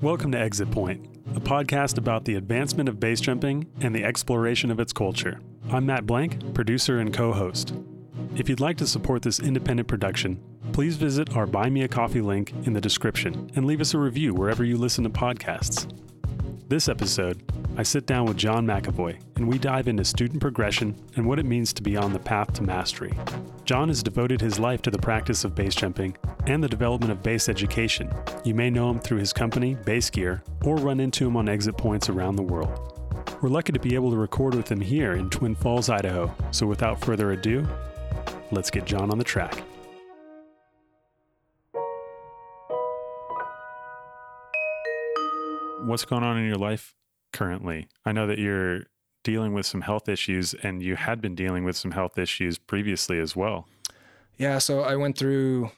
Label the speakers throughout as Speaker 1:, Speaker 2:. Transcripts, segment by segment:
Speaker 1: Welcome to Exit Point, a podcast about the advancement of base jumping and the exploration of its culture. I'm Matt Blank, producer and co host. If you'd like to support this independent production, please visit our Buy Me a Coffee link in the description and leave us a review wherever you listen to podcasts. This episode, I sit down with John McEvoy and we dive into student progression and what it means to be on the path to mastery. John has devoted his life to the practice of base jumping and the development of base education. You may know him through his company, Base Gear, or run into him on exit points around the world. We're lucky to be able to record with him here in Twin Falls, Idaho. So without further ado, let's get John on the track. What's going on in your life currently? I know that you're dealing with some health issues and you had been dealing with some health issues previously as well.
Speaker 2: Yeah, so I went through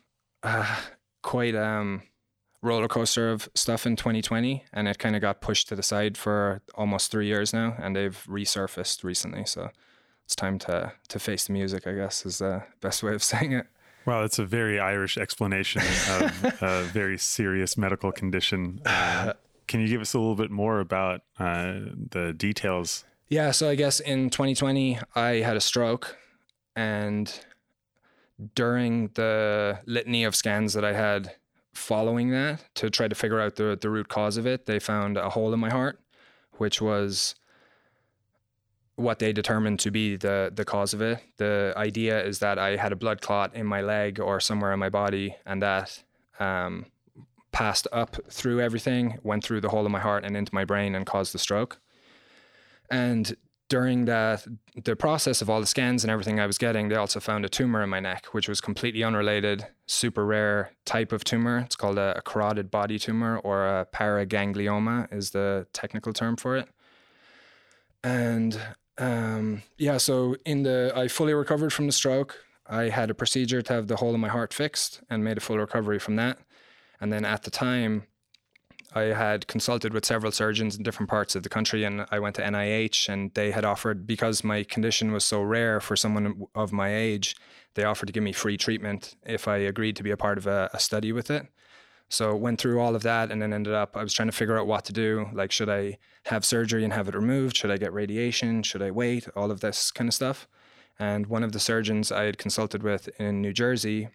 Speaker 2: uh, quite um roller coaster of stuff in 2020 and it kind of got pushed to the side for almost 3 years now and they've resurfaced recently so it's time to to face the music I guess is the best way of saying it.
Speaker 1: Well, it's a very Irish explanation of a very serious medical condition. Uh, can you give us a little bit more about uh, the details?
Speaker 2: Yeah, so I guess in 2020 I had a stroke and during the litany of scans that I had following that to try to figure out the, the root cause of it, they found a hole in my heart, which was what they determined to be the the cause of it. The idea is that I had a blood clot in my leg or somewhere in my body, and that um, passed up through everything, went through the hole in my heart and into my brain, and caused the stroke. And during that the process of all the scans and everything I was getting, they also found a tumor in my neck, which was completely unrelated, super rare type of tumor. It's called a, a carotid body tumor or a paraganglioma is the technical term for it. And um, yeah, so in the I fully recovered from the stroke. I had a procedure to have the hole in my heart fixed and made a full recovery from that. And then at the time, I had consulted with several surgeons in different parts of the country, and I went to NIH, and they had offered because my condition was so rare for someone of my age, they offered to give me free treatment if I agreed to be a part of a, a study with it. So went through all of that, and then ended up I was trying to figure out what to do. Like, should I have surgery and have it removed? Should I get radiation? Should I wait? All of this kind of stuff. And one of the surgeons I had consulted with in New Jersey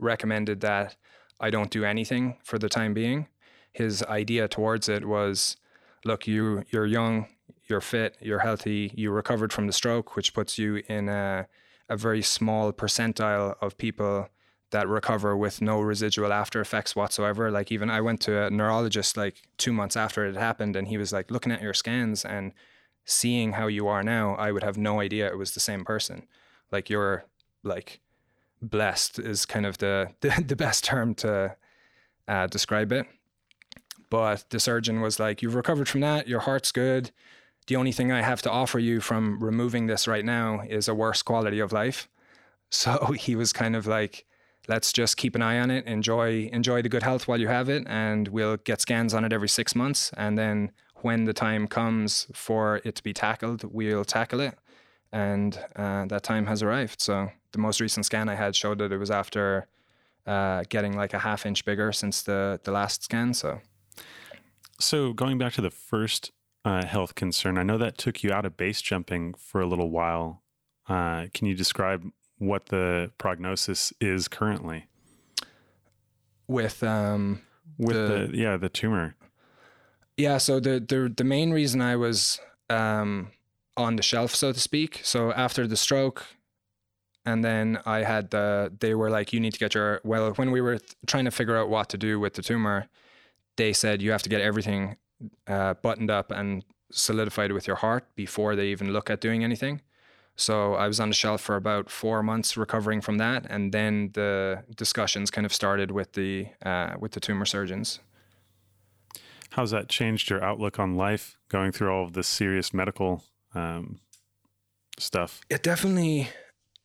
Speaker 2: recommended that I don't do anything for the time being. His idea towards it was look you you're young you're fit you're healthy you recovered from the stroke which puts you in a, a very small percentile of people that recover with no residual after effects whatsoever. Like even i went to a neurologist like two months after it happened and he was like looking at your scans and seeing how you are now i would have no idea it was the same person. Like you're like blessed is kind of the the, the best term to uh, describe it but the surgeon was like, You've recovered from that. Your heart's good. The only thing I have to offer you from removing this right now is a worse quality of life. So he was kind of like, let's just keep an eye on it enjoy enjoy the good health while you have it and we'll get scans on it every six months and then when the time comes for it to be tackled we'll tackle it and uh, that time has arrived so the most recent scan i had showed that it was after uh, getting like a half inch bigger since the the last scan so
Speaker 1: so going back to the first uh, health concern, I know that took you out of base jumping for a little while. Uh, can you describe what the prognosis is currently?
Speaker 2: With um,
Speaker 1: with the, the yeah the tumor.
Speaker 2: Yeah, so the the the main reason I was um, on the shelf, so to speak. So after the stroke, and then I had the they were like, you need to get your well. When we were th- trying to figure out what to do with the tumor, they said you have to get everything uh, buttoned up and solidified with your heart before they even look at doing anything. So I was on the shelf for about four months recovering from that, and then the discussions kind of started with the uh, with the tumor surgeons.
Speaker 1: How's that changed your outlook on life, going through all of this serious medical um, stuff?
Speaker 2: It definitely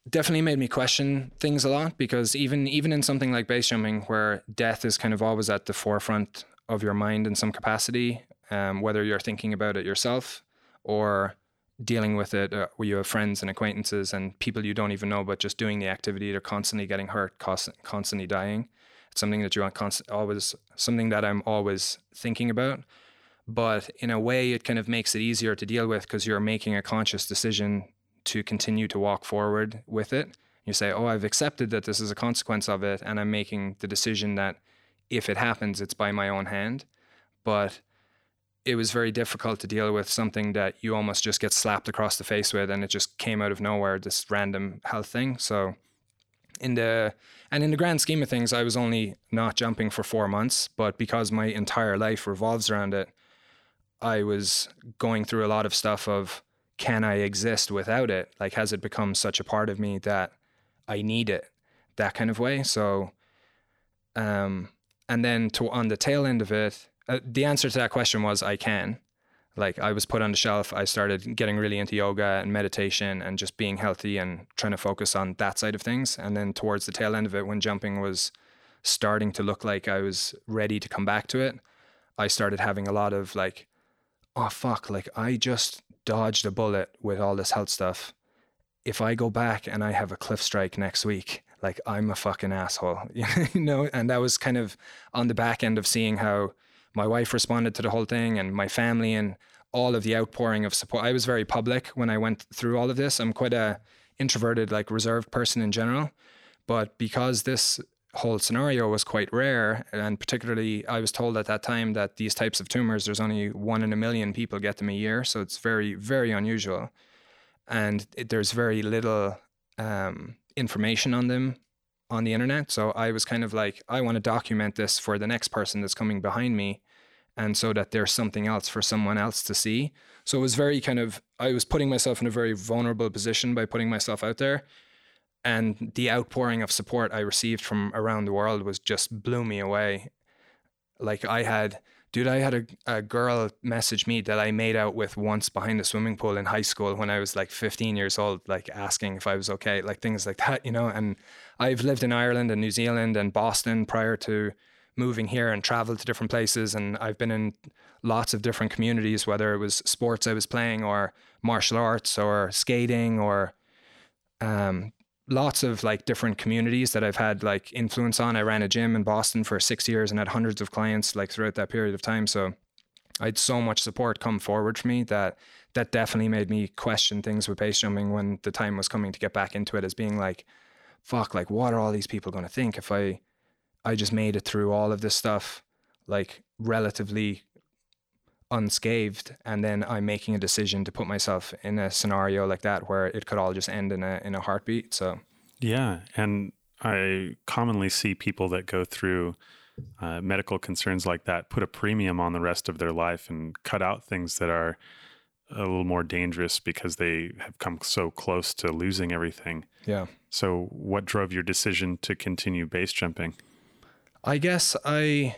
Speaker 2: definitely made me question things a lot because even even in something like base jumping, where death is kind of always at the forefront of your mind in some capacity, um, whether you're thinking about it yourself or dealing with it uh, where you have friends and acquaintances and people you don't even know, but just doing the activity, they're constantly getting hurt, constantly dying. It's something that you want constant, always, something that I'm always thinking about. But in a way, it kind of makes it easier to deal with because you're making a conscious decision to continue to walk forward with it. You say, Oh, I've accepted that this is a consequence of it. And I'm making the decision that if it happens, it's by my own hand. But it was very difficult to deal with something that you almost just get slapped across the face with and it just came out of nowhere, this random health thing. So in the and in the grand scheme of things, I was only not jumping for four months, but because my entire life revolves around it, I was going through a lot of stuff of can I exist without it? Like, has it become such a part of me that I need it? That kind of way. So, um, and then to on the tail end of it, uh, the answer to that question was I can. Like I was put on the shelf. I started getting really into yoga and meditation and just being healthy and trying to focus on that side of things. And then towards the tail end of it, when jumping was starting to look like I was ready to come back to it, I started having a lot of like oh fuck, like I just dodged a bullet with all this health stuff. If I go back and I have a cliff strike next week, like I'm a fucking asshole, you know? And that was kind of on the back end of seeing how my wife responded to the whole thing and my family and all of the outpouring of support. I was very public when I went through all of this. I'm quite a introverted, like reserved person in general. But because this whole scenario was quite rare. And particularly, I was told at that time that these types of tumors, there's only one in a million people get them a year. So it's very, very unusual. And it, there's very little um, information on them on the internet. So I was kind of like, I want to document this for the next person that's coming behind me. And so that there's something else for someone else to see. So it was very kind of, I was putting myself in a very vulnerable position by putting myself out there and the outpouring of support I received from around the world was just blew me away. Like I had, dude, I had a, a girl message me that I made out with once behind the swimming pool in high school when I was like 15 years old, like asking if I was okay, like things like that, you know. And I've lived in Ireland and New Zealand and Boston prior to moving here and traveled to different places. And I've been in lots of different communities, whether it was sports I was playing or martial arts or skating or um, lots of like different communities that I've had like influence on. I ran a gym in Boston for six years and had hundreds of clients like throughout that period of time. So I had so much support come forward for me that that definitely made me question things with base jumping when the time was coming to get back into it as being like, fuck, like what are all these people to think if I I just made it through all of this stuff like relatively unscathed and then I'm making a decision to put myself in a scenario like that where it could all just end in a in a heartbeat. So
Speaker 1: yeah, and I commonly see people that go through uh, medical concerns like that put a premium on the rest of their life and cut out things that are a little more dangerous because they have come so close to losing everything.
Speaker 2: Yeah.
Speaker 1: So, what drove your decision to continue base jumping?
Speaker 2: I guess I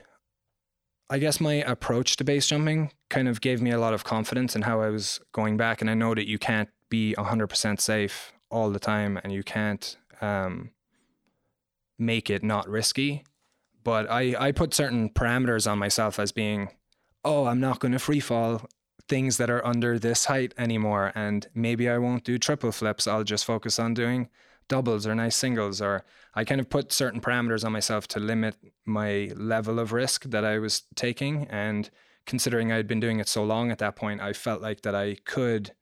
Speaker 2: I guess my approach to base jumping kind of gave me a lot of confidence in how I was going back. And I know that you can't be 100% safe all the time and you can't um, make it not risky. But I, I put certain parameters on myself as being, oh, I'm not going to free fall things that are under this height anymore. And maybe I won't do triple flips. I'll just focus on doing doubles or nice singles or I kind of put certain parameters on myself to limit my level of risk that I was taking and considering I'd been doing it so long at that point I felt like that I could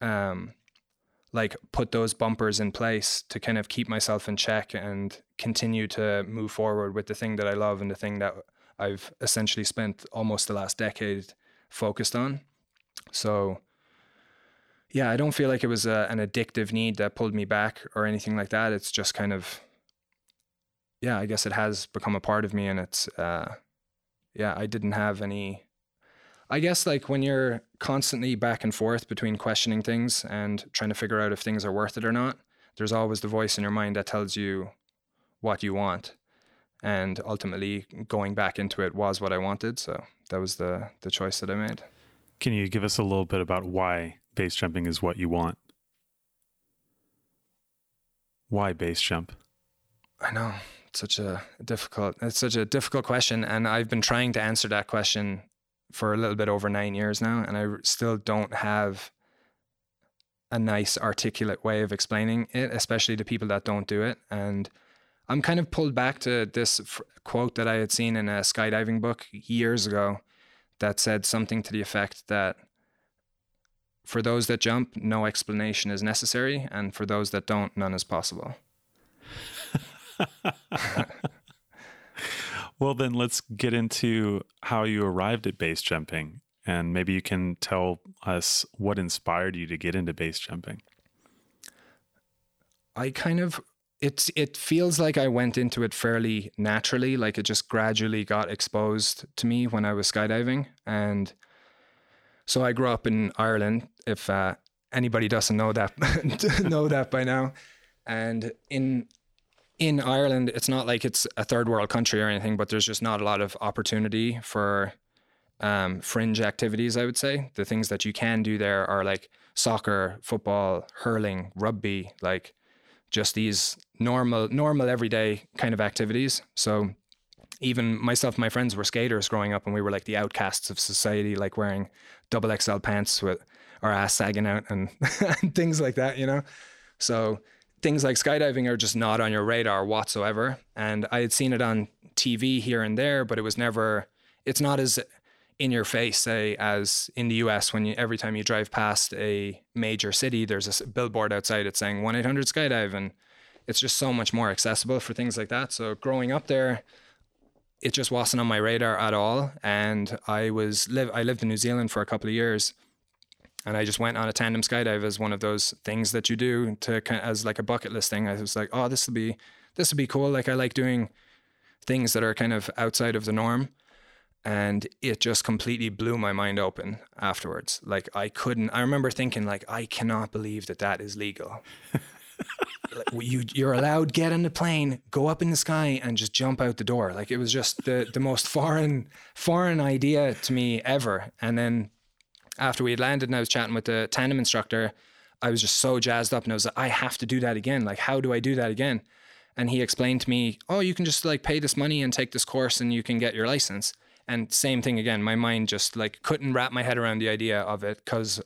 Speaker 2: um like put those bumpers in place to kind of keep myself in check and continue to move forward with the thing that I love and the thing that I've essentially spent almost the last decade focused on. So yeah, I don't feel like it was a, an addictive need that pulled me back or anything like that. It's just kind of, yeah, I guess it has become a part of me, and it's, uh, yeah, I didn't have any. I guess like when you're constantly back and forth between questioning things and trying to figure out if things are worth it or not, there's always the voice in your mind that tells you what you want. And ultimately, going back into it was what I wanted. So that was the the choice that I made.
Speaker 1: Can you give us a little bit about why base jumping is what you want. Why base jump?
Speaker 2: I know. It's such a difficult it's such a difficult question and I've been trying to answer that question for a little bit over 9 years now and I still don't have a nice articulate way of explaining it especially to people that don't do it and I'm kind of pulled back to this f- quote that I had seen in a skydiving book years ago that said something to the effect that for those that jump, no explanation is necessary, and for those that don't, none is possible.
Speaker 1: well, then let's get into how you arrived at base jumping, and maybe you can tell us what inspired you to get into base jumping.
Speaker 2: I kind of it's it feels like I went into it fairly naturally, like it just gradually got exposed to me when I was skydiving, and so I grew up in Ireland. If uh, anybody doesn't know that, know that by now, and in in Ireland, it's not like it's a third world country or anything, but there's just not a lot of opportunity for um, fringe activities. I would say the things that you can do there are like soccer, football, hurling, rugby, like just these normal, normal everyday kind of activities. So even myself and my friends were skaters growing up and we were like the outcasts of society, like wearing double XL pants with our ass sagging out and, and things like that, you know? So things like skydiving are just not on your radar whatsoever. And I had seen it on TV here and there, but it was never, it's not as in your face, say, as in the US, when you, every time you drive past a major city, there's a billboard outside it saying 1 800 skydive. And it's just so much more accessible for things like that. So growing up there, it just wasn't on my radar at all. And I was live I lived in New Zealand for a couple of years, and I just went on a tandem skydive as one of those things that you do to as like a bucket list thing. I was like, oh, this will be this will be cool. Like I like doing things that are kind of outside of the norm. And it just completely blew my mind open afterwards. Like I couldn't. I remember thinking, like, I cannot believe that that is legal. you you're allowed get on the plane, go up in the sky, and just jump out the door. Like it was just the the most foreign foreign idea to me ever. And then after we had landed and I was chatting with the tandem instructor, I was just so jazzed up and I was like, I have to do that again. Like, how do I do that again? And he explained to me, oh, you can just like pay this money and take this course and you can get your license. And same thing again, my mind just like couldn't wrap my head around the idea of it because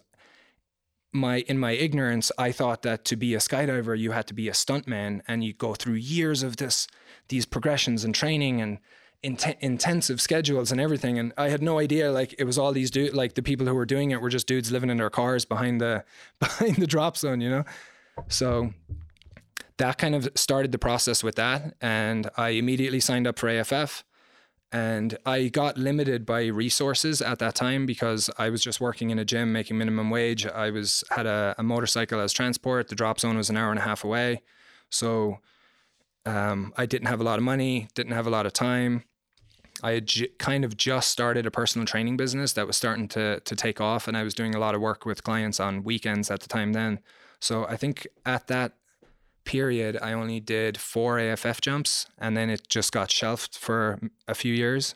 Speaker 2: my in my ignorance, I thought that to be a skydiver, you had to be a stuntman and you go through years of this, these progressions and training and int- intensive schedules and everything. And I had no idea like it was all these dudes, like the people who were doing it were just dudes living in their cars behind the behind the drop zone, you know. So that kind of started the process with that, and I immediately signed up for AFF and I got limited by resources at that time because I was just working in a gym making minimum wage. I was had a, a motorcycle as transport. The drop zone was an hour and a half away, so um, I didn't have a lot of money, didn't have a lot of time. I had j- kind of just started a personal training business that was starting to to take off, and I was doing a lot of work with clients on weekends at the time then. So I think at that period, I only did four AFF jumps and then it just got shelved for a few years.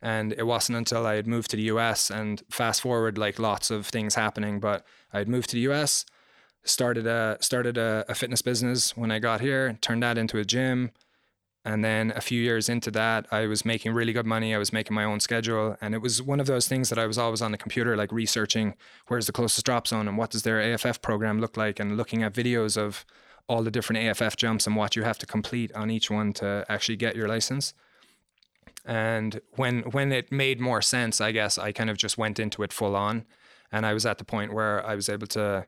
Speaker 2: And it wasn't until I had moved to the US and fast forward, like lots of things happening, but I had moved to the US, started a started a, a fitness business when I got here, turned that into a gym. And then a few years into that, I was making really good money. I was making my own schedule. And it was one of those things that I was always on the computer, like researching where's the closest drop zone and what does their AFF program look like, and looking at videos of all the different AFF jumps and what you have to complete on each one to actually get your license. And when when it made more sense, I guess I kind of just went into it full on. And I was at the point where I was able to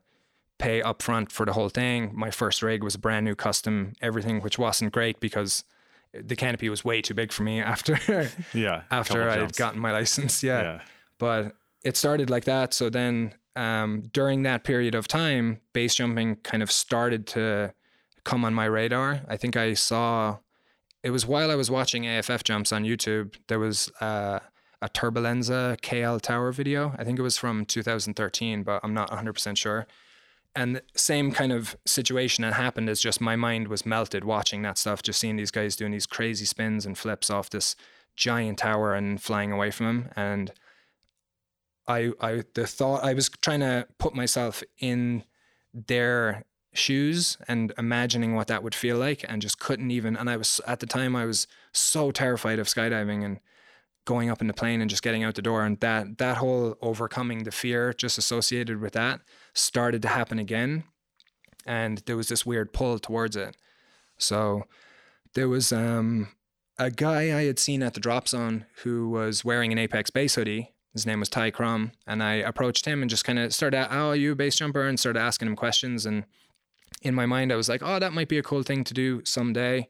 Speaker 2: pay upfront for the whole thing. My first rig was a brand new custom everything, which wasn't great because the canopy was way too big for me after
Speaker 1: yeah
Speaker 2: after I had gotten my license. Yeah. yeah. But it started like that. So then um, during that period of time, base jumping kind of started to come on my radar. I think I saw it was while I was watching AFF jumps on YouTube. There was uh, a Turbolenza KL Tower video. I think it was from 2013, but I'm not 100% sure and the same kind of situation that happened is just my mind was melted watching that stuff, just seeing these guys doing these crazy spins and flips off this giant tower and flying away from them. And I, I, the thought I was trying to put myself in their shoes and imagining what that would feel like, and just couldn't even. And I was at the time I was so terrified of skydiving and going up in the plane and just getting out the door and that that whole overcoming the fear just associated with that started to happen again and there was this weird pull towards it so there was um, a guy I had seen at the drop zone who was wearing an Apex base hoodie. His name was Ty Crum, and I approached him and just kind of started, "Oh, are you base jumper?" and started asking him questions. And in my mind, I was like, "Oh, that might be a cool thing to do someday,"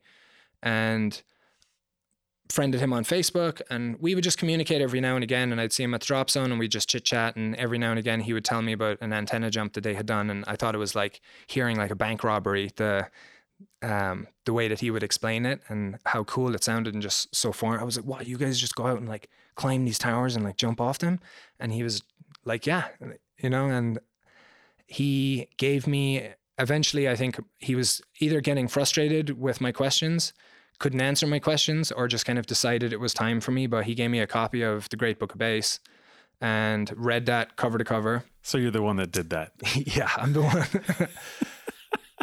Speaker 2: and friended him on Facebook, and we would just communicate every now and again. And I'd see him at the drop zone, and we'd just chit chat. And every now and again, he would tell me about an antenna jump that they had done, and I thought it was like hearing like a bank robbery. The um, the way that he would explain it and how cool it sounded and just so foreign. I was like, "What? You guys just go out and like climb these towers and like jump off them?" And he was like, "Yeah," you know. And he gave me. Eventually, I think he was either getting frustrated with my questions couldn't answer my questions or just kind of decided it was time for me. But he gave me a copy of the Great Book of Base and read that cover to cover.
Speaker 1: So you're the one that did that.
Speaker 2: yeah, I'm the one.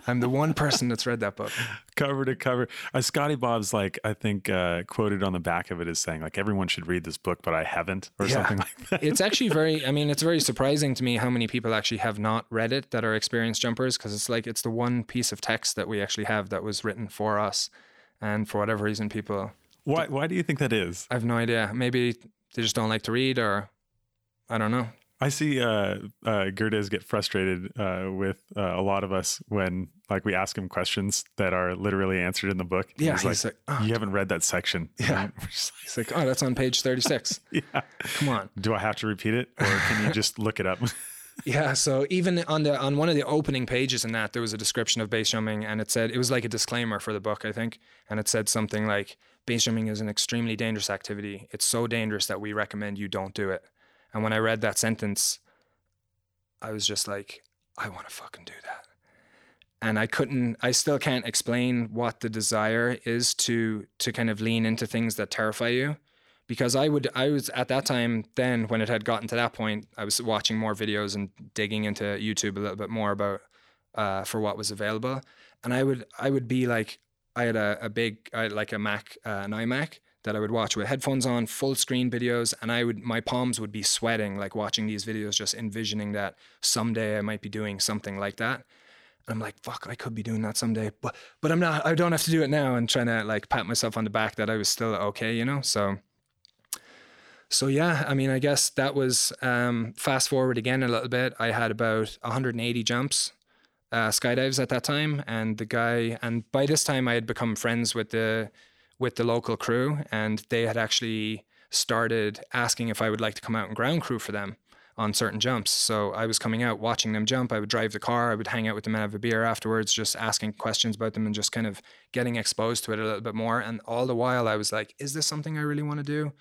Speaker 2: I'm the one person that's read that book.
Speaker 1: cover to cover. Uh, Scotty Bob's like, I think, uh, quoted on the back of it is saying, like, everyone should read this book, but I haven't, or yeah. something like that.
Speaker 2: it's actually very, I mean, it's very surprising to me how many people actually have not read it that are experienced jumpers, because it's like, it's the one piece of text that we actually have that was written for us and for whatever reason, people.
Speaker 1: Why? Why do you think that is?
Speaker 2: I have no idea. Maybe they just don't like to read, or I don't know.
Speaker 1: I see uh, uh, Gerdes get frustrated uh, with uh, a lot of us when, like, we ask him questions that are literally answered in the book.
Speaker 2: Yeah, he's, he's like,
Speaker 1: like oh. "You haven't read that section."
Speaker 2: Yeah, he's like, "Oh, that's on page thirty-six.
Speaker 1: yeah,
Speaker 2: come on.
Speaker 1: Do I have to repeat it, or can you just look it up?
Speaker 2: Yeah. So even on the on one of the opening pages in that, there was a description of base jumping, and it said it was like a disclaimer for the book, I think, and it said something like base jumping is an extremely dangerous activity. It's so dangerous that we recommend you don't do it. And when I read that sentence, I was just like, I want to fucking do that. And I couldn't I still can't explain what the desire is to to kind of lean into things that terrify you because I would I was at that time then when it had gotten to that point I was watching more videos and digging into YouTube a little bit more about uh, for what was available and I would I would be like I had a, a big I had like a Mac uh, an iMac that I would watch with headphones on full screen videos and I would my palms would be sweating like watching these videos just envisioning that someday I might be doing something like that I'm like, fuck, I could be doing that someday, but but I'm not. I don't have to do it now. And trying to like pat myself on the back that I was still okay, you know. So so yeah, I mean, I guess that was um, fast forward again a little bit. I had about 180 jumps, uh, skydives at that time, and the guy, and by this time I had become friends with the with the local crew, and they had actually started asking if I would like to come out and ground crew for them on certain jumps. So I was coming out, watching them jump. I would drive the car. I would hang out with them and have a beer afterwards, just asking questions about them and just kind of getting exposed to it a little bit more. And all the while, I was like, "Is this something I really want to do?"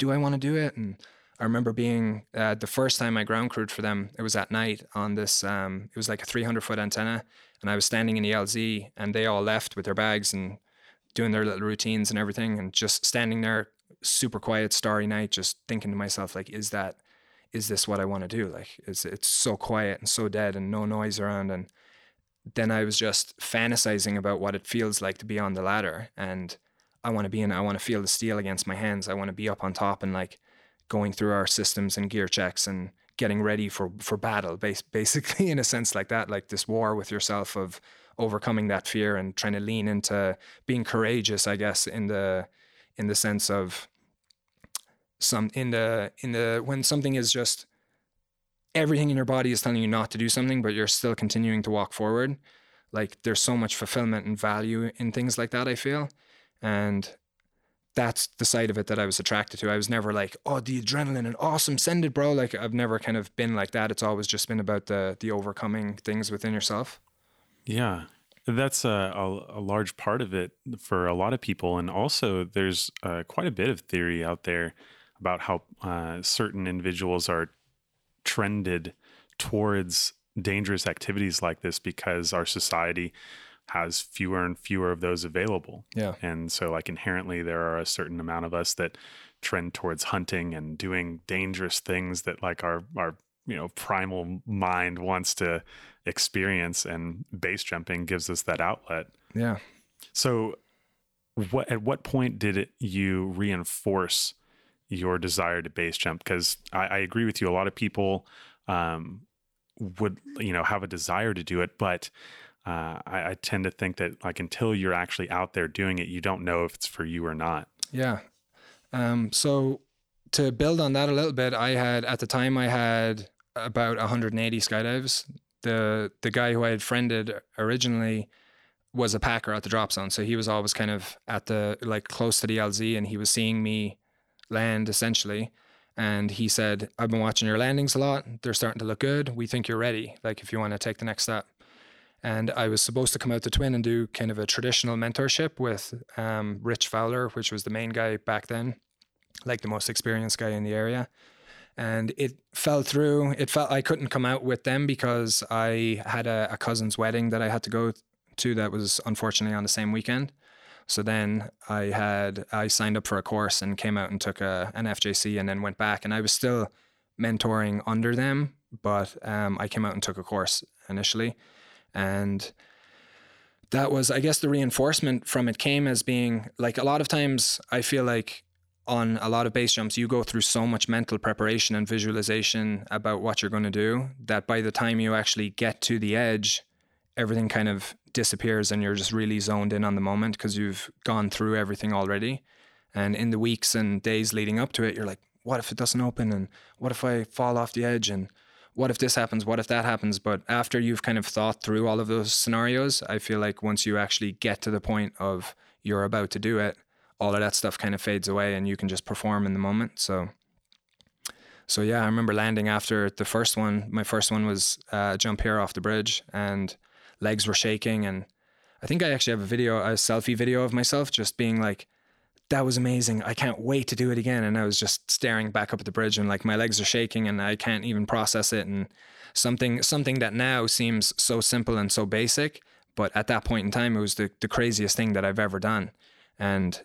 Speaker 2: Do I want to do it? And I remember being uh, the first time I ground crewed for them. It was at night on this. Um, it was like a 300 foot antenna, and I was standing in the LZ, and they all left with their bags and doing their little routines and everything, and just standing there, super quiet, starry night, just thinking to myself like, is that, is this what I want to do? Like, it's it's so quiet and so dead and no noise around, and then I was just fantasizing about what it feels like to be on the ladder and I want to be in. I want to feel the steel against my hands. I want to be up on top and like going through our systems and gear checks and getting ready for for battle. basically, in a sense like that, like this war with yourself of overcoming that fear and trying to lean into being courageous. I guess in the in the sense of some in the in the when something is just everything in your body is telling you not to do something, but you're still continuing to walk forward. Like there's so much fulfillment and value in things like that. I feel and that's the side of it that I was attracted to. I was never like, oh, the adrenaline and awesome, send it, bro. Like I've never kind of been like that. It's always just been about the the overcoming things within yourself.
Speaker 1: Yeah, that's a, a, a large part of it for a lot of people, and also there's uh, quite a bit of theory out there about how uh, certain individuals are trended towards dangerous activities like this because our society has fewer and fewer of those available.
Speaker 2: Yeah.
Speaker 1: And so like inherently there are a certain amount of us that trend towards hunting and doing dangerous things that like our our you know primal mind wants to experience and base jumping gives us that outlet.
Speaker 2: Yeah.
Speaker 1: So what at what point did it you reinforce your desire to base jump? Because I, I agree with you. A lot of people um, would you know have a desire to do it, but uh, I, I tend to think that like until you're actually out there doing it, you don't know if it's for you or not.
Speaker 2: Yeah. Um, so to build on that a little bit, I had at the time I had about 180 skydives. The the guy who I had friended originally was a packer at the drop zone, so he was always kind of at the like close to the LZ, and he was seeing me land essentially. And he said, "I've been watching your landings a lot. They're starting to look good. We think you're ready. Like if you want to take the next step." And I was supposed to come out to Twin and do kind of a traditional mentorship with um, Rich Fowler, which was the main guy back then, like the most experienced guy in the area. And it fell through. It felt I couldn't come out with them because I had a, a cousin's wedding that I had to go to that was unfortunately on the same weekend. So then I had I signed up for a course and came out and took a, an FJC and then went back and I was still mentoring under them, but um, I came out and took a course initially and that was, I guess, the reinforcement from it came as being like a lot of times I feel like on a lot of base jumps, you go through so much mental preparation and visualization about what you're going to do that by the time you actually get to the edge, everything kind of disappears and you're just really zoned in on the moment because you've gone through everything already. And in the weeks and days leading up to it, you're like, what if it doesn't open? And what if I fall off the edge? And what if this happens? What if that happens? But after you've kind of thought through all of those scenarios, I feel like once you actually get to the point of you're about to do it, all of that stuff kind of fades away and you can just perform in the moment. So, so yeah, I remember landing after the first one. My first one was uh, jump here off the bridge and legs were shaking. And I think I actually have a video, a selfie video of myself just being like, that was amazing. I can't wait to do it again. And I was just staring back up at the bridge and like my legs are shaking and I can't even process it. And something something that now seems so simple and so basic, but at that point in time it was the, the craziest thing that I've ever done. And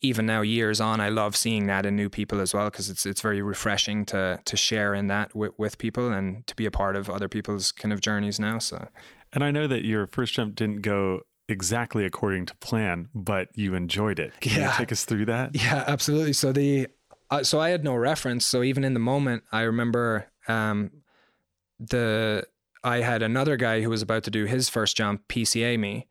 Speaker 2: even now years on, I love seeing that in new people as well because it's it's very refreshing to to share in that with, with people and to be a part of other people's kind of journeys now. So
Speaker 1: and I know that your first jump didn't go exactly according to plan, but you enjoyed it. Can yeah. you take us through that?
Speaker 2: Yeah, absolutely. So the uh, so I had no reference. So even in the moment, I remember um, the I had another guy who was about to do his first jump PCA me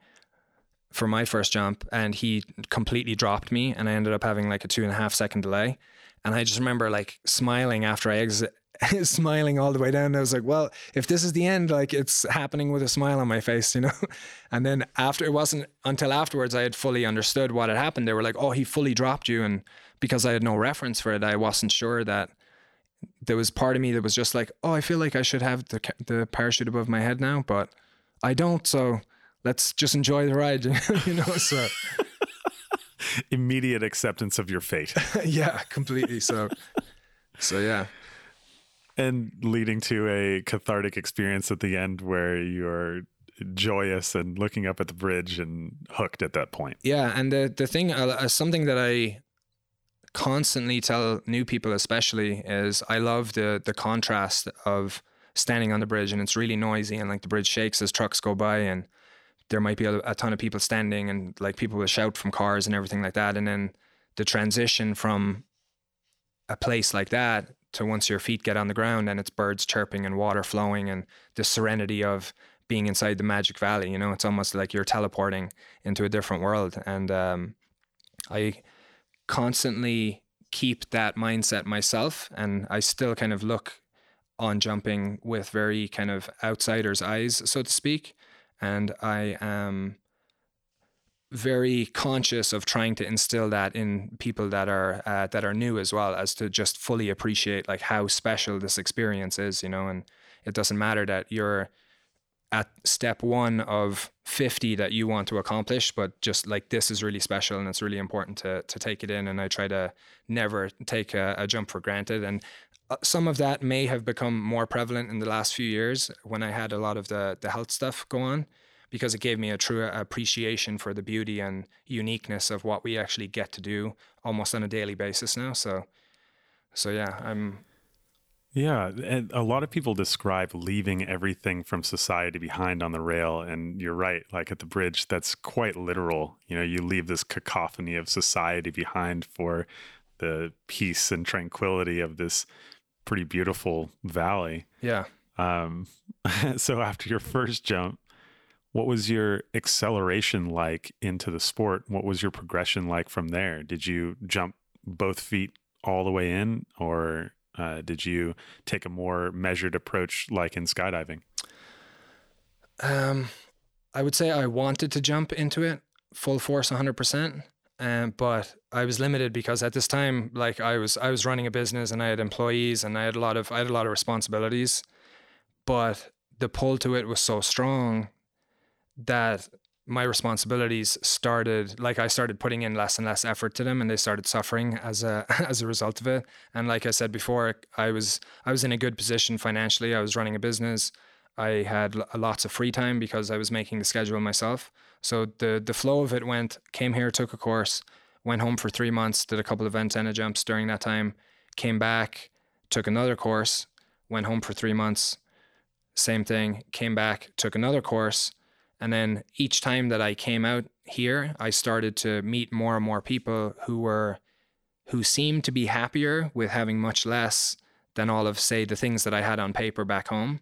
Speaker 2: for my first jump, and he completely dropped me, and I ended up having like a two and a half second delay. And I just remember like smiling after I exit smiling all the way down. I was like, well, if this is the end, like it's happening with a smile on my face, you know? And then after, it wasn't until afterwards I had fully understood what had happened. They were like, oh, he fully dropped you. And because I had no reference for it, I wasn't sure that there was part of me that was just like, oh, I feel like I should have the, the parachute above my head now, but I don't. So let's just enjoy the ride, you know? So.
Speaker 1: Immediate acceptance of your fate.
Speaker 2: yeah, completely. So, so yeah
Speaker 1: and leading to a cathartic experience at the end where you're joyous and looking up at the bridge and hooked at that point.
Speaker 2: Yeah, and the the thing, uh, uh, something that I constantly tell new people, especially, is I love the the contrast of standing on the bridge and it's really noisy and like the bridge shakes as trucks go by and there might be a, a ton of people standing and like people will shout from cars and everything like that, and then the transition from a place like that to once your feet get on the ground and it's birds chirping and water flowing and the serenity of being inside the magic valley you know it's almost like you're teleporting into a different world. And um, i constantly keep that mindset myself and i still kind of look on jumping with very kind of outsider's eyes so to speak. And i am very conscious of trying to instill that in people that are uh, that are new as well as to just fully appreciate like how special this experience is you know and it doesn't matter that you're at step one of 50 that you want to accomplish but just like this is really special and it's really important to to take it in and i try to never take a, a jump for granted. And uh, some of that may have become more prevalent in the last few years when i had a lot of the the health stuff go on because it gave me a true appreciation for the beauty and uniqueness of what we actually get to do almost on a daily basis now. So, so yeah, I'm.
Speaker 1: Yeah, and a lot of people describe leaving everything from society behind on the rail, and you're right. Like at the bridge, that's quite literal. You know, you leave this cacophony of society behind for the peace and tranquility of this pretty beautiful valley.
Speaker 2: Yeah.
Speaker 1: Um, so after your first jump, What was your acceleration like into the sport? What was your progression like from there? Did you jump both feet all the way in, or uh, did you take a more measured approach like in skydiving?
Speaker 2: Um, I would say I wanted to jump into it full force 100%. Um, but I was limited because at this time, like I was, I was running a business and I had employees and I had a lot of, I had a lot of responsibilities, but the pull to it was so strong that my responsibilities started like I started putting in less and less effort to them and they started suffering as a as a result of it. And like I said before I was I was in a good position financially. I was running a business. I had lots of free time because I was making the schedule myself. So the the flow of it went came here took a course went home for 3 months did a couple of antenna jumps during that time came back took another course went home for 3 months same thing came back took another course and then each time that I came out here, I started to meet more and more people who were who seemed to be happier with having much less than all of say the things that I had on paper back home.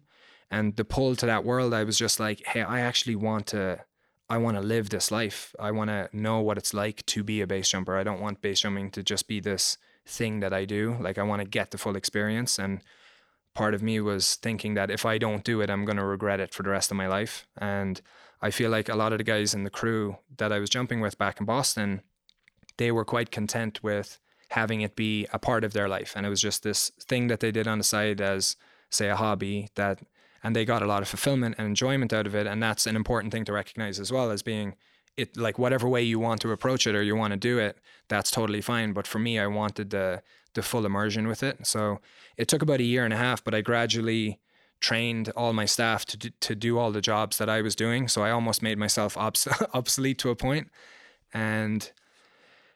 Speaker 2: And the pull to that world, I was just like, hey, I actually want to I want to live this life. I want to know what it's like to be a base jumper. I don't want base jumping to just be this thing that I do. Like I want to get the full experience and part of me was thinking that if I don't do it, I'm going to regret it for the rest of my life. And I feel like a lot of the guys in the crew that I was jumping with back in Boston, they were quite content with having it be a part of their life. And it was just this thing that they did on the side as, say, a hobby that, and they got a lot of fulfillment and enjoyment out of it. And that's an important thing to recognize as well as being it, like whatever way you want to approach it or you want to do it, that's totally fine. But for me, I wanted the, the full immersion with it. So it took about a year and a half, but I gradually trained all my staff to do, to do all the jobs that I was doing. So I almost made myself obs- obsolete to a point. And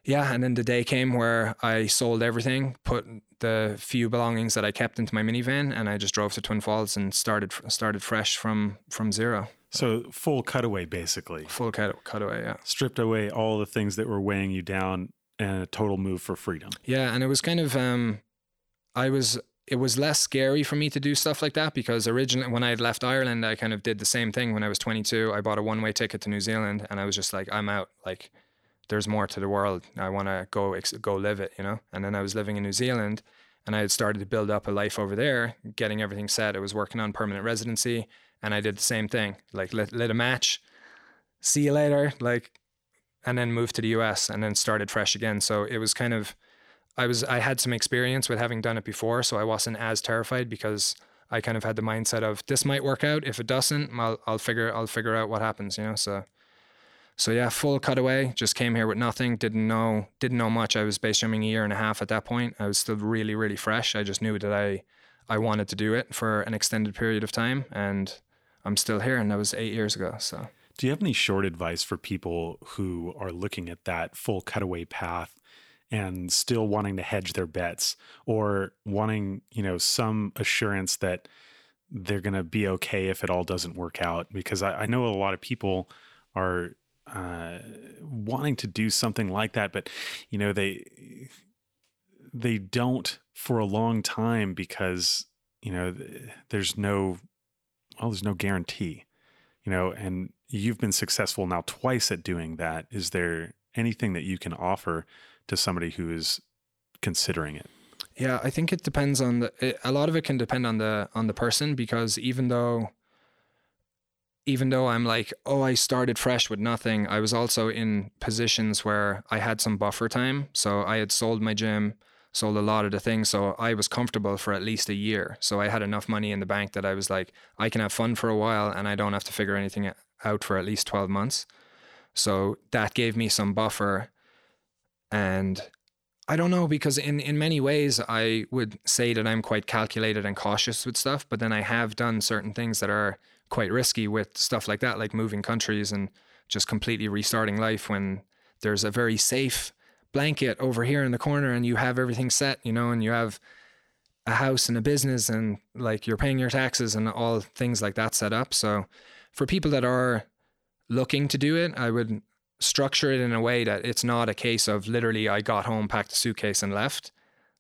Speaker 2: yeah, and then the day came where I sold everything, put the few belongings that I kept into my minivan, and I just drove to Twin Falls and started started fresh from from zero.
Speaker 1: So full cutaway, basically.
Speaker 2: Full cut, cutaway, yeah.
Speaker 1: Stripped away all the things that were weighing you down, and a total move for freedom.
Speaker 2: Yeah, and it was kind of um, I was it was less scary for me to do stuff like that because originally when I had left Ireland, I kind of did the same thing when I was 22. I bought a one way ticket to New Zealand and I was just like, I'm out. Like, there's more to the world. I want to go go live it, you know. And then I was living in New Zealand, and I had started to build up a life over there, getting everything set. I was working on permanent residency, and I did the same thing. Like lit, lit a match, see you later, like, and then moved to the US, and then started fresh again. So it was kind of I was I had some experience with having done it before, so I wasn't as terrified because I kind of had the mindset of this might work out. If it doesn't, I'll I'll figure I'll figure out what happens, you know. So so yeah, full cutaway. Just came here with nothing. Didn't know didn't know much. I was base jumping a year and a half at that point. I was still really really fresh. I just knew that I I wanted to do it for an extended period of time, and I'm still here. And that was eight years ago. So.
Speaker 1: Do you have any short advice for people who are looking at that full cutaway path and still wanting to hedge their bets or wanting, you know, some assurance that they're going to be okay if it all doesn't work out. Because I, I know a lot of people are uh, wanting to do something like that, but you know they they don't for a long time because you know there's no well there's no guarantee you know and you've been successful now twice at doing that is there anything that you can offer to somebody who is considering it?
Speaker 2: Yeah, I think it depends on the. It, a lot of it can depend on the on the person because even though, even though I'm like, oh, I started fresh with nothing, I was also in positions where I had some buffer time. So I had sold my gym, sold a lot of the things, so I was comfortable for at least a year. So I had enough money in the bank that I was like, I can have fun for a while, and I don't have to figure anything out for at least twelve months. So that gave me some buffer and I don't know because in in many ways I would say that I'm quite calculated and cautious with stuff, but then I have done certain things that are quite risky with stuff like that, like moving countries and just completely restarting life when there's a very safe blanket over here in the corner and you have everything set, you know, and you have a house and a business and like you're paying your taxes and all things like that set up. So for people that are looking to do it, I would structure it in a way that it's not a case of literally I got home, packed a suitcase, and left.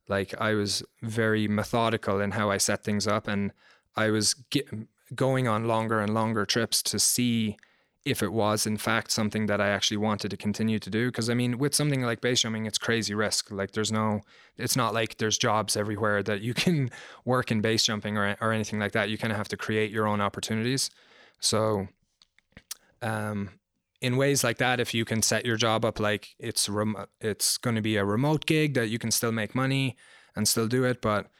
Speaker 2: Like I was very methodical in how I set things up, and I was get, going on longer and longer trips to see if it was in fact something that I actually wanted to continue to do. Because I mean, with something like base jumping, it's crazy risk. Like there's no, it's not like there's jobs everywhere that you can work in base jumping or or anything like that. You kind of have to create your own opportunities. So, um, in ways like that, if you can set your job up like it's rem- it's going to be a remote gig that you can still make money and still do it, but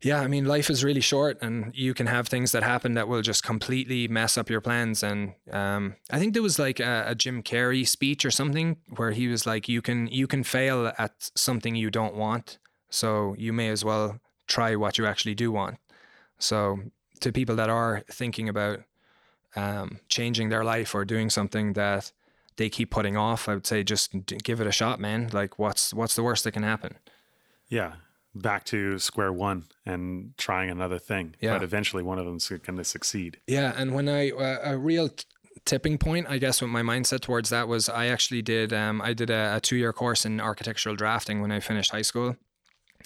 Speaker 2: yeah, I mean, life is really short, and you can have things that happen that will just completely mess up your plans. And um, I think there was like a, a, Jim Carrey speech or something where he was like, "You can you can fail at something you don't want, so you may as well try what you actually do want." So to people that are thinking about um, changing their life or doing something that they keep putting off, I would say just give it a shot, man. Like, what's what's the worst that can happen?
Speaker 1: Yeah, back to square one and trying another thing. Yeah. But eventually, one of them's going to succeed.
Speaker 2: Yeah, and when I uh, a real t- tipping point, I guess, with my mindset towards that was I actually did um, I did a, a two year course in architectural drafting when I finished high school,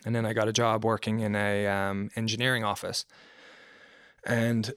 Speaker 2: and then I got a job working in a um, engineering office, and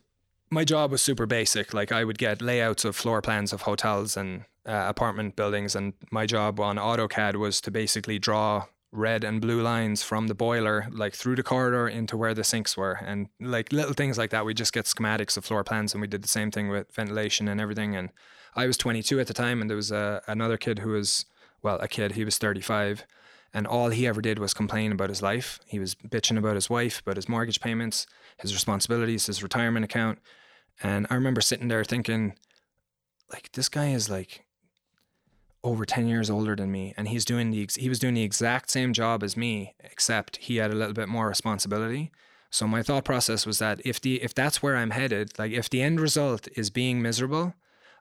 Speaker 2: my job was super basic. Like I would get layouts of floor plans of hotels and uh, apartment buildings, and my job on AutoCAD was to basically draw red and blue lines from the boiler, like through the corridor into where the sinks were, and like little things like that. We just get schematics of floor plans, and we did the same thing with ventilation and everything. And I was 22 at the time, and there was a, another kid who was, well, a kid. He was 35, and all he ever did was complain about his life. He was bitching about his wife, about his mortgage payments, his responsibilities, his retirement account. And I remember sitting there thinking, like, this guy is like over 10 years older than me and he's doing the he was doing the exact same job as me except he had a little bit more responsibility. So my thought process was that if the if that's where i'm headed like if the end result is being miserable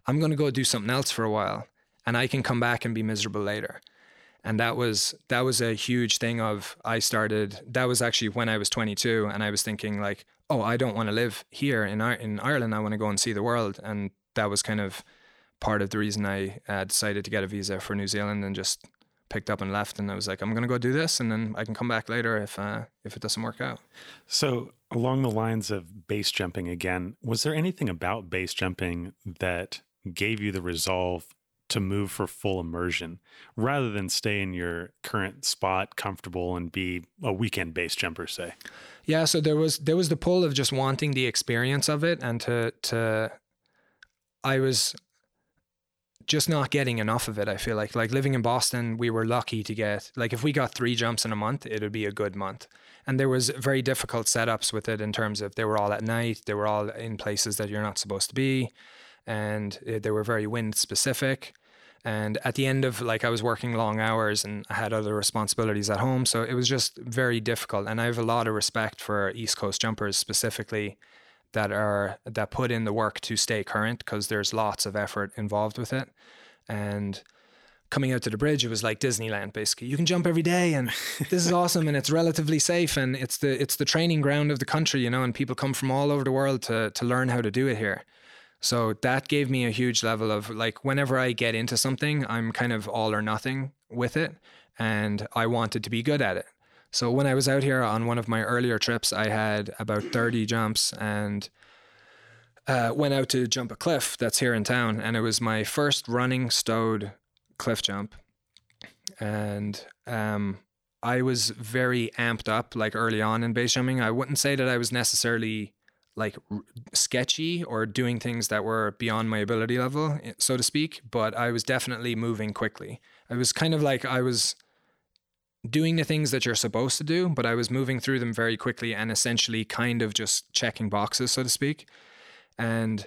Speaker 2: i'm going to go do something else for a while and i can come back and be miserable later. And that was that was a huge thing of i started that was actually when i was 22 and i was thinking like oh i don't want to live here in in ireland i want to go and see the world and that was kind of part of the reason I uh, decided to get a visa for New Zealand and just picked up and left. And I was like, I'm going to go do this, and then I can come back later if uh, if it doesn't work out.
Speaker 1: So along the lines of base jumping again, was there anything about base jumping that gave you the resolve to move for full immersion rather than stay in your current spot comfortable and be a weekend base jumper say
Speaker 2: yeah so there was there was the pull of just wanting the experience of it and to to i was just not getting enough of it. I feel like like living in Boston, we were lucky to get like if we got three jumps in a month, it would be a good month. And there was very difficult setups with it in terms of they were all at night, they were all in places that you're not supposed to be, and eh, they were very wind specific. And at the end of like I was working long hours and I had other responsibilities at home, so it was just very difficult. And I have a lot of respect for East Coast jumpers specifically that are that put in the work to stay current because there's lots of effort involved with it. And coming out to the bridge it was like disneyland basically. You can jump every day and this is awesome and it's relatively safe and it's the it's the training ground of the country you know and people come from all over the world to to learn how to do it here so that gave me a huge level of like whenever i get into something i'm kind of all or nothing with it and i wanted to be good at it so when I was out here on one of my earlier trips, I had about 30 jumps and uh, went out to jump a cliff that's here in town. And it was my first running stowed cliff jump. And um, I was very amped up like early on in base jumping. I wouldn't say that I was necessarily like r- sketchy or doing things that were beyond my ability level, so to speak, but I was definitely moving quickly. I was kind of like I was doing the things that you're supposed to do, but I was moving through them very quickly and essentially kind of just checking boxes, so to speak. And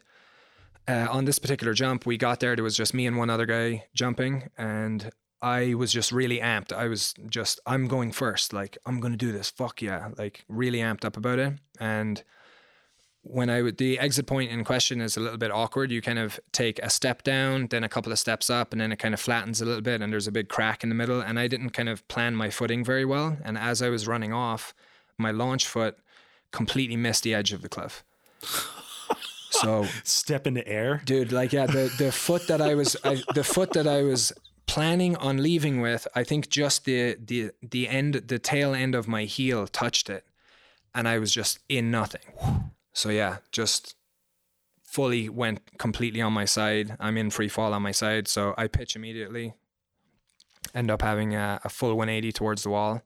Speaker 2: uh, on this particular jump, we got there. There was just me and one other guy jumping, and I was just really amped. I was just, I'm going first. Like, I'm going to do this. Fuck yeah. Like, really amped up about it. And when I would, the exit point in question is a little bit awkward. You kind of take a step down, then a couple of steps up, and then it kind of flattens a little bit, and there's a big crack in the middle. And I didn't kind of plan my footing very well. And as I was running off, my launch foot completely missed the edge of the cliff.
Speaker 1: So step into air,
Speaker 2: dude. Like yeah, the the foot that I was, I, the foot that I was planning on leaving with, I think just the the the end, the tail end of my heel touched it, and I was just in nothing. So yeah, just fully went completely on my side. I'm in free fall on my side, so I pitch immediately. End up having a, a full 180 towards the wall.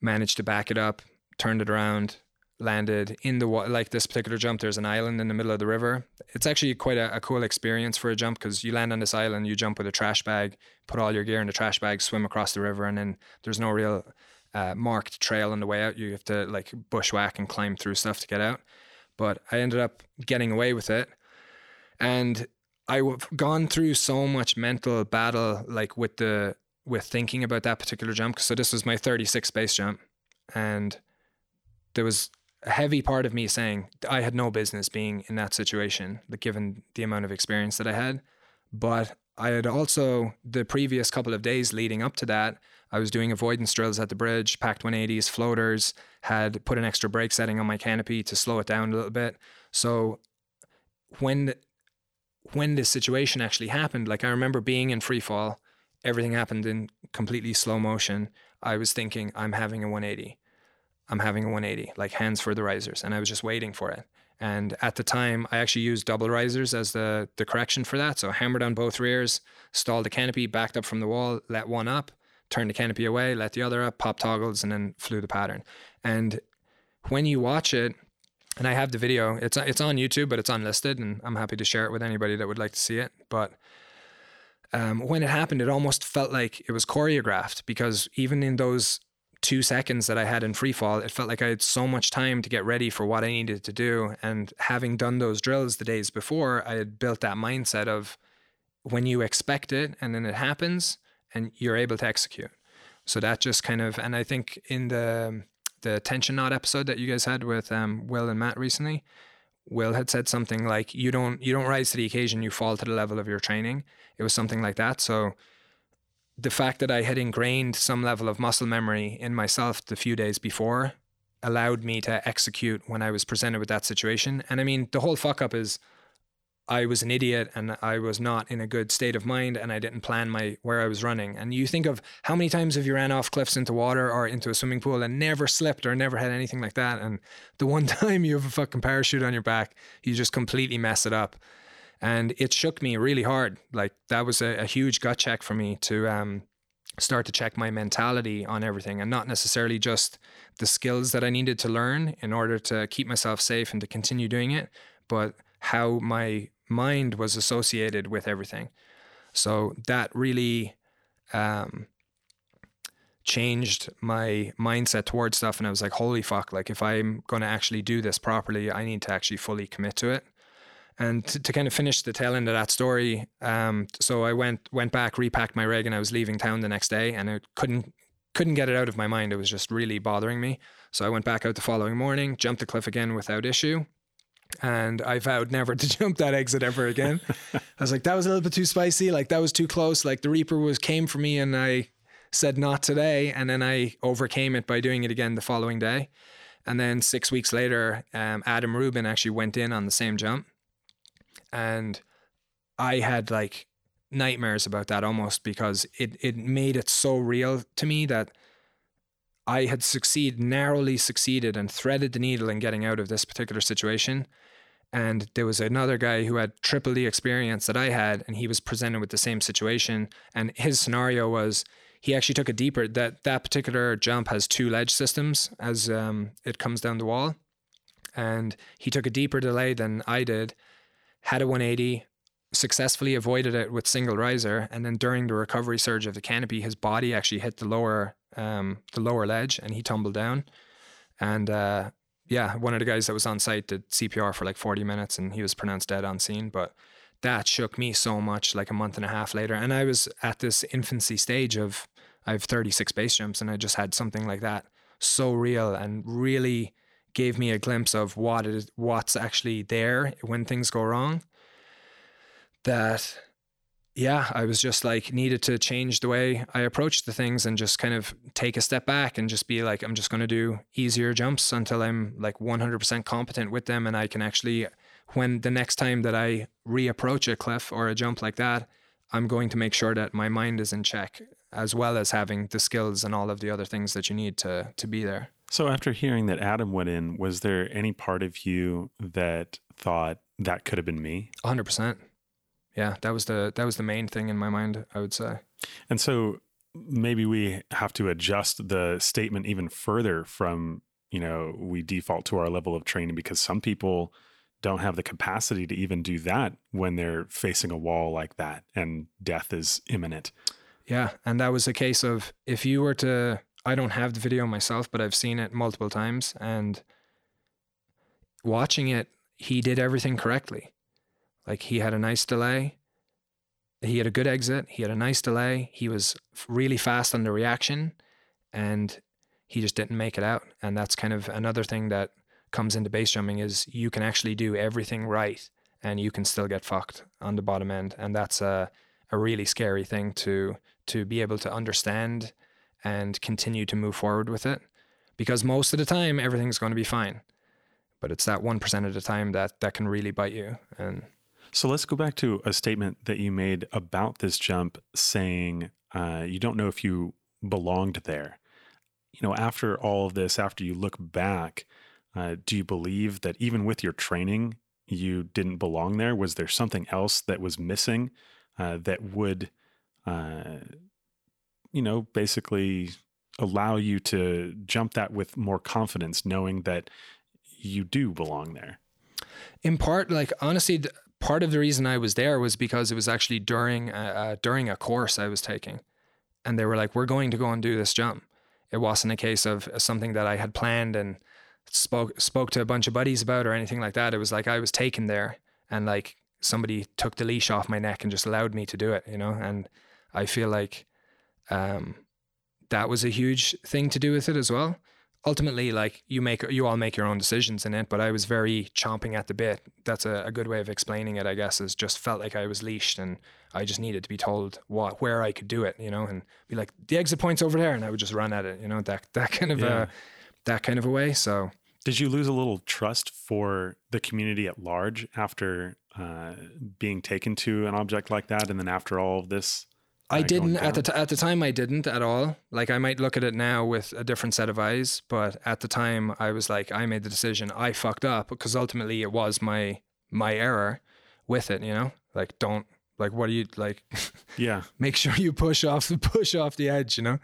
Speaker 2: Managed to back it up, turned it around, landed in the water. like this particular jump. There's an island in the middle of the river. It's actually quite a, a cool experience for a jump because you land on this island, you jump with a trash bag, put all your gear in the trash bag, swim across the river, and then there's no real uh, marked trail on the way out. You have to like bushwhack and climb through stuff to get out. But I ended up getting away with it, and I've gone through so much mental battle, like with the with thinking about that particular jump. So this was my 36 base jump, and there was a heavy part of me saying I had no business being in that situation, like given the amount of experience that I had. But I had also the previous couple of days leading up to that, I was doing avoidance drills at the bridge, packed 180s, floaters, had put an extra brake setting on my canopy to slow it down a little bit. So when when this situation actually happened, like I remember being in free fall, everything happened in completely slow motion. I was thinking, I'm having a 180. I'm having a 180, like hands for the risers. And I was just waiting for it. And at the time, I actually used double risers as the, the correction for that. So I hammered on both rears, stalled the canopy, backed up from the wall, let one up, turned the canopy away, let the other up, pop toggles, and then flew the pattern. And when you watch it, and I have the video, it's it's on YouTube, but it's unlisted, and I'm happy to share it with anybody that would like to see it. But um, when it happened, it almost felt like it was choreographed because even in those two seconds that I had in free fall, it felt like I had so much time to get ready for what I needed to do. And having done those drills the days before, I had built that mindset of when you expect it and then it happens and you're able to execute. So that just kind of, and I think in the the tension knot episode that you guys had with um, Will and Matt recently, Will had said something like, "You don't you don't rise to the occasion, you fall to the level of your training." It was something like that. So the fact that I had ingrained some level of muscle memory in myself the few days before allowed me to execute when I was presented with that situation. And I mean, the whole fuck up is I was an idiot and I was not in a good state of mind and I didn't plan my where I was running. And you think of how many times have you ran off cliffs into water or into a swimming pool and never slipped or never had anything like that. And the one time you have a fucking parachute on your back, you just completely mess it up and it shook me really hard. Like that was a, a huge gut check for me to um, start to check my mentality on everything, and not necessarily just the skills that I needed to learn in order to keep myself safe and to continue doing it, but how my mind was associated with everything. So that really um, changed my mindset towards stuff. And I was like, holy fuck, like if I'm going to actually do this properly, I need to actually fully commit to it. And to, to, kind of finish the tail end of that story, um, so I went went back, repacked my rig, and I was leaving town the next day, and I couldn't couldn't get it out of my mind. It was just really bothering me. So I went back out the following morning, jumped the cliff again without issue, and I vowed never to jump that exit ever again. I was like, that was a little bit too spicy. Like that was too close. Like the Reaper was came for me, and I said not today, and then I overcame it by doing it again the following day. And then six weeks later, um, Adam Rubin actually went in on the same jump and I had like nightmares about that almost because it it made it so real to me that I had succeed narrowly succeeded and threaded the needle in getting out of this particular situation and there was another guy who had triple the experience that I had and he was presented with the same situation and his scenario was he actually took a deeper that that particular jump has two ledge systems as um, it comes down the wall and he took a deeper delay than I did had a 180, successfully avoided it with single riser, and then during the recovery surge of the canopy, his body actually hit the lower um, the lower ledge, and he tumbled down. And uh, yeah, one of the guys that was on site did CPR for like 40 minutes, and he was pronounced dead on scene. But that shook me so much, like a month and a half later, and I was at this infancy stage of I have 36 base jumps, and I just had something like that so real and really gave me a glimpse of what is what's actually there when things go wrong that yeah i was just like needed to change the way i approached the things and just kind of take a step back and just be like i'm just going to do easier jumps until i'm like 100% competent with them and i can actually when the next time that i reapproach a cliff or a jump like that i'm going to make sure that my mind is in check as well as having the skills and all of the other things that you need to to be there
Speaker 1: So after hearing that Adam went in, was there any part of you that thought that could have been me?
Speaker 2: 100%. Yeah, that was the that was the main thing in my mind, I would say.
Speaker 1: And so maybe we have to adjust the statement even further from, you know, we default to our level of training because some people don't have the capacity to even do that when they're facing a wall like that and death is imminent.
Speaker 2: Yeah, and that was a case of if you were to I don't have the video myself, but I've seen it multiple times and watching it, he did everything correctly. Like he had a nice delay. He had a good exit. He had a nice delay. He was really fast on the reaction and he just didn't make it out. And that's kind of another thing that comes into base jumping is you can actually do everything right and you can still get fucked on the bottom end. And that's a, a really scary thing to to be able to understand and continue to move forward with it. Because most of the time everything's going to be fine. But it's that one percent of the time that that can really bite you. And
Speaker 1: so let's go back to a statement that you made about this jump saying uh, you don't know if you belonged there. You know, after all of this, after you look back, uh, do you believe that even with your training, you didn't belong there? Was there something else that was missing uh, that would, uh, you know, basically allow you to jump that with more confidence, knowing that you do belong there?
Speaker 2: In part, like honestly, part of the reason I was there was because it was actually during a, during a course I was taking, and they were like, "We're going to go and do this jump." It wasn't a case of uh, something that I had planned and spoke spoke to a bunch of buddies about or anything like that. It was like I was taken there, and like somebody took the leash off my neck and just allowed me to do it, you know. And I feel like um, that was a huge thing to do with it as well ultimately like you make you all make your own decisions in it but i was very chomping at the bit that's a, a, good way of explaining it i guess is just felt like i was leashed and i just needed to be told what where i could do it you know and be like the exit point's over there and i would just run at it you know that that kind of yeah. a that kind of a way so
Speaker 1: did you lose a little trust for the community at large after uh, being taken to an object like that and then after all of this
Speaker 2: I didn't at the t- at the time. I didn't at all. Like I might look at it now with a different set of eyes, but at the time I was like, I made the decision. I fucked up because ultimately it was my my error with it. You know, like don't like what do you like?
Speaker 1: Yeah,
Speaker 2: make sure you push off the push off the edge. You know,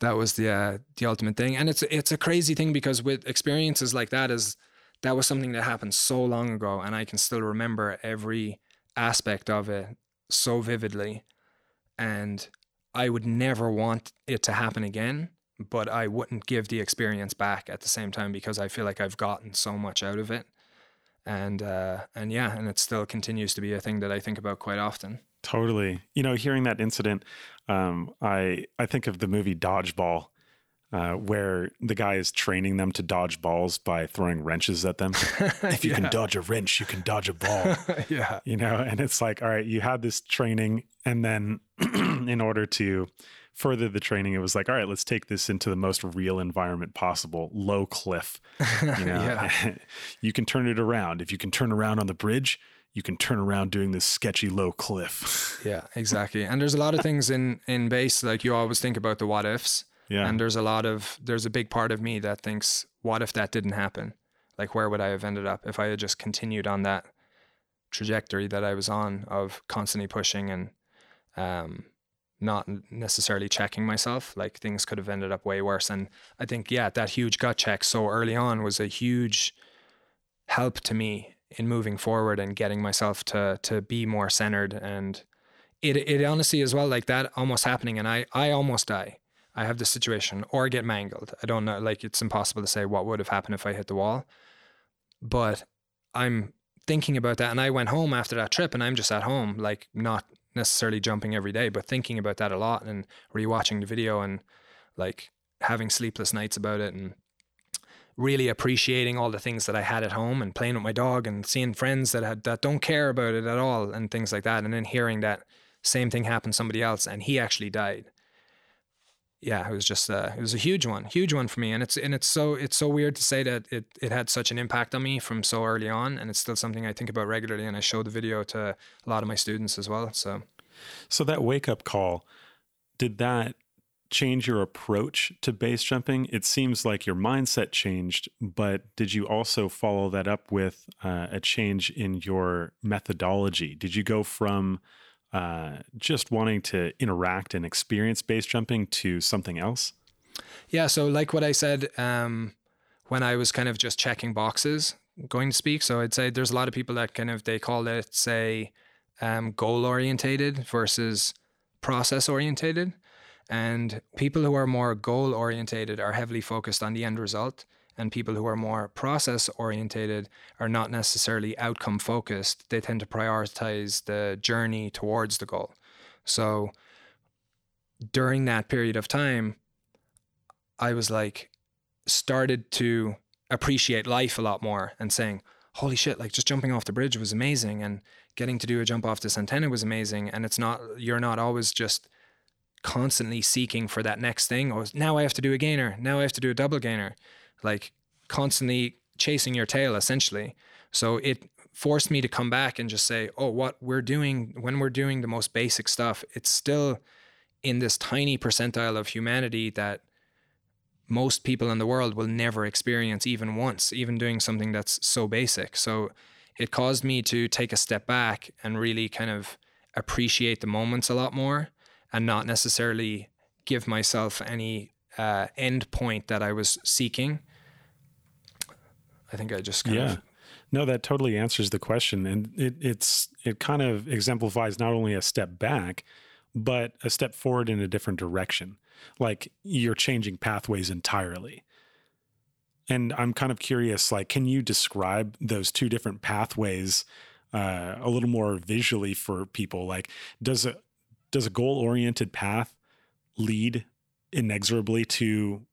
Speaker 2: that was the uh, the ultimate thing. And it's it's a crazy thing because with experiences like that is that was something that happened so long ago, and I can still remember every aspect of it so vividly and I would never want it to happen again, but I wouldn't give the experience back at the same time because I feel like I've gotten so much out of it. And uh, and yeah, and it still continues to be a thing that I think about quite often.
Speaker 1: Totally. You know, hearing that incident, um, I I think of the movie Dodgeball uh, where the guy is training them to dodge balls by throwing wrenches at them. if you yeah. can dodge a wrench, you can dodge a ball.
Speaker 2: yeah.
Speaker 1: You know, and it's like, all right, you had this training, and then in order to further the training, it was like, all right, let's take this into the most real environment possible, low cliff. You know, you can turn it around. If you can turn around on the bridge, you can turn around doing this sketchy low cliff.
Speaker 2: yeah, exactly. And there's a lot of things in in base like you always think about the what ifs
Speaker 1: yeah.
Speaker 2: And there's a lot of there's a big part of me that thinks, what if that didn't happen? Like where would I have ended up if I had just continued on that trajectory that I was on of constantly pushing and um, not necessarily checking myself. Like things could have ended up way worse. And I think, yeah, that huge gut check so early on was a huge help to me in moving forward and getting myself to to be more centered and it it honestly as well like that almost happening and I I almost die I have this situation or get mangled. I don't know. Like it's impossible to say what would have happened if I hit the wall. But I'm thinking about that. And I went home after that trip and I'm just at home, like not necessarily jumping every day, but thinking about that a lot and rewatching the video and like having sleepless nights about it and really appreciating all the things that I had at home and playing with my dog and seeing friends that had that don't care about it at all and things like that. And then hearing that same thing happened to somebody else and he actually died yeah, it was just it was a huge one, huge one for me, and it's and it's so it's so weird to say that it it had such an impact on me from so early on, and it's still something I think about regularly, and I show the video to a lot of my students as well. So,
Speaker 1: so that wake up call, did that change your approach to base jumping? It seems like your mindset changed, but did you also follow that up with uh, a change in your methodology? Did you go from uh, just wanting to interact and experience base jumping to something else?
Speaker 2: Yeah. So, like what I said, um, when I was kind of just checking boxes going to speak. So, I'd say there's a lot of people that kind of they call it, say, um, goal orientated versus process orientated. And people who are more goal orientated are heavily focused on the end result. And people who are more process orientated are not necessarily outcome focused. They tend to prioritize the journey towards the goal. So during that period of time, I was like, started to appreciate life a lot more and saying, holy shit, like just jumping off the bridge was amazing. And getting to do a jump off this antenna was amazing. And it's not, you're not always just constantly seeking for that next thing. Or now I have to do a gainer. Now I have to do a double gainer. Like constantly chasing your tail, essentially. So it forced me to come back and just say, oh, what we're doing when we're doing the most basic stuff, it's still in this tiny percentile of humanity that most people in the world will never experience even once, even doing something that's so basic. So it caused me to take a step back and really kind of appreciate the moments a lot more and not necessarily give myself any uh, end point that I was seeking. I think I just kind
Speaker 1: yeah.
Speaker 2: of
Speaker 1: no, that totally answers the question, and it, it's it kind of exemplifies not only a step back, but a step forward in a different direction. Like you're changing pathways entirely. And I'm kind of curious, like, can you describe those two different pathways uh, a little more visually for people? Like, does a does a goal oriented path lead inexorably to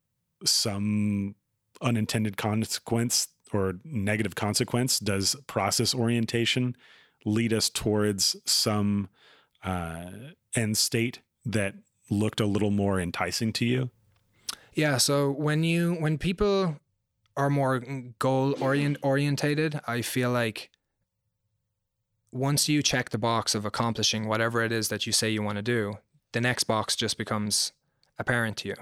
Speaker 1: some unintended consequence or negative consequence? Does process orientation lead us towards some uh, end state that looked a little more enticing to you?
Speaker 2: Yeah. So when you when people are more goal orient orientated, I feel like once you check the box of accomplishing whatever it is that you say you want to do, the next box just becomes apparent to you.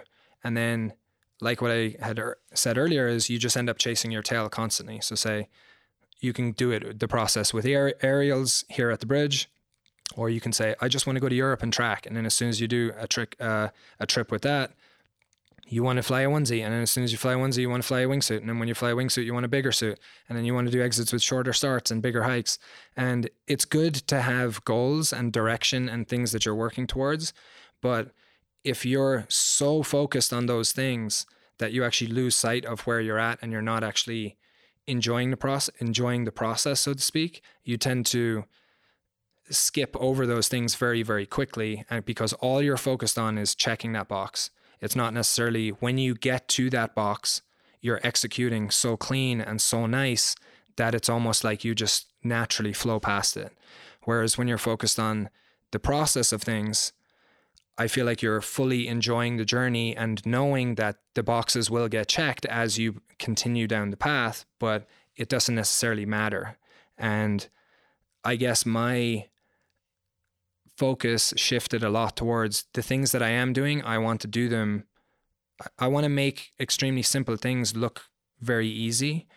Speaker 2: And then, like what I had er- said earlier, is you just end up chasing your tail constantly. So, say you can do it the process with aer- aerials here at the bridge, or you can say, I just want to go to Europe and track. And then, as soon as you do a trick, uh, a trip with that, you want to fly a onesie, and then as soon as you fly a onesie, you want to fly a wingsuit, and then when you fly a wingsuit, you want a bigger suit, and then you want to do exits with shorter starts and bigger hikes. And it's good to have goals and direction and things that you're working towards, but if you're so focused on those things that you actually lose sight of where you're at and you're not actually enjoying the process, enjoying the process, so to speak, you tend to skip over those things very, very quickly, and because all you're focused on is checking that box it's not necessarily when you get to that box, you're executing so clean and so nice that it's almost like you just naturally flow past it. Whereas when you're focused on the process of things, I feel like you're fully enjoying the journey and knowing that the boxes will get checked as you continue down the path, but it doesn't necessarily matter. And I guess my focus shifted a lot towards the things that I am doing. I want to do them. I want to make extremely simple things look very easy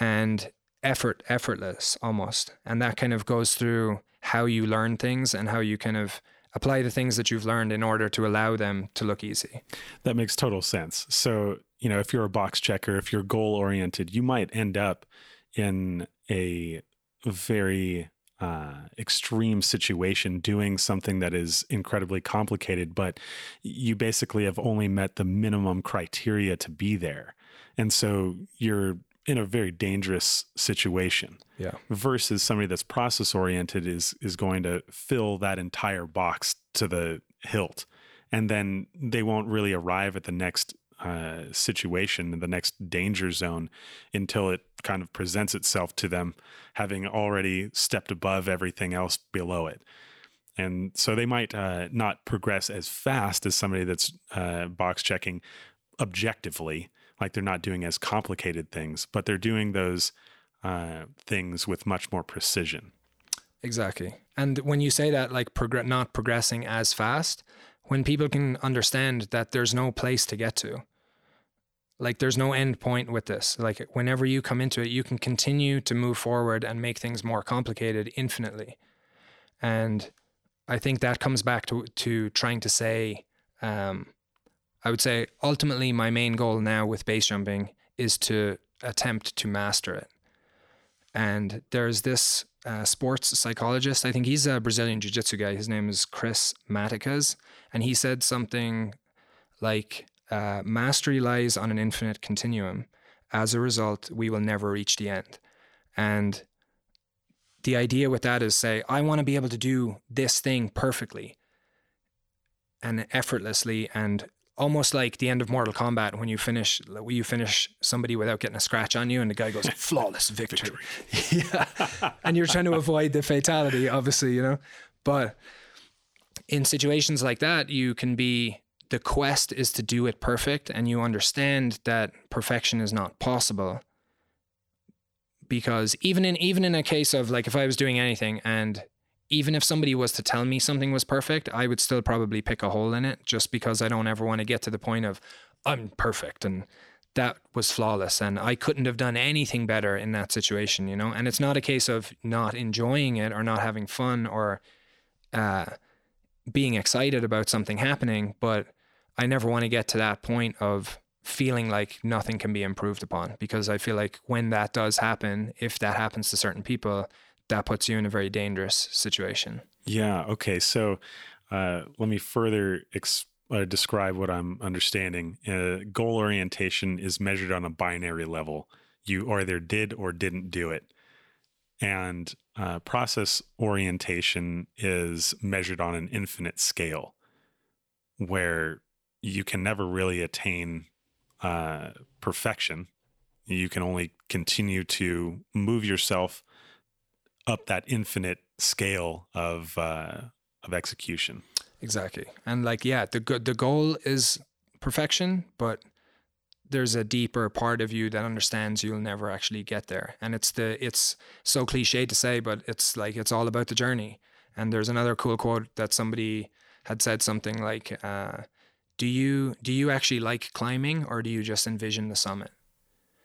Speaker 2: and effort effortless almost. And that kind of goes through how you learn things and how you kind of apply the things that you've learned in order to allow them to look easy.
Speaker 1: That makes total sense. So, you know, if you're a box checker, if you're goal oriented, you might end up in a very uh, extreme situation doing something that is incredibly complicated, but you basically have only met the minimum criteria to be there. And so you're in a very dangerous situation.
Speaker 2: Yeah.
Speaker 1: Versus somebody that's process oriented is is going to fill that entire box to the hilt. And then they won't really arrive at the next uh, situation, the next danger zone, until it kind of presents itself to them, having already stepped above everything else below it. And so they might uh, not progress as fast as somebody that's uh, box checking objectively, like they're not doing as complicated things, but they're doing those uh, things with much more precision.
Speaker 2: Exactly. And when you say that, like progr- not progressing as fast, when people can understand that there's no place to get to like there's no end point with this like whenever you come into it you can continue to move forward and make things more complicated infinitely and i think that comes back to to trying to say um, i would say ultimately my main goal now with base jumping is to attempt to master it and there's this uh, sports psychologist i think he's a brazilian jiu-jitsu guy his name is chris matakas and he said something like uh, mastery lies on an infinite continuum. As a result, we will never reach the end. And the idea with that is say, I want to be able to do this thing perfectly and effortlessly and almost like the end of Mortal Kombat when you finish when you finish somebody without getting a scratch on you and the guy goes flawless victory. yeah. And you're trying to avoid the fatality, obviously, you know. But in situations like that, you can be the quest is to do it perfect, and you understand that perfection is not possible. Because even in even in a case of like if I was doing anything and even if somebody was to tell me something was perfect, I would still probably pick a hole in it just because I don't ever want to get to the point of I'm perfect and that was flawless and I couldn't have done anything better in that situation, you know? And it's not a case of not enjoying it or not having fun or uh, being excited about something happening, but I never want to get to that point of feeling like nothing can be improved upon because I feel like when that does happen, if that happens to certain people, that puts you in a very dangerous situation.
Speaker 1: Yeah. Okay. So uh, let me further uh, describe what I'm understanding. Uh, goal orientation is measured on a binary level. You either did or didn't do it. And uh, process orientation is measured on an infinite scale where you can never really attain uh, perfection. You can only continue to move yourself up that infinite scale of uh, of execution.
Speaker 2: Exactly, and like yeah, the the goal is perfection, but there's a deeper part of you that understands you'll never actually get there. And it's the it's so cliche to say but it's like it's all about the journey. And there's another cool quote that somebody had said something like uh, do you do you actually like climbing or do you just envision the summit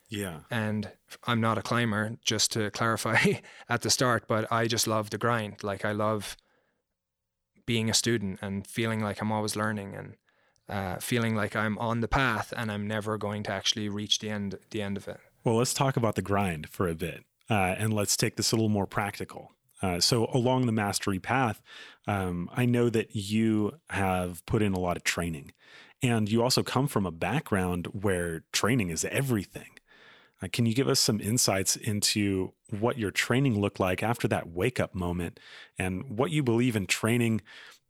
Speaker 1: yeah
Speaker 2: and i'm not a climber just to clarify at the start but i just love the grind like i love being a student and feeling like i'm always learning and uh, feeling like I'm on the path and I'm never going to actually reach the end the end of it.
Speaker 1: Well, let's talk about the grind for a bit, uh, and let's take this a little more practical. Uh, so, along the mastery path, um, I know that you have put in a lot of training, and you also come from a background where training is everything. Uh, can you give us some insights into what your training looked like after that wake up moment, and what you believe in training?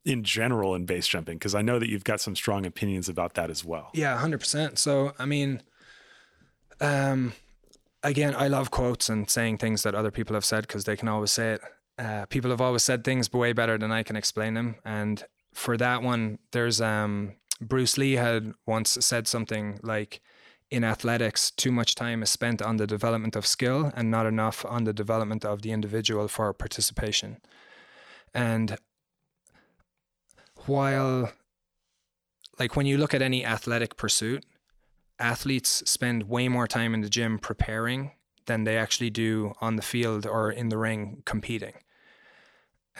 Speaker 1: in general in base jumping? Because I know that you've got some strong opinions about that as well.
Speaker 2: Yeah, hundred percent. So I mean, um, again, I love quotes and saying things that other people have said because they can always say it. Uh, people have always said things way better than I can explain them, and for that one, there's um, Bruce Lee had once said something like. In athletics, too much time is spent on the development of skill and not enough on the development of the individual for participation. And while like when you look at any athletic pursuit, athletes spend way more time in the gym preparing than they actually do on the field or in the ring competing.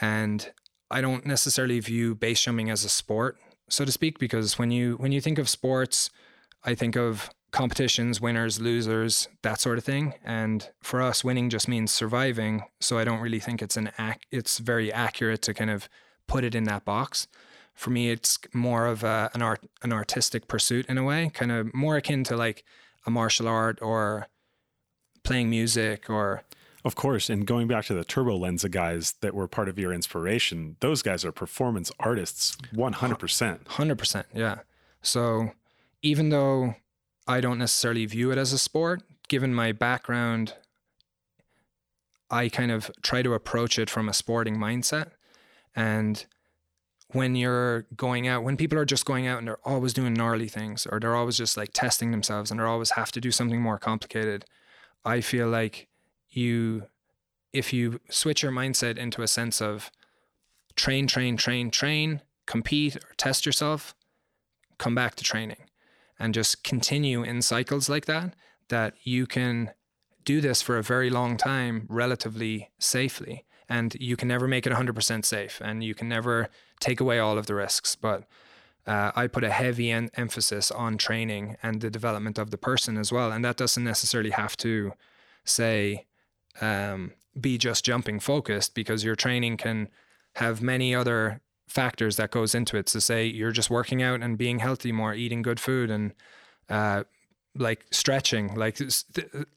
Speaker 2: And I don't necessarily view base jumping as a sport, so to speak, because when you when you think of sports, I think of competitions, winners, losers, that sort of thing. And for us, winning just means surviving. So I don't really think it's an ac- it's very accurate to kind of put it in that box for me, it's more of a, an art, an artistic pursuit in a way, kind of more akin to like a martial art or playing music or.
Speaker 1: Of course, and going back to the Turbo Turbolenza guys that were part of your inspiration, those guys are performance artists, one hundred percent.
Speaker 2: Hundred percent, yeah. So even though I don't necessarily view it as a sport, given my background, I kind of try to approach it from a sporting mindset. And when you're going out, when people are just going out and they're always doing gnarly things or they're always just like testing themselves and they're always have to do something more complicated, I feel like you, if you switch your mindset into a sense of train, train, train, train, compete or test yourself, come back to training and just continue in cycles like that, that you can do this for a very long time relatively safely. And you can never make it 100% safe and you can never take away all of the risks. But uh, I put a heavy en- emphasis on training and the development of the person as well. And that doesn't necessarily have to say, um, be just jumping focused because your training can have many other factors that goes into it. So say you're just working out and being healthy more, eating good food and uh, like stretching, like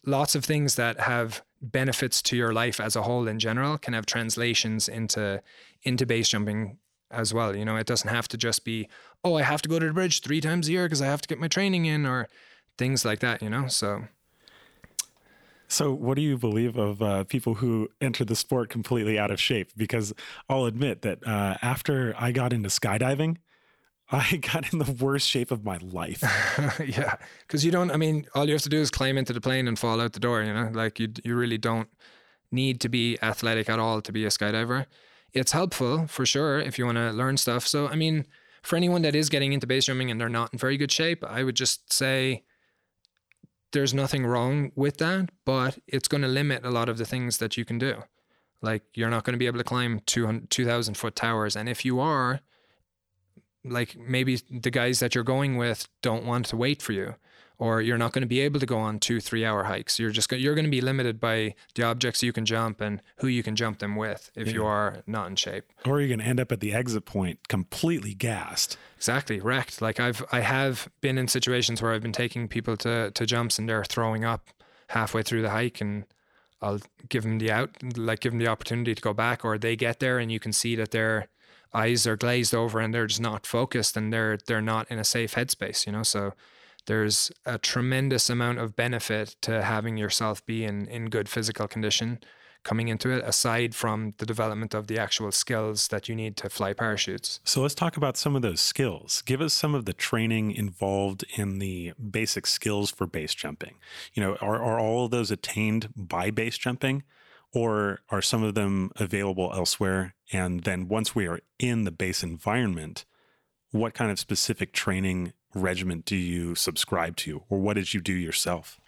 Speaker 2: lots of things that have benefits to your life as a whole in general can have translations into into base jumping as well. You know, it doesn't have to just be, oh, I have to go to the bridge three times a year because I have to get my training in or things like that, you know? So
Speaker 1: so, what do you believe of uh, people who enter the sport completely out of shape? Because I'll admit that uh, after I got into skydiving, I got in the worst shape of my life.
Speaker 2: yeah, because you don't. I mean, all you have to do is climb into the plane and fall out the door. You know, like you you really don't need to be athletic at all to be a skydiver. It's helpful for sure if you want to learn stuff. So, I mean, for anyone that is getting into base jumping and they're not in very good shape, I would just say there's nothing wrong with that, but it's going to limit a lot of the things that you can do. Like you're not going to be able to climb 2,000 foot towers. And if you are, like maybe the guys that you're going with don't want to wait for you or you're not going to be able to go on two three hour hikes. You're just you're going to be limited by the objects you can jump and who you can jump them with if yeah. you are not in shape.
Speaker 1: Or you're going to end up at the exit point completely gassed.
Speaker 2: Exactly wrecked. Like i've i have been in situations where i've been taking people to to jumps and they're throwing up halfway through the hike and i'll give them the out like give them the opportunity to go back or they get there and you can see that their eyes are glazed over and they're just not focused and they're they're not in a safe headspace you know? So there's a tremendous amount of benefit to having yourself be in, in good physical condition coming into it, aside from the development of the actual skills that you need to fly parachutes.
Speaker 1: So let's talk about some of those skills. Give us some of the training involved in the basic skills for base jumping. You know, are, are all of those attained by base jumping? Or are some of them available elsewhere? And then once we are in the base environment, what kind of specific training regiment do you subscribe to, or what did you do yourself?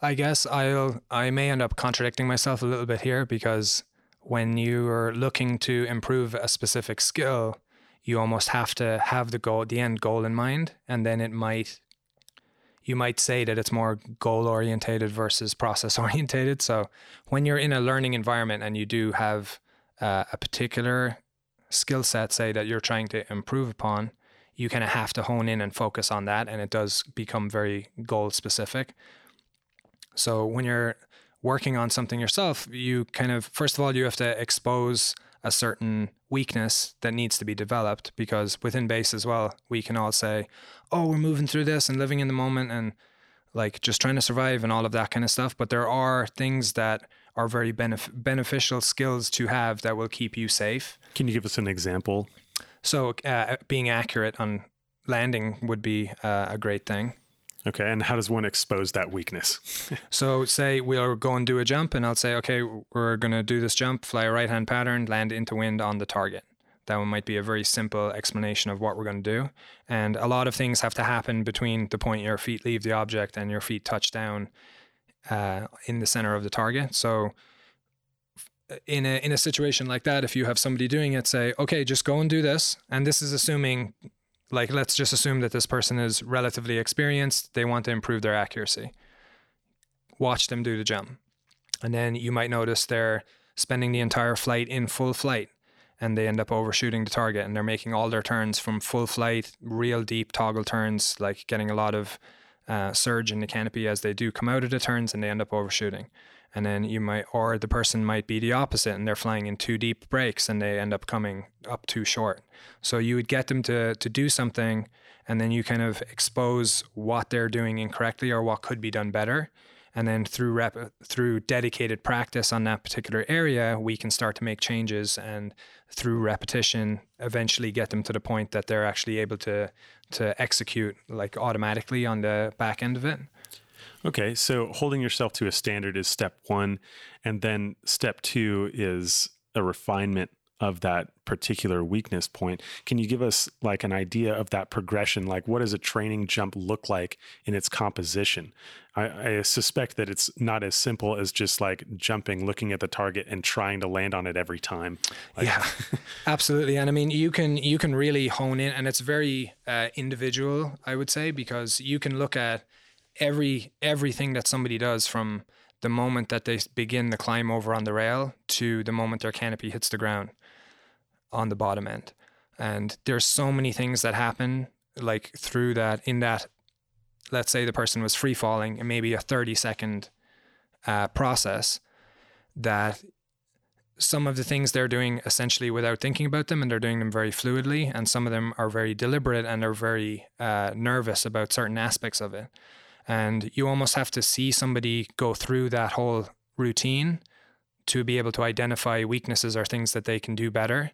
Speaker 2: I guess I'll I may end up contradicting myself a little bit here because when you are looking to improve a specific skill, you almost have to have the goal, the end goal in mind, and then it might you might say that it's more goal orientated versus process orientated. So when you're in a learning environment and you do have uh, a particular skill set, say that you're trying to improve upon, you kind of have to hone in and focus on that. And it does become very goal specific. So when you're working on something yourself, you kind of, first of all, you have to expose a certain weakness that needs to be developed because within base as well, we can all say, oh, we're moving through this and living in the moment and like just trying to survive and all of that kind of stuff. But there are things that are very benef- beneficial skills to have that will keep you safe.
Speaker 1: Can you give us an example?
Speaker 2: So uh, being accurate on landing would be uh, a great thing.
Speaker 1: Okay, and how does one expose that weakness?
Speaker 2: so, say we'll go and do a jump, and I'll say, okay, we're going to do this jump, fly a right hand pattern, land into wind on the target. That one might be a very simple explanation of what we're going to do. And a lot of things have to happen between the point your feet leave the object and your feet touch down uh, in the center of the target. So, in a in a situation like that, if you have somebody doing it, say, okay, just go and do this. And this is assuming, like, let's just assume that this person is relatively experienced. They want to improve their accuracy. Watch them do the jump, and then you might notice they're spending the entire flight in full flight, and they end up overshooting the target, and they're making all their turns from full flight, real deep toggle turns, like getting a lot of uh, surge in the canopy as they do come out of the turns, and they end up overshooting and then you might or the person might be the opposite and they're flying in too deep brakes and they end up coming up too short. So you would get them to to do something and then you kind of expose what they're doing incorrectly or what could be done better. And then through rep through dedicated practice on that particular area we can start to make changes and through repetition eventually get them to the point that they're actually able to to execute like automatically on the back end of it
Speaker 1: Okay, so holding yourself to a standard is step one. And then step two is a refinement of that particular weakness point. Can you give us like an idea of that progression? Like, what does a training jump look like in its composition? I, I, suspect that it's not as simple as just like jumping, looking at the target, and trying to land on it every time.
Speaker 2: Like, yeah, absolutely. And I mean, you can you can really hone in, and it's very uh, individual, I would say, because you can look at every everything that somebody does from the moment that they begin the climb over on the rail to the moment their canopy hits the ground on the bottom end. And there's so many things that happen like through that in that let's say the person was free falling and maybe a 30 second uh, process that some of the things they're doing essentially without thinking about them and they're doing them very fluidly and some of them are very deliberate and are very uh, nervous about certain aspects of it and you almost have to see somebody go through that whole routine to be able to identify weaknesses or things that they can do better.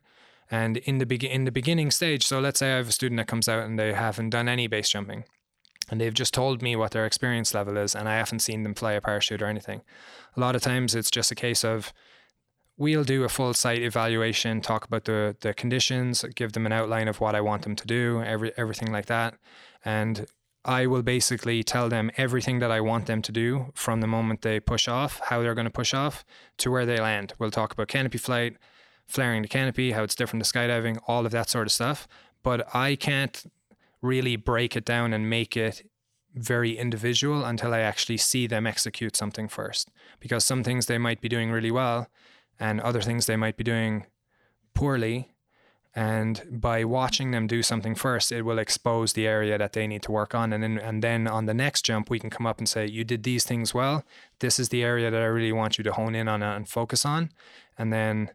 Speaker 2: And in the be- in the beginning stage, so let's say I have a student that comes out and they haven't done any base jumping, and they've just told me what their experience level is, and I haven't seen them fly a parachute or anything. A lot of times, it's just a case of we'll do a full site evaluation, talk about the the conditions, give them an outline of what I want them to do, every everything like that, and I will basically tell them everything that I want them to do from the moment they push off, how they're going to push off to where they land. We'll talk about canopy flight, flaring the canopy, how it's different to skydiving, all of that sort of stuff. But I can't really break it down and make it very individual until I actually see them execute something first. Because some things they might be doing really well, and other things they might be doing poorly and by watching them do something first it will expose the area that they need to work on. And then and then on the next jump we can come up and say you did these things well. This is the area that I really want you to hone in on and focus on. And then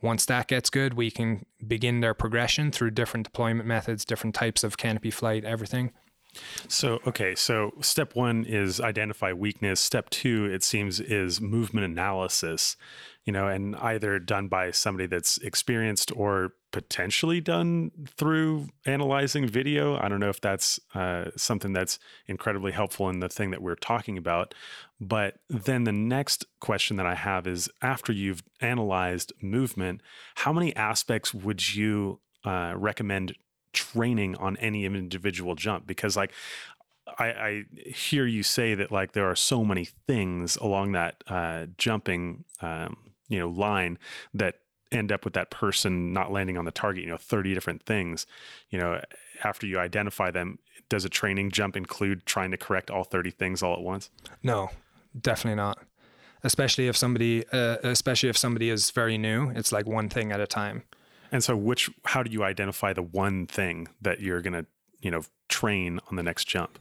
Speaker 2: once that gets good we can begin their progression through different deployment methods different types of canopy flight everything
Speaker 1: so, okay, so step one is identify weakness. Step two, it seems, is movement analysis you know, and either done by somebody that's experienced or potentially done through analyzing video. I don't know if that's uh, something that's incredibly helpful in the thing that we're talking about. But then the next question that I have is after you've analyzed movement, how many aspects would you uh, recommend training on any individual jump? Because, like, I, I, hear you say that like there are so many things along that uh, jumping um, you know line that end up with that person not landing on the target you know 30 different things. You know after you identify them does a training jump include trying to correct all 30 things all at once?
Speaker 2: No definitely not. Especially if somebody uh, especially if somebody is very new it's like one thing at a time
Speaker 1: and so which how do you identify the one thing that you're going to you know train on the next jump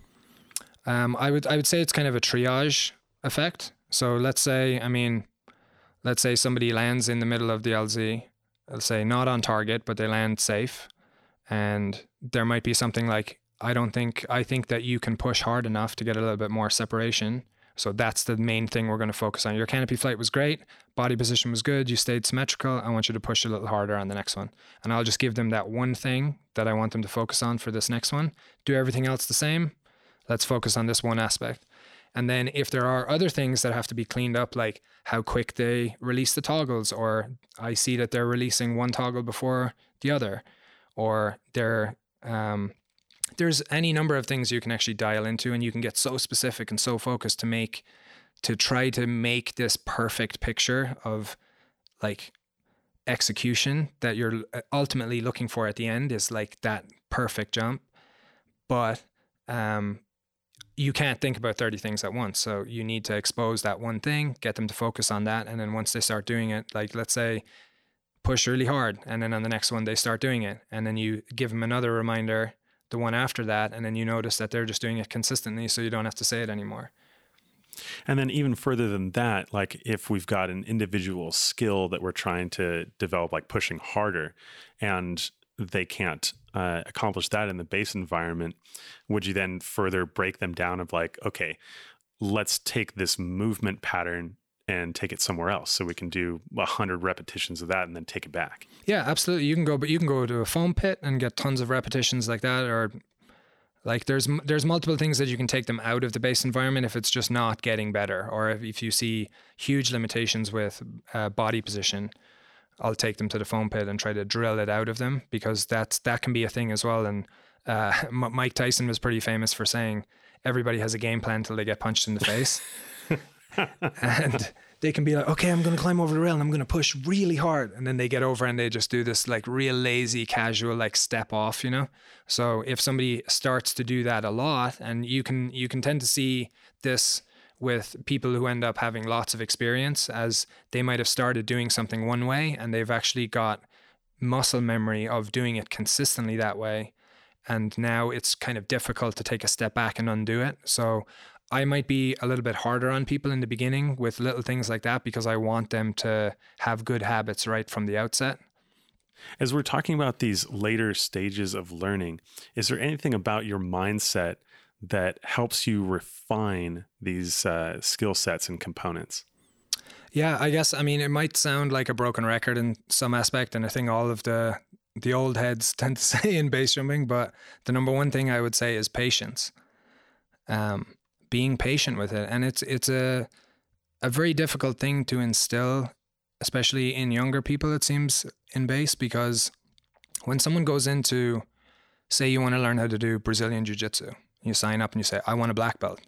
Speaker 2: um, i would i would say it's kind of a triage effect so let's say i mean let's say somebody lands in the middle of the LZ, let's say not on target, but they land safe. And there might be something like, I don't think, I think that you can push hard enough to get a little bit more separation. So that's the main thing we're going to focus on. Your canopy flight was great, body position was good, you stayed symmetrical. I want you to push a little harder on the next one. And I'll just give them that one thing that I want them to focus on for this next one. Do everything else the same. Let's focus on this one aspect. And then if there are other things that have to be cleaned up, like how quick they release the toggles, or I see that they're releasing one toggle before the other, or they're um, there's any number of things you can actually dial into, and you can get so specific and so focused to make to try to make this perfect picture of like execution that you're uh, ultimately looking for at the end is like that perfect jump but um you can't think about 30 things at once. So you need to expose that one thing, get them to focus on that. And then once they start doing it, like let's say push really hard. And then on the next one, they start doing it. And then you give them another reminder, the one after that. And then you notice that they're just doing it consistently. So you don't have to say it anymore.
Speaker 1: And then even further than that, like if we've got an individual skill that we're trying to develop, like pushing harder, and they can't uh, accomplish that in the base environment, would you then further break them down of like, okay, let's take this movement pattern and take it somewhere else so we can do a hundred repetitions of that and then take it back.
Speaker 2: Yeah, absolutely. You can go, but you can go to a foam pit and get tons of repetitions like that, or like there's there's multiple things that you can take them out of the base environment if it's just not getting better, or if, if you see huge limitations with uh, body position I'll take them to the foam pit and try to drill it out of them because that's that can be a thing as well. And uh, Mike Tyson was pretty famous for saying everybody has a game plan until they get punched in the face. and they can be like, okay, I'm going to climb over the rail and I'm going to push really hard. And then they get over and they just do this like real lazy, casual, like step off, you know? So if somebody starts to do that a lot and you can, you can tend to see this with people who end up having lots of experience as they might have started doing something one way and they've actually got muscle memory of doing it consistently that way and now it's kind of difficult to take a step back and undo it. So I might be a little bit harder on people in the beginning with little things like that because I want them to have good habits right from the outset.
Speaker 1: As we're talking about these later stages of learning, is there anything about your mindset that helps you refine these uh, skill sets and components?
Speaker 2: Yeah, I guess I mean it might sound like a broken record in some aspect, and I think all of the the old heads tend to say in base jumping, but the number one thing I would say is patience. Um, being patient with it, and it's it's a a very difficult thing to instill, especially in younger people. It seems in base because when someone goes into, say, you want to learn how to do Brazilian Jiu Jitsu, you sign up and you say, I want a black belt,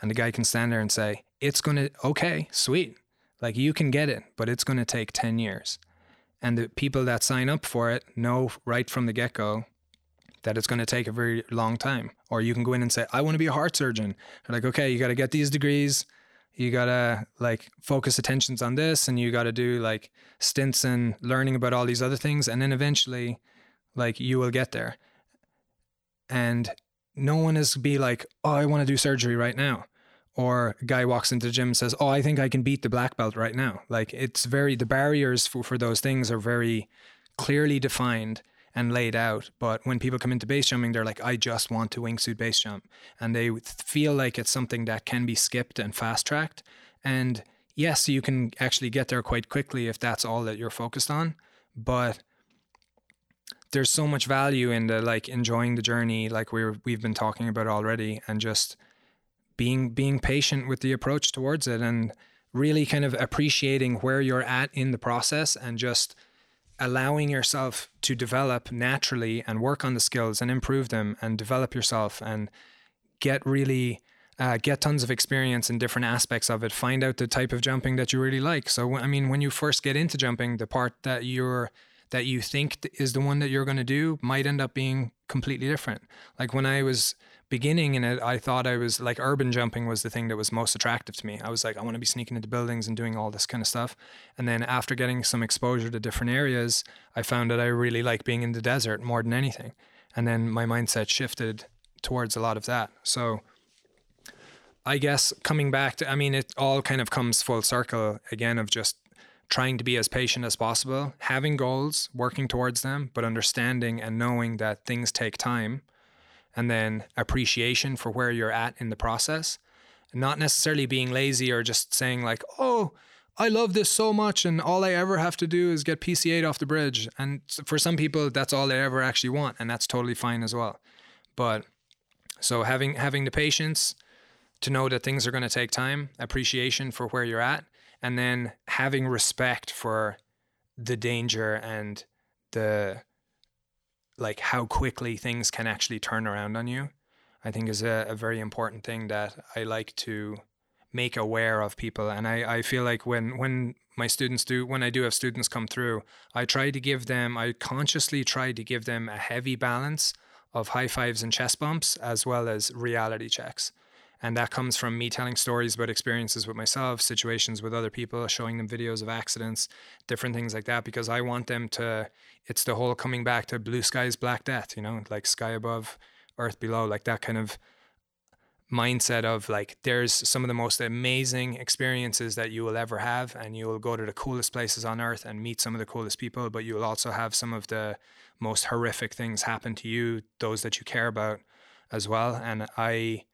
Speaker 2: and the guy can stand there and say, it's gonna okay, sweet, like you can get it, but it's gonna take ten years. And the people that sign up for it know right from the get go that it's going to take a very long time. Or you can go in and say, I want to be a heart surgeon. They're like, okay, you got to get these degrees. You got to like focus attentions on this and you got to do like stints and learning about all these other things. And then eventually, like, you will get there. And no one is be like, oh, I want to do surgery right now or a guy walks into the gym and says, "Oh, I think I can beat the black belt right now." Like it's very the barriers for for those things are very clearly defined and laid out. But when people come into base jumping, they're like, "I just want to wingsuit base jump," and they feel like it's something that can be skipped and fast tracked. And yes, you can actually get there quite quickly if that's all that you're focused on, but there's so much value in the like enjoying the journey like we're we've been talking about already and just being being patient with the approach towards it and really kind of appreciating where you're at in the process and just allowing yourself to develop naturally and work on the skills and improve them and develop yourself and get really uh, get tons of experience in different aspects of it. Find out the type of jumping that you really like. So i mean when you first get into jumping the part that you're that you think is the one that you're going to do might end up being completely different. Like when i was beginning in it, I thought I was like urban jumping was the thing that was most attractive to me. I was like, I want to be sneaking into buildings and doing all this kind of stuff. And then after getting some exposure to different areas, I found that I really like being in the desert more than anything. And then my mindset shifted towards a lot of that. So I guess coming back to, I mean, it all kind of comes full circle again of just trying to be as patient as possible, having goals, working towards them, but understanding and knowing that things take time and then appreciation for where you're at in the process. Not necessarily being lazy or just saying, like, oh, I love this so much, and all I ever have to do is get PCA off the bridge. And for some people, that's all they ever actually want, and that's totally fine as well. But so having having the patience to know that things are going to take time, appreciation for where you're at, and then having respect for the danger and the like how quickly things can actually turn around on you, I think is a, a very important thing that I like to make aware of people. And I, I feel like when when my students do when I do have students come through, I try to give them I consciously try to give them a heavy balance of high fives and chest bumps as well as reality checks. And that comes from me telling stories about experiences with myself, situations with other people, showing them videos of accidents, different things like that, because I want them to, it's the whole coming back to blue skies, black death, you know, like sky above, earth below, like that kind of mindset of like, there's some of the most amazing experiences that you will ever have. And you will go to the coolest places on earth and meet some of the coolest people, but you will also have some of the most horrific things happen to you, those that you care about as well. And I,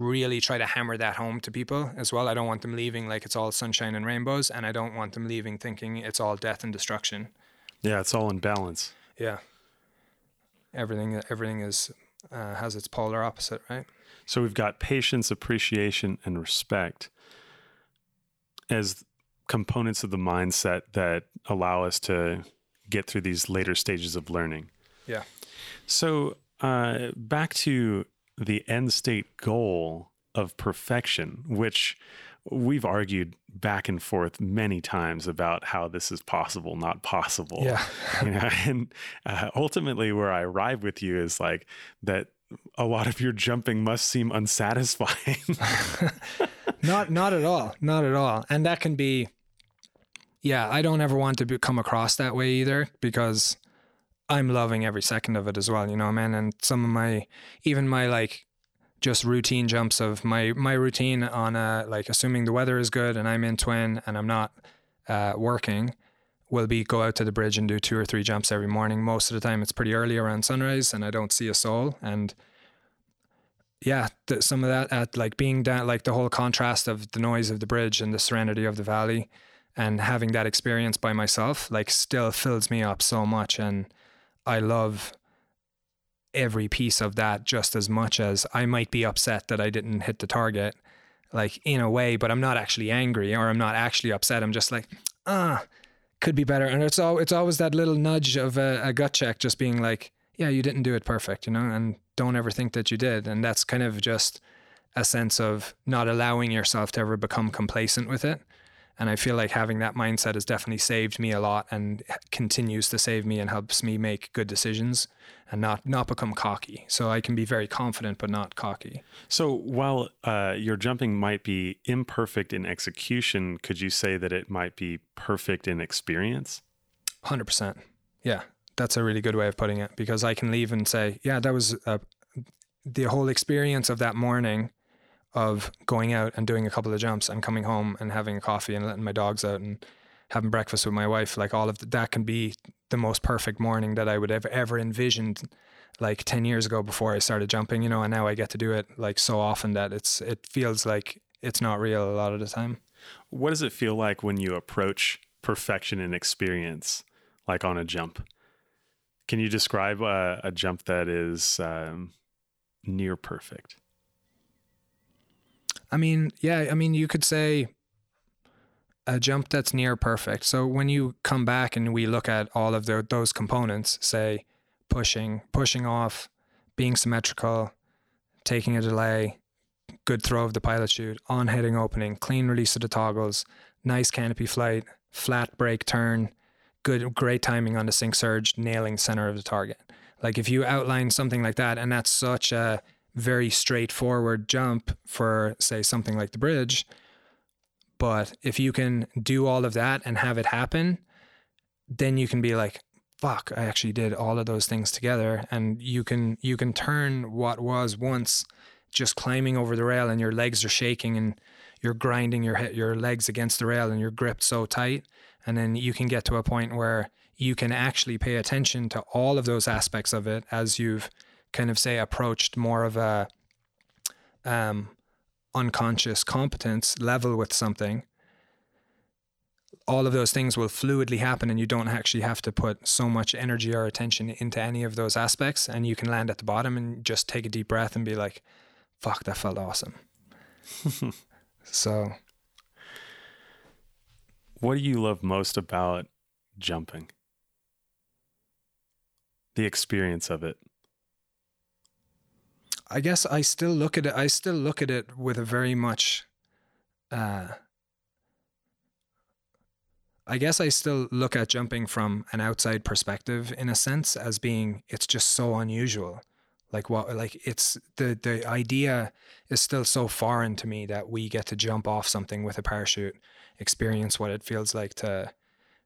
Speaker 2: really try to hammer that home to people as well. I don't want them leaving like it's all sunshine and rainbows, and I don't want them leaving thinking it's all death and destruction.
Speaker 1: Yeah, it's all in balance.
Speaker 2: Yeah, everything everything is uh, has its polar opposite, right?
Speaker 1: So we've got patience, appreciation, and respect as components of the mindset that allow us to get through these later stages of learning.
Speaker 2: Yeah.
Speaker 1: So, uh, back to the end state goal of perfection, which we've argued back and forth many times about how this is possible, not possible.
Speaker 2: Yeah.
Speaker 1: you know, and uh, ultimately, where I arrive with you is like that. A lot of your jumping must seem unsatisfying.
Speaker 2: not, not at all. Not at all. And that can be. Yeah, I don't ever want to be, come across that way either because I'm loving every second of it as well. You know, man. And some of my, even my like just routine jumps of my my routine on a like assuming the weather is good and I'm in twin and I'm not uh, working will be go out to the bridge and do two or three jumps every morning. Most of the time it's pretty early around sunrise and I don't see a soul and yeah, the, some of that at like being down like the whole contrast of the noise of the bridge and the serenity of the valley and having that experience by myself like still fills me up so much and I love every piece of that just as much as I might be upset that I didn't hit the target, like in a way, but I'm not actually angry or I'm not actually upset. I'm just like, ah, could be better. And it's all it's always that little nudge of a, a gut check, just being like, yeah, you didn't do it perfect, you know, and don't ever think that you did. And that's kind of just a sense of not allowing yourself to ever become complacent with it. And I feel like having that mindset has definitely saved me a lot and continues to save me and helps me make good decisions and not not become cocky. So I can be very confident but not cocky.
Speaker 1: So while uh, your jumping might be imperfect in execution, could you say that it might be perfect in experience?
Speaker 2: Hundred percent. Yeah, that's a really good way of putting it because I can leave and say, yeah, that was uh, the whole experience of that morning of going out and doing a couple of jumps and coming home and having a coffee and letting my dogs out and having breakfast with my wife like all of the, that can be the most perfect morning that I would have ever envisioned like 10 years ago before I started jumping you know and now I get to do it like so often that it's it feels like it's not real a lot of the time.
Speaker 1: What does it feel like when you approach perfection in experience like on a jump? Can you describe a, a jump that is um, near perfect
Speaker 2: I mean, yeah, I mean, you could say a jump that's near perfect. So when you come back and we look at all of the, those components, say pushing, pushing off, being symmetrical, taking a delay, good throw of the pilot chute, on heading opening, clean release of the toggles, nice canopy flight, flat brake turn, good, great timing on the sink surge, nailing center of the target. Like if you outline something like that, and that's such a very straightforward jump for, say, something like the bridge. But if you can do all of that and have it happen, then you can be like, fuck, I actually did all of those things together. And you can you can turn what was once just climbing over the rail and your legs are shaking and you're grinding your your legs against the rail and you're gripped so tight. And then you can get to a point where you can actually pay attention to all of those aspects of it as you've kind of say approached more of a um, unconscious competence level with something, all of those things will fluidly happen and you don't actually have to put so much energy or attention into any of those aspects and you can land at the bottom and just take a deep breath and be like fuck that felt awesome. So
Speaker 1: what do you love most about jumping? The experience of it
Speaker 2: I guess I still look at it. I still look at it with a very much. Uh, I guess I still look at jumping from an outside perspective in a sense as being it's just so unusual. Like what like it's the the idea is still so foreign to me that we get to jump off something with a parachute, experience what it feels like to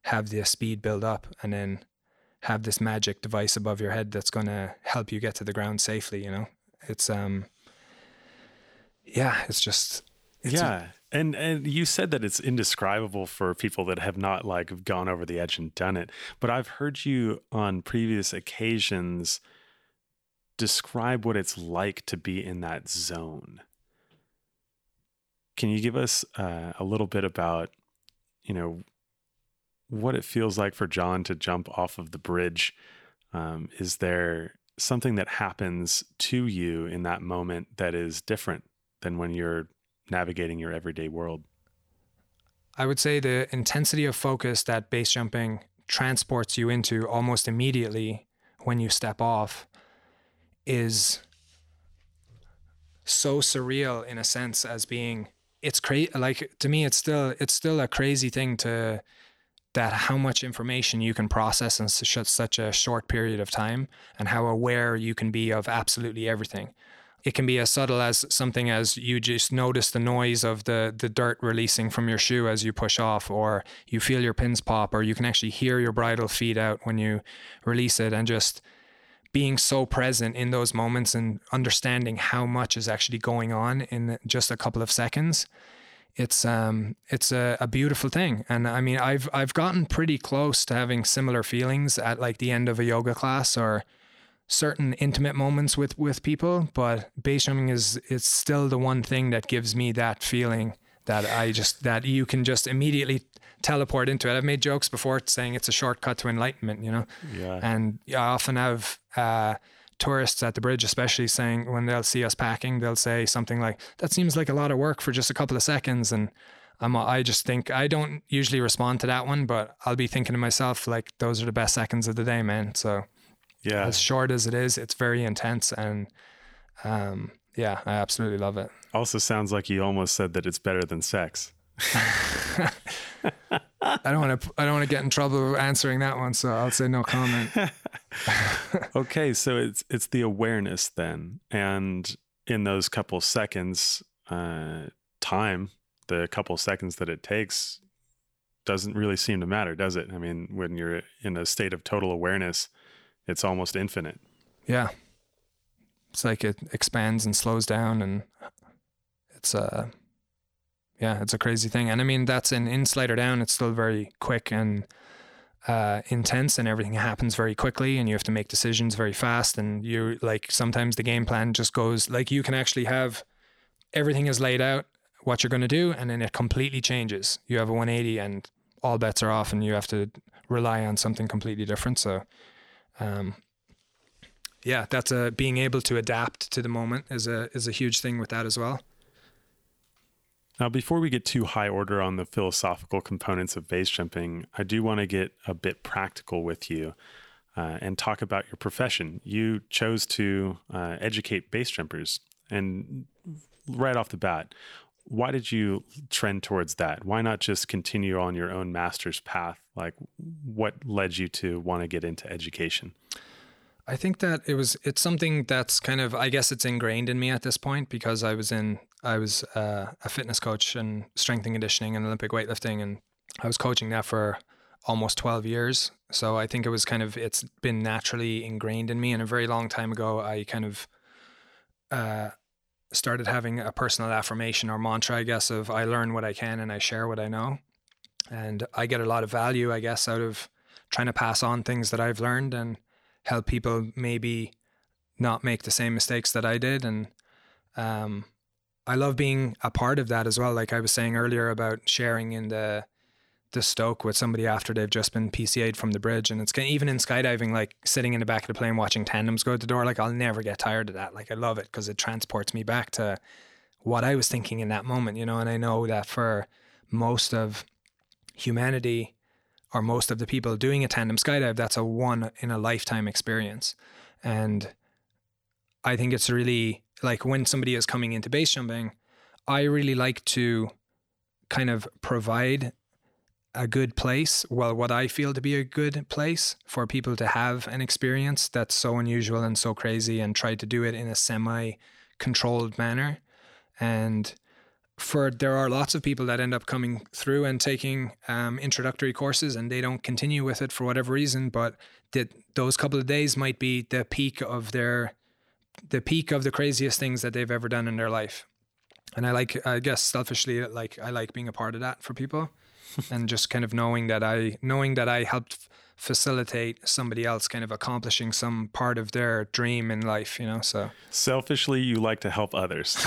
Speaker 2: have the speed build up and then have this magic device above your head that's going to help you get to the ground safely, you know it's um yeah it's just it's
Speaker 1: yeah a, and and you said that it's indescribable for people that have not like gone over the edge and done it but i've heard you on previous occasions describe what it's like to be in that zone. Can you give us uh, a little bit about you know what it feels like for john to jump off of the bridge? Um, is there something that happens to you in that moment that is different than when you're navigating your everyday world?
Speaker 2: I would say the intensity of focus that base jumping transports you into almost immediately when you step off is so surreal in a sense as being it's crazy like to me it's still it's still a crazy thing to that how much information you can process in such a short period of time and how aware you can be of absolutely everything. It can be as subtle as something as you just notice the noise of the the dirt releasing from your shoe as you push off or you feel your pins pop or you can actually hear your bridle feed out when you release it and just being so present in those moments and understanding how much is actually going on in just a couple of seconds it's um it's a, a beautiful thing and i mean i've i've gotten pretty close to having similar feelings at like the end of a yoga class or certain intimate moments with with people, but base jumping is it's still the one thing that gives me that feeling that I just that you can just immediately teleport into it. I've made jokes before saying it's a shortcut to enlightenment, you know.
Speaker 1: Yeah.
Speaker 2: And I often have uh, tourists at the bridge, especially saying when they'll see us packing, they'll say something like, "That seems like a lot of work for just a couple of seconds," and I'm, I just think I don't usually respond to that one, but I'll be thinking to myself like, "Those are the best seconds of the day, man." So
Speaker 1: yeah.
Speaker 2: As short as it is, it's very intense and um, yeah, I absolutely love it.
Speaker 1: Also sounds like you almost said that it's better than sex.
Speaker 2: I don't want to. I don't want to get in trouble answering that one, so I'll say no comment.
Speaker 1: okay, so it's it's the awareness then, and in those couple seconds, uh, time, the couple seconds that it takes, doesn't really seem to matter, does it? I mean, when you're in a state of total awareness, it's almost infinite.
Speaker 2: Yeah. It's like it expands and slows down and it's uh yeah, it's a crazy thing. And I mean that's in in slider down, it's still very quick and uh, intense and everything happens very quickly and you have to make decisions very fast and you like sometimes the game plan just goes like you can actually have everything is laid out what you're going to do and then it completely changes you have a 180 and all bets are off and you have to rely on something completely different so um, yeah, that's a being able to adapt to the moment is a is a huge thing with that as well.
Speaker 1: Now, before we get too high order on the philosophical components of base jumping, I do want to get a bit practical with you uh, and talk about your profession. You chose to uh, educate base jumpers, and right off the bat, why did you trend towards that? Why not just continue on your own master's path? Like, what led you to want to get into education?
Speaker 2: I think that it was it's something that's kind of I guess it's ingrained in me at this point because I was in I was uh, a fitness coach and strength and conditioning and Olympic weightlifting and I was coaching that for almost 12 years. So I think it was kind of it's been naturally ingrained in me and a very long time ago I kind of uh, started having a personal affirmation or mantra, I guess, of I learn what I can and I share what I know. And I get a lot of value, I guess, out of trying to pass on things that I've learned and help people maybe not make the same mistakes that I did. And um, I love being a part of that as well. Like I was saying earlier about sharing in the the stoke with somebody after they've just been PCA'd from the bridge. And it's even in skydiving, like sitting in the back of the plane watching tandems go out the door, like I'll never get tired of that. Like I love it because it transports me back to what I was thinking in that moment, you know. And I know that for most of humanity or most of the people doing a tandem skydive, that's a one in a lifetime experience. And I think it's really like when somebody is coming into base jumping, I really like to kind of provide a good place, well, what I feel to be a good place for people to have an experience that's so unusual and so crazy and try to do it in a semi controlled manner. And for there are lots of people that end up coming through and taking um, introductory courses and they don't continue with it for whatever reason, but that those couple of days might be the peak of their the peak of the craziest things that they've ever done in their life. And I like, I guess selfishly, like I like being a part of that for people. and just kind of knowing that I knowing that I helped facilitate somebody else kind of accomplishing some part of their dream in life, you know. So
Speaker 1: selfishly, you like to help others.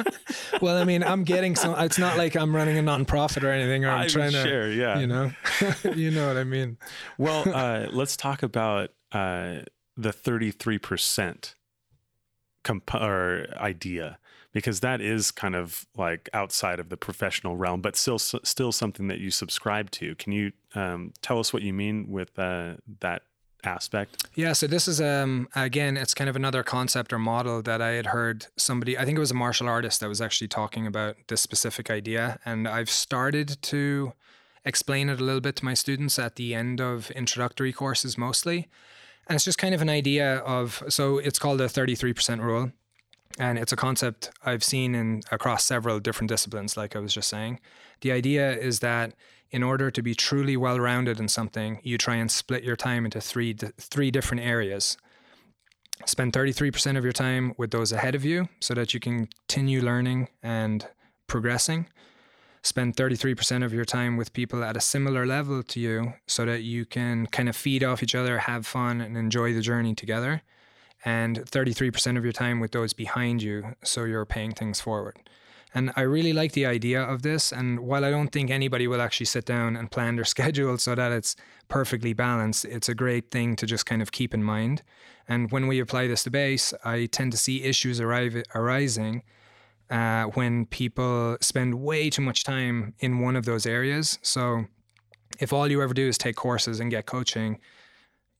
Speaker 2: well, I mean, I'm getting some. It's not like I'm running a nonprofit or anything, or I'm,
Speaker 1: I'm
Speaker 2: trying
Speaker 1: sure,
Speaker 2: to,
Speaker 1: yeah,
Speaker 2: you know, you know what I mean.
Speaker 1: Well, uh, let's talk about uh, the 33 percent comp- or idea because that is kind of like outside of the professional realm, but still still something that you subscribe to. Can you um, tell us what you mean with uh, that aspect?
Speaker 2: Yeah, so this is um again, it's kind of another concept or model that I had heard somebody. I think it was a martial artist that was actually talking about this specific idea, and I've started to explain it a little bit to my students at the end of introductory courses mostly. And it's just kind of an idea of so it's called the 33% rule. And it's a concept I've seen in across several different disciplines, like I was just saying. The idea is that in order to be truly well-rounded in something, you try and split your time into three three different areas. Spend 33% of your time with those ahead of you so that you can continue learning and progressing spend 33% of your time with people at a similar level to you so that you can kind of feed off each other, have fun, and enjoy the journey together. And 33% of your time with those behind you so you're paying things forward. And I really like the idea of this. And while I don't think anybody will actually sit down and plan their schedule so that it's perfectly balanced, it's a great thing to just kind of keep in mind. And when we apply this to base, I tend to see issues arrive, arising uh, when people spend way too much time in one of those areas. So if all you ever do is take courses and get coaching,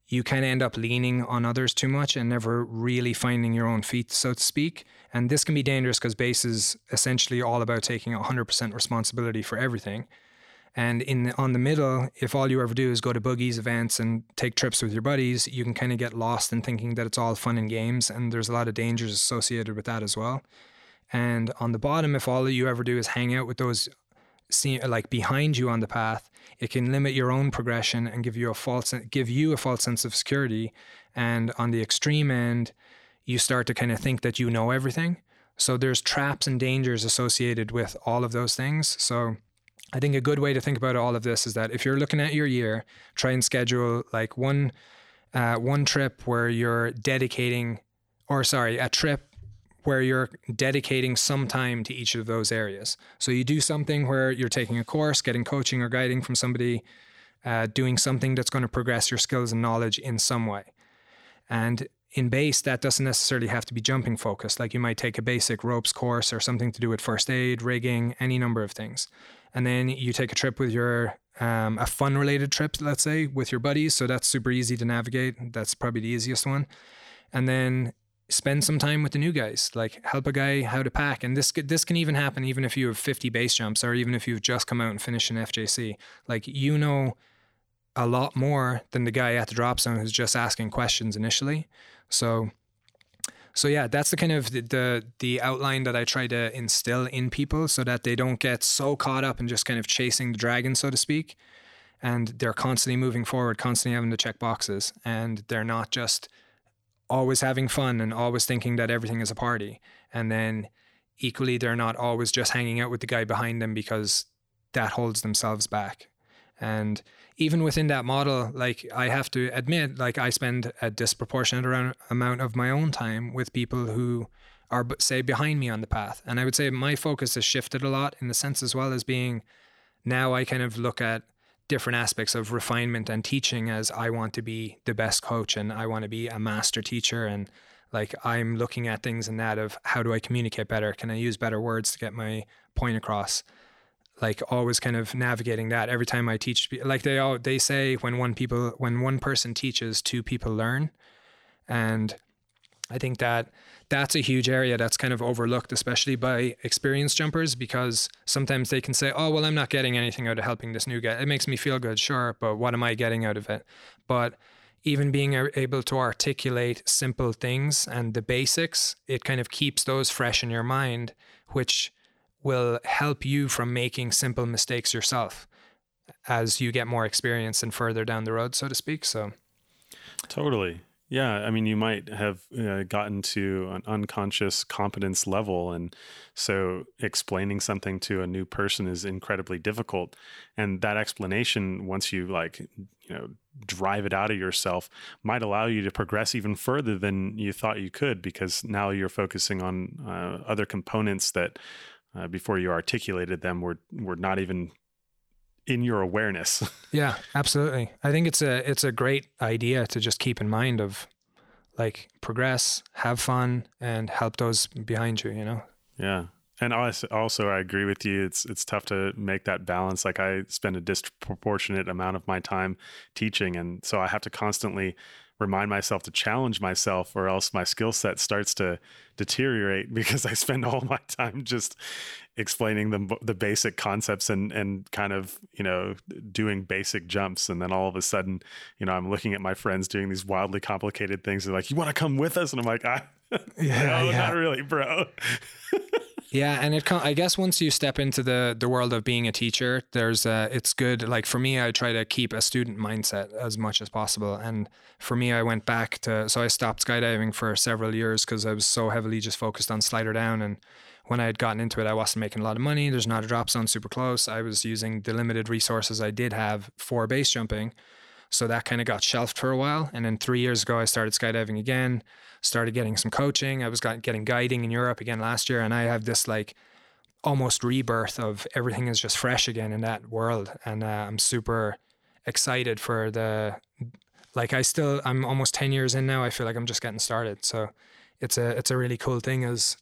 Speaker 2: you of end up leaning on others too much and never really finding your own feet, so to speak. And this can be dangerous because base is essentially all about taking 100% responsibility for everything. And in on the middle, if all you ever do is go to boogies, events, and take trips with your buddies, you can kind of get lost in thinking that it's all fun and games. And there's a lot of dangers associated with that as well. And on the bottom, if all you ever do is hang out with those like behind you on the path, it can limit your own progression and give you a false give you a false sense of security. And on the extreme end, you start to kind of think that you know everything. So there's traps and dangers associated with all of those things. So I think a good way to think about all of this is that if you're looking at your year, try and schedule like one uh, one trip where you're dedicating, or sorry, a trip where you're dedicating some time to each of those areas. So you do something where you're taking a course, getting coaching or guiding from somebody, uh, doing something that's going to progress your skills and knowledge in some way. And in base, that doesn't necessarily have to be jumping focused. Like you might take a basic ropes course or something to do with first aid, rigging, any number of things. And then you take a trip with your, um, a fun related trip, let's say, with your buddies. So that's super easy to navigate. That's probably the easiest one. And then spend some time with the new guys like help a guy how to pack. And this this can even happen even if you have 50 base jumps or even if you've just come out and finished an FJC like you know a lot more than the guy at the drop zone who's just asking questions initially. So so yeah that's the kind of the, the the outline that I try to instill in people so that they don't get so caught up in just kind of chasing the dragon so to speak. And they're constantly moving forward constantly having to check boxes. And they're not just always having fun and always thinking that everything is a party. And then equally, they're not always just hanging out with the guy behind them because that holds themselves back. And even within that model, like I have to admit, like I spend a disproportionate amount of my own time with people who are, say, behind me on the path. And I would say my focus has shifted a lot in the sense as well as being now I kind of look at different aspects of refinement and teaching as I want to be the best coach and I want to be a master teacher and like I'm looking at things in that of how do I communicate better? Can I use better words to get my point across? Like always kind of navigating that every time I teach like they all they say when one people when one person teaches two people learn and I think that that's a huge area that's kind of overlooked, especially by experienced jumpers, because sometimes they can say, oh, well, I'm not getting anything out of helping this new guy. It makes me feel good, sure, but what am I getting out of it? But even being able to articulate simple things and the basics, it kind of keeps those fresh in your mind, which will help you from making simple mistakes yourself as you get more experience and further down the road, so to speak. So,
Speaker 1: totally. Yeah, I mean, you might have uh, gotten to an unconscious competence level, and so explaining something to a new person is incredibly difficult. And that explanation, once you like, you know, drive it out of yourself, might allow you to progress even further than you thought you could, because now you're focusing on uh, other components that, uh, before you articulated them, were were not even in your awareness.
Speaker 2: yeah, absolutely. I think it's a it's a great idea to just keep in mind of like progress, have fun, and help those behind you. You know.
Speaker 1: Yeah. And also, also, I agree with you. It's it's tough to make that balance. Like I spend a disproportionate amount of my time teaching, and so I have to constantly remind myself to challenge myself, or else my skill set starts to deteriorate because I spend all my time just explaining the the basic concepts and and kind of you know doing basic jumps, and then all of a sudden, you know, I'm looking at my friends doing these wildly complicated things. They're like, "You want to come with us?" And I'm like, "I." Yeah, no, yeah. not really, bro.
Speaker 2: yeah, and it I guess once you step into the the world of being a teacher, there's a, it's good. Like for me, I try to keep a student mindset as much as possible. And for me, I went back to so I stopped skydiving for several years because I was so heavily just focused on slider down. And when I had gotten into it, I wasn't making a lot of money. There's not a drop zone super close. I was using the limited resources I did have for base jumping. So that kind of got shelved for a while. And then three years ago, I started skydiving again started getting some coaching. I was got, getting guiding in Europe again last year, and I have this like almost rebirth of everything is just fresh again in that world, and uh, I'm super excited for the like. I still I'm almost ten years in now. I feel like I'm just getting started, so it's a it's a really cool thing as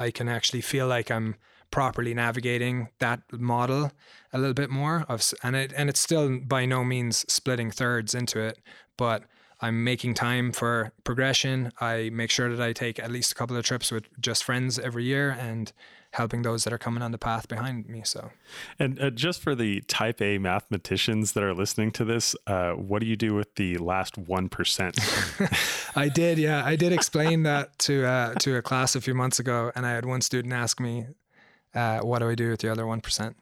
Speaker 2: I can actually feel like I'm properly navigating that model a little bit more of and it and it's still by no means splitting thirds into it but I'm making time for progression. I make sure that I take at least a couple of trips with just friends every year and helping those that are coming on the path behind me. So,
Speaker 1: and uh, just for the type A mathematicians that are listening to this, uh, what do you do with the last one percent?
Speaker 2: I did, yeah, I did explain that to uh, to a class a few months ago, and I had one student ask me, uh, "What do I do with the other one percent?"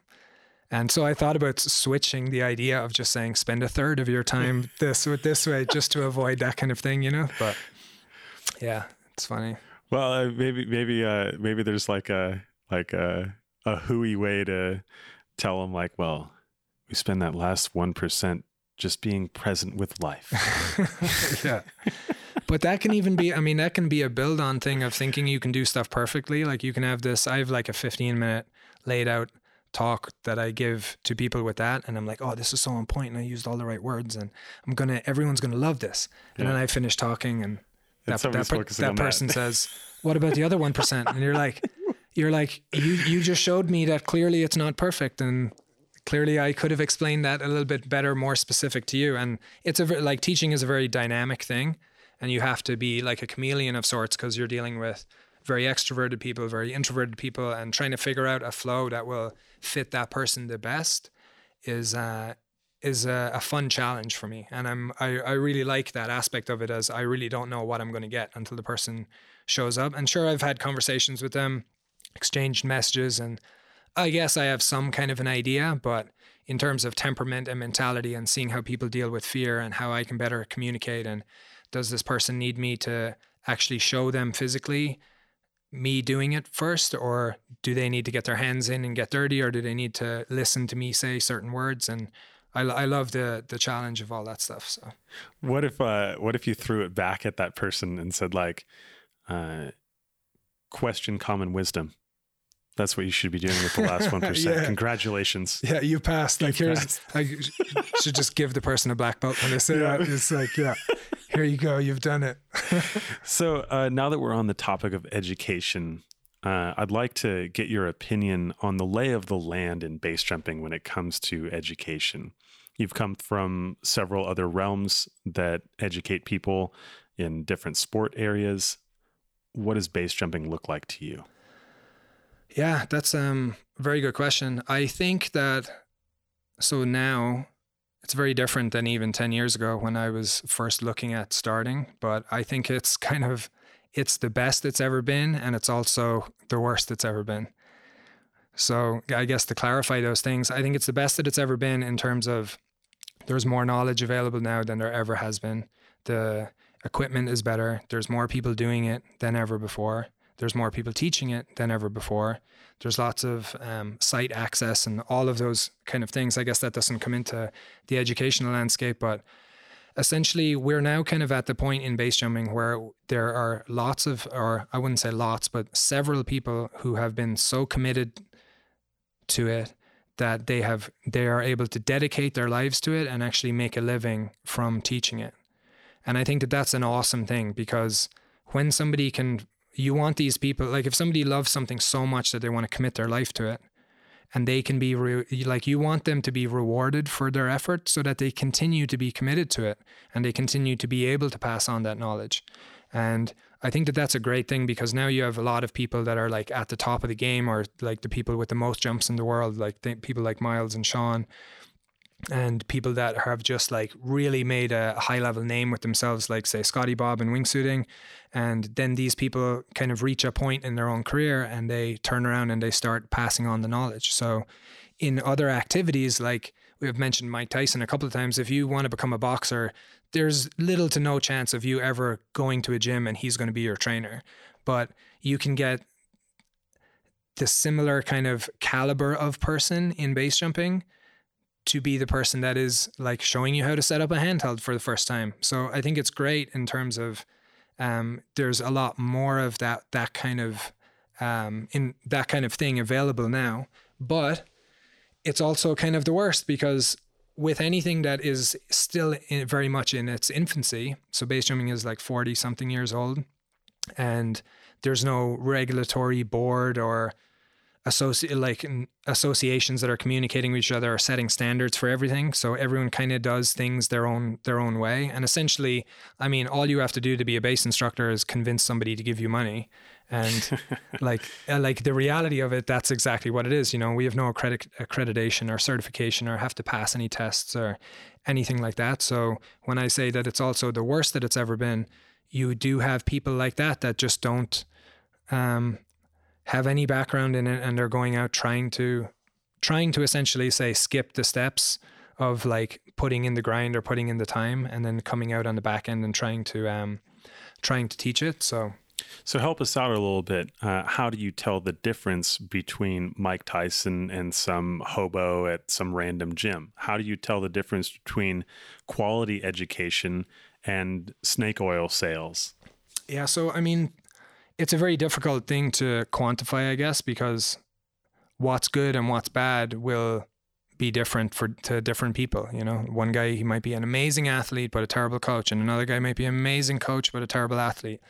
Speaker 2: And so I thought about switching the idea of just saying spend a third of your time this with this way just to avoid that kind of thing, you know? But yeah, it's funny.
Speaker 1: Well, uh, maybe maybe uh, maybe there's like a like a a hooey way to tell them like, well, we spend that last 1% just being present with life.
Speaker 2: yeah. But that can even be, I mean, that can be a build on thing of thinking you can do stuff perfectly. Like you can have this, I have like a 15 minute laid out talk that I give to people with that. And I'm like, oh, this is so on. And I used all the right words. And I'm going to, everyone's going to love this. And yeah. then I finish talking and that, that, that, that person that. says, what about the other 1%? And you're like, you're like, you, you just showed me that clearly it's not perfect. And clearly I could have explained that a little bit better, more specific to you. And it's a, like teaching is a very dynamic thing. And you have to be like a chameleon of sorts because you're dealing with very extroverted people, very introverted people, and trying to figure out a flow that will fit that person the best is uh, is a, a, fun challenge for me, and I'm I, I really like that aspect of it as I really don't know what I'm going to get until the person shows up. And sure, I've had conversations with them, exchanged messages, and I guess I have some kind of an idea, but in terms of temperament and mentality and seeing how people deal with fear and how I can better communicate and does this person need me to actually show them physically me doing it first or do they need to get their hands in and get dirty or do they need to listen to me say certain words? And I, I love the the challenge of all that stuff so.
Speaker 1: What if uh what if you threw it back at that person and said like uh question common wisdom that's what you should be doing with the last one yeah. Congratulations.
Speaker 2: Yeah, you passed. Like you here's passed. I should just give the person a black belt when they say yeah. that. It's like, yeah, here you go. You've done it.
Speaker 1: so uh, now that we're on the topic of education, uh, I'd like to get your opinion on the lay of the land in base jumping when it comes to education. You've come from several other realms that educate people in different sport areas. What does base jumping look like to you?
Speaker 2: Yeah, that's um, a very good question. I think that so now it's very different than even 10 years ago when I was first looking at starting, but I think it's kind of it's the best it's ever been and it's also the worst it's ever been. So, I guess to clarify those things, I think it's the best that it's ever been in terms of there's more knowledge available now than there ever has been. The equipment is better, there's more people doing it than ever before. There's more people teaching it than ever before. There's lots of um, site access and all of those kind of things. I guess that doesn't come into the educational landscape, but essentially we're now kind of at the point in base jumping where there are lots of, or I wouldn't say lots, but several people who have been so committed to it that they have they are able to dedicate their lives to it and actually make a living from teaching it And I think that that's an awesome thing because when somebody can, you want these people, like if somebody loves something so much that they want to commit their life to it, and they can be re- like you want them to be rewarded for their effort so that they continue to be committed to it and they continue to be able to pass on that knowledge. And i think that that's a great thing because now you have a lot of people that are like at the top of the game or like the people with the most jumps in the world like th- people like miles and sean and people that have just like really made a high level name with themselves, like say Scotty Bob and wingsuiting. And then these people kind of reach a point in their own career and they turn around and they start passing on the knowledge. So in other activities, like we have mentioned Mike Tyson a couple of times, if you want to become a boxer, there's little to no chance of you ever going to a gym and he's going to be your trainer. But you can get the similar kind of caliber of person in base jumping to be the person that is like showing you how to set up a handheld for the first time. So I think it's great in terms of um, there's a lot more of that that kind of um, in that kind of thing available now. But it's also kind of the worst because with anything that is still in, very much in its infancy, so base jumping is like 40 something years old, and there's no regulatory board or associate like associations that are communicating with each other are setting standards for everything so everyone kind of does things their own their own way and essentially i mean all you have to do to be a base instructor is convince somebody to give you money and like uh, like the reality of it that's exactly what it is you know we have no accredit- accreditation or certification or have to pass any tests or anything like that so when i say that it's also the worst that it's ever been you do have people like that that just don't um, have any background in it and they're going out trying to trying to essentially say skip the steps of like putting in the grind or putting in the time and then coming out on the back end and trying to um trying to teach it so.
Speaker 1: So help us out a little bit. Uh, how do you tell the difference between mike tyson and some hobo at some random gym? How do you tell the difference between quality education and snake oil sales?
Speaker 2: Yeah so i mean it's a very difficult thing to quantify, I guess, because what's good and what's bad will be different for to different people. You know, one guy he might be an amazing athlete but a terrible coach, and another guy might be an amazing coach but a terrible athlete.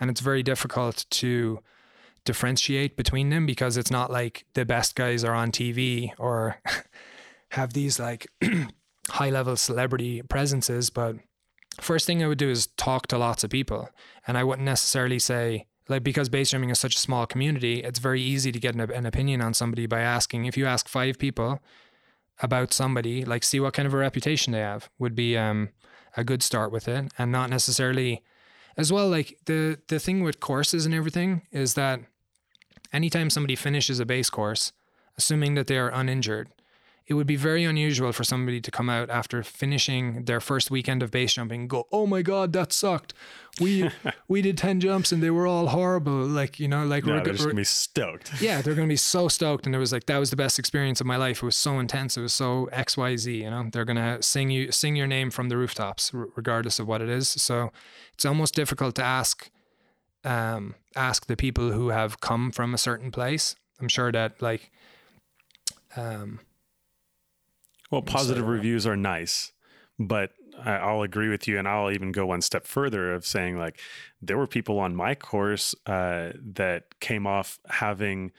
Speaker 2: And it's very difficult to differentiate between them because it's not like the best guys are on TV or have these like high level celebrity presences. But first thing I would do is talk to lots of people, and I wouldn't necessarily say like because base jumping is such a small community, it's very easy to get an, an opinion on somebody by asking. If you ask five people about somebody, like see what kind of a reputation they have, would be um, a good start with it, and not necessarily as well. Like the the thing with courses and everything is that anytime somebody finishes a base course, assuming that they are uninjured, it would be very unusual for somebody to come out after finishing their first weekend of base jumping go, "Oh my god, that sucked. We we did 10 jumps and they were all horrible." Like, you know, like
Speaker 1: no, they're just going to be stoked.
Speaker 2: yeah, they're going to be so stoked and it was like that was the best experience of my life. It was so intense. It was so XYZ, you know. They're going to sing you sing your name from the rooftops regardless of what it is. So, it's almost difficult to ask um ask the people who have come from a certain place. I'm sure that like um
Speaker 1: well, positive reviews are nice, but I'll agree with you, and I'll even go one step further of saying like there were people on my course uh, that came off having,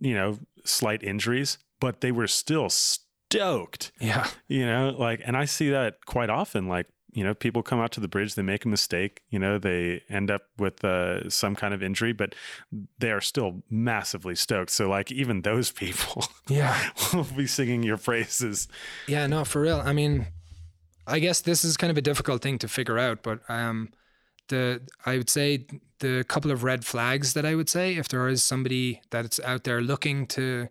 Speaker 1: you know, slight injuries, but they were still stoked.
Speaker 2: Yeah,
Speaker 1: you know, like, and I see that quite often. Like you know, people come out to the bridge, they make a mistake, you know, they end up with uh, some kind of injury, but they are still massively stoked. So, like, even those people,
Speaker 2: yeah,
Speaker 1: will be singing your praises.
Speaker 2: Yeah, no, for real. I mean, I guess this is kind of a difficult thing to figure out, but um, the I would say the couple of red flags that I would say if there is somebody that's out there looking to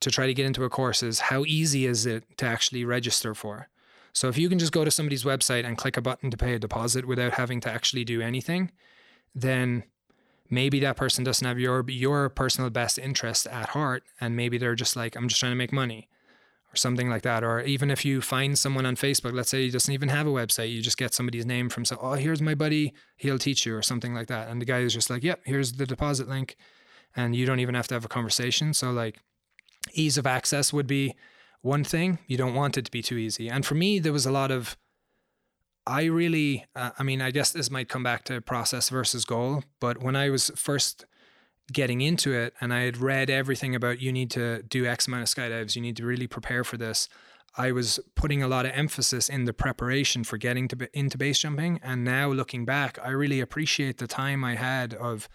Speaker 2: to try to get into a course is how easy is it to actually register for so if you can just go to somebody's website and click a button to pay a deposit without having to actually do anything, then maybe that person doesn't have your your personal best interest at heart and maybe they're just like I'm just trying to make money or something like that. Or even if you find someone on Facebook let's say he doesn't even have a website you just get somebody's name from so oh here's my buddy he'll teach you or something like that. And the guy is just like yep here's the deposit link and you don't even have to have a conversation. So like ease of access would be one thing, you don't want it to be too easy. And for me, there was a lot of I really, uh, I mean, I guess this might come back to process versus goal, but when I was first getting into it and I had read everything about you need to do X amount of skydives, you need to really prepare for this. I was putting a lot of emphasis in the preparation for getting to into base jumping, and now looking back, I really appreciate the time I had of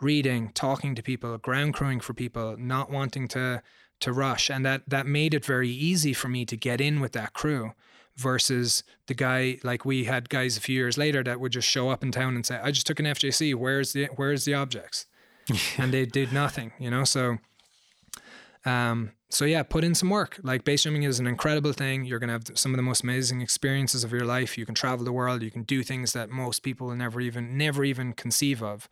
Speaker 2: reading, talking to people, ground crewing for people, not wanting to to rush, and that that made it very easy for me to get in with that crew versus the guy like we had guys a few years later that would just show up in town and say, "I just took an FJC. Where's the where's the objects?" and they did nothing, you know. So, um, so yeah, put in some work. Like base jumping is an incredible thing. You're gonna have some of the most amazing experiences of your life. You can travel the world. You can do things that most people will never even never even conceive of.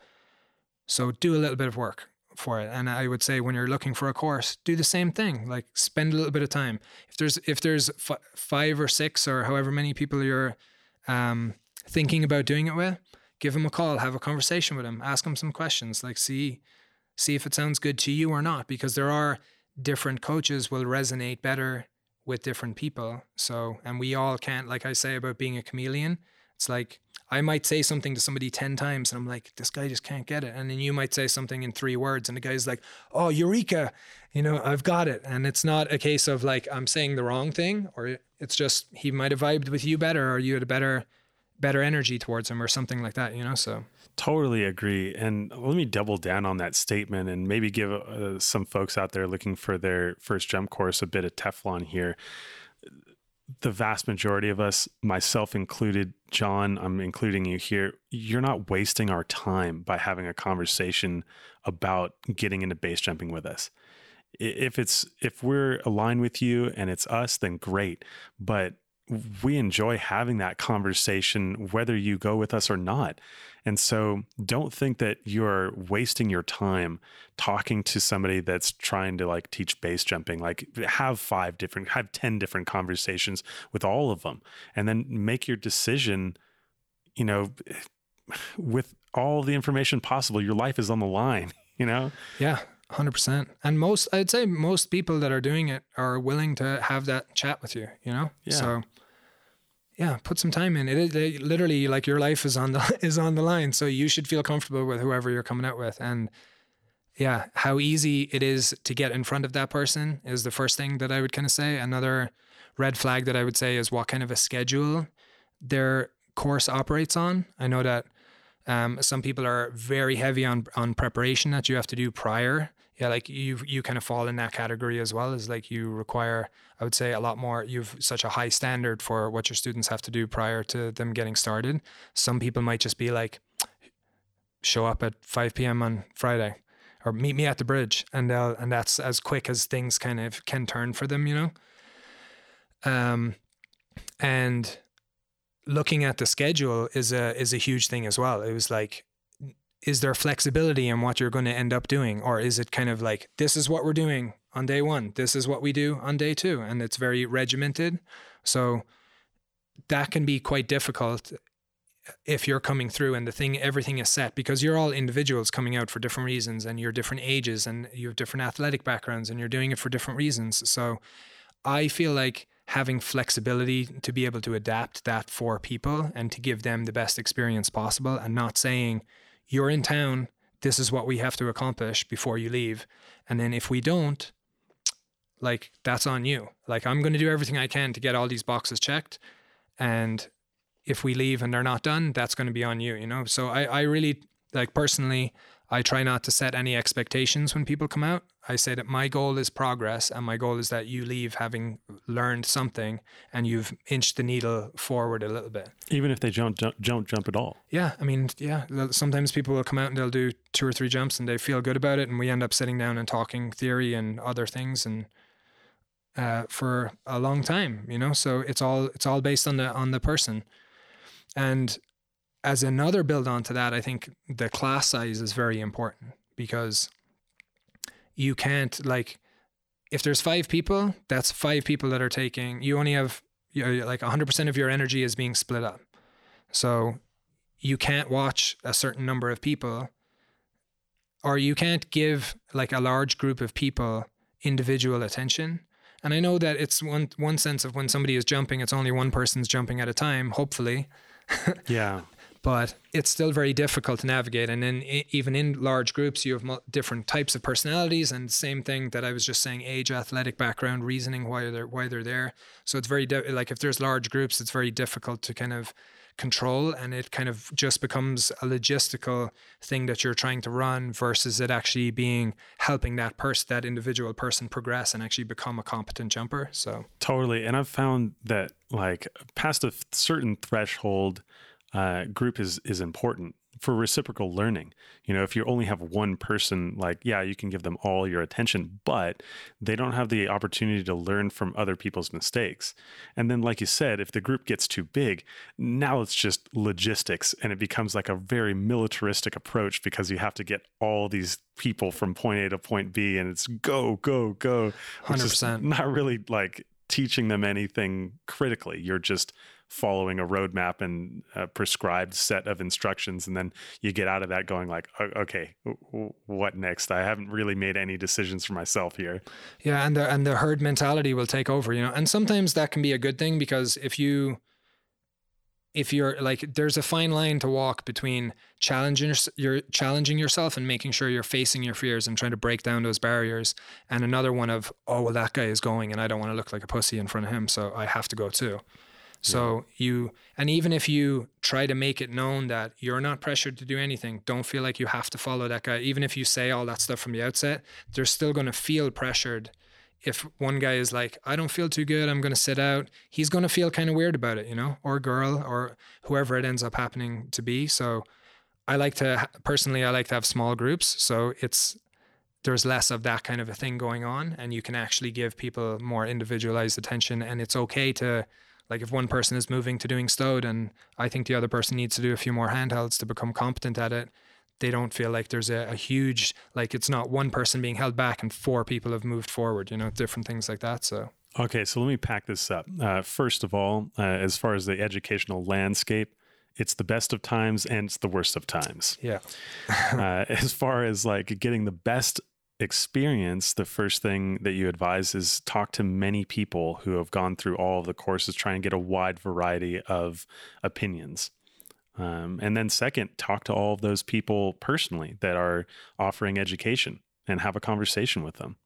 Speaker 2: So do a little bit of work for it. And I would say when you're looking for a course, do the same thing. Like spend a little bit of time. If there's if there's f- five or six or however many people you're um, thinking about doing it with, give them a call, have a conversation with them, ask them some questions. Like see see if it sounds good to you or not, because there are different coaches will resonate better with different people. So and we all can't, like I say about being a chameleon. It's like I might say something to somebody 10 times and I'm like, this guy just can't get it. And then you might say something in three words and the guy's like, oh, Eureka, you know, I've got it. And it's not a case of like, I'm saying the wrong thing or it's just he might have vibed with you better or you had a better, better energy towards him or something like that, you know? So
Speaker 1: totally agree. And let me double down on that statement and maybe give uh, some folks out there looking for their first jump course a bit of Teflon here the vast majority of us, myself included, John, I'm including you here, you're not wasting our time by having a conversation about getting into base jumping with us. If it's if we're aligned with you and it's us, then great. But we enjoy having that conversation whether you go with us or not. And so don't think that you're wasting your time talking to somebody that's trying to like teach base jumping. Like have five different, have 10 different conversations with all of them and then make your decision, you know, with all the information possible. Your life is on the line, you know?
Speaker 2: Yeah. 100% and most i'd say most people that are doing it are willing to have that chat with you you know
Speaker 1: yeah.
Speaker 2: so yeah, put some time in. It is literally like your life is on the is on the line, so you should feel comfortable with whoever you're coming out with. And yeah, how easy it is to get in front of that person is the first thing that I would kind of say. Another red flag that I would say is what kind of a schedule their course operates on. I know that um, some people are very heavy on on preparation that you have to do prior yeah, like you you kind of fall in that category as well as like you require, I would say, a lot more. You've such a high standard for what your students have to do prior to them getting started. Some people might just be like, show up at 5 p.m. on Friday, or meet me at the bridge, and they'll and that's as quick as things kind of can turn for them, you know. Um, and looking at the schedule is a is a huge thing as well. It was like is there flexibility in what you're going to end up doing? Or is it kind of like this is what we're doing on day 1 this is what we do on day 2 and it's very regimented? So that can be quite difficult if you're coming through and the thing everything is set because you're all individuals coming out for different reasons and you're different ages and you have different athletic backgrounds and you're doing it for different reasons. So i feel like having flexibility to be able to adapt that for people and to give them the best experience possible and not saying you're in town. This is what we have to accomplish before you leave. And then if we don't, like that's on you. Like I'm going to do everything I can to get all these boxes checked. And if we leave and they're not done, that's going to be on you, you know? So I, I really like personally, I try not to set any expectations when people come out. I say that my goal is progress, and my goal is that you leave having learned something and you've inched the needle forward a little bit.
Speaker 1: Even if they don't jump, don't jump at all.
Speaker 2: Yeah, I mean, yeah. Sometimes people will come out and they'll do two or three jumps and they feel good about it, and we end up sitting down and talking theory and other things and uh, for a long time. You know, so it's all it's all based on the on the person, and as another build on to that, I think the class size is very important because you can't like if there's five people, that's five people that are taking. You only have you know, like 100% of your energy is being split up. So you can't watch a certain number of people or you can't give like a large group of people individual attention And I know that it's one one sense of when somebody is jumping, it's only one person's jumping at a time, hopefully.
Speaker 1: yeah.
Speaker 2: But it's still very difficult to navigate. And then even in large groups, you have different types of personalities. And same thing that I was just saying: age, athletic background, reasoning why they're why they're there. So it's very di- like if there's large groups, it's very difficult to kind of control and it kind of just becomes a logistical thing that you're trying to run versus it actually being helping that person that individual person progress and actually become a competent jumper so
Speaker 1: totally and i've found that like past a certain threshold uh, group is is important for reciprocal learning. You know, if you only have one person, like, yeah, you can give them all your attention, but they don't have the opportunity to learn from other people's mistakes. And then, like you said, if the group gets too big, now it's just logistics and it becomes like a very militaristic approach because you have to get all these people from point A to point B and it's go, go, go.
Speaker 2: 100%.
Speaker 1: Not really like teaching them anything critically. You're just following a roadmap and a prescribed set of instructions and then you get out of that going like okay what next? I haven't really made any decisions for myself here.
Speaker 2: Yeah and the and the herd mentality will take over you know? And sometimes that can be a good thing because if you if you're like there's a fine line to walk between challenging you're challenging yourself and making sure you're facing your fears and trying to break down those barriers and another one of oh well that guy is going and I don't want to look like a pussy in front of him so I have to go too so yeah. you, and even if you try to make it known that you're not pressured to do anything, don't feel like you have to follow that guy. Even if you say all that stuff from the outset, they're still going to feel pressured. If one guy is like, I don't feel too good, I'm going to sit out, he's going to feel kind of weird about it, you know, or girl, or whoever it ends up happening to be. So I like to, personally, I like to have small groups. So it's, there's less of that kind of a thing going on, and you can actually give people more individualized attention. And it's okay to, like if one person is moving to doing stowed and I think the other person needs to do a few more handhelds to become competent at it, they don't feel like there's a, a, huge like it's not one person being held back and four people have moved forward. You know, different things like that. So.
Speaker 1: Okay, so let me pack this up. Uh, first of all, uh, as far as the educational landscape, it's the best of times and it's the worst of times.
Speaker 2: Yeah.
Speaker 1: uh, as far as like getting the best experience, the first thing that you advise is talk to many people who have gone through all of the courses, try and get a wide variety of opinions. Um, and then, second, talk to all of those people personally that are offering education and have a conversation with them.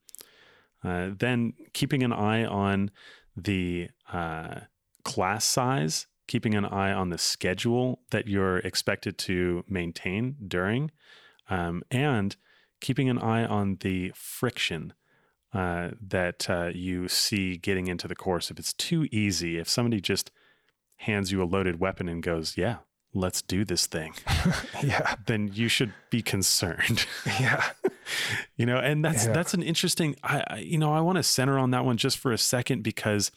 Speaker 1: Uh, then, keeping an eye on the uh, class size, keeping an eye on the schedule that you're expected to maintain during, um, and keeping an eye on the friction uh, that uh, you see getting into the course. If it's too easy, if somebody just hands you a loaded weapon and goes, "Yeah, let's do this thing,"
Speaker 2: yeah,
Speaker 1: then you should be concerned.
Speaker 2: yeah,
Speaker 1: you know, and that's yeah. that's an interesting. I, I you know I want to center on that one just for a second because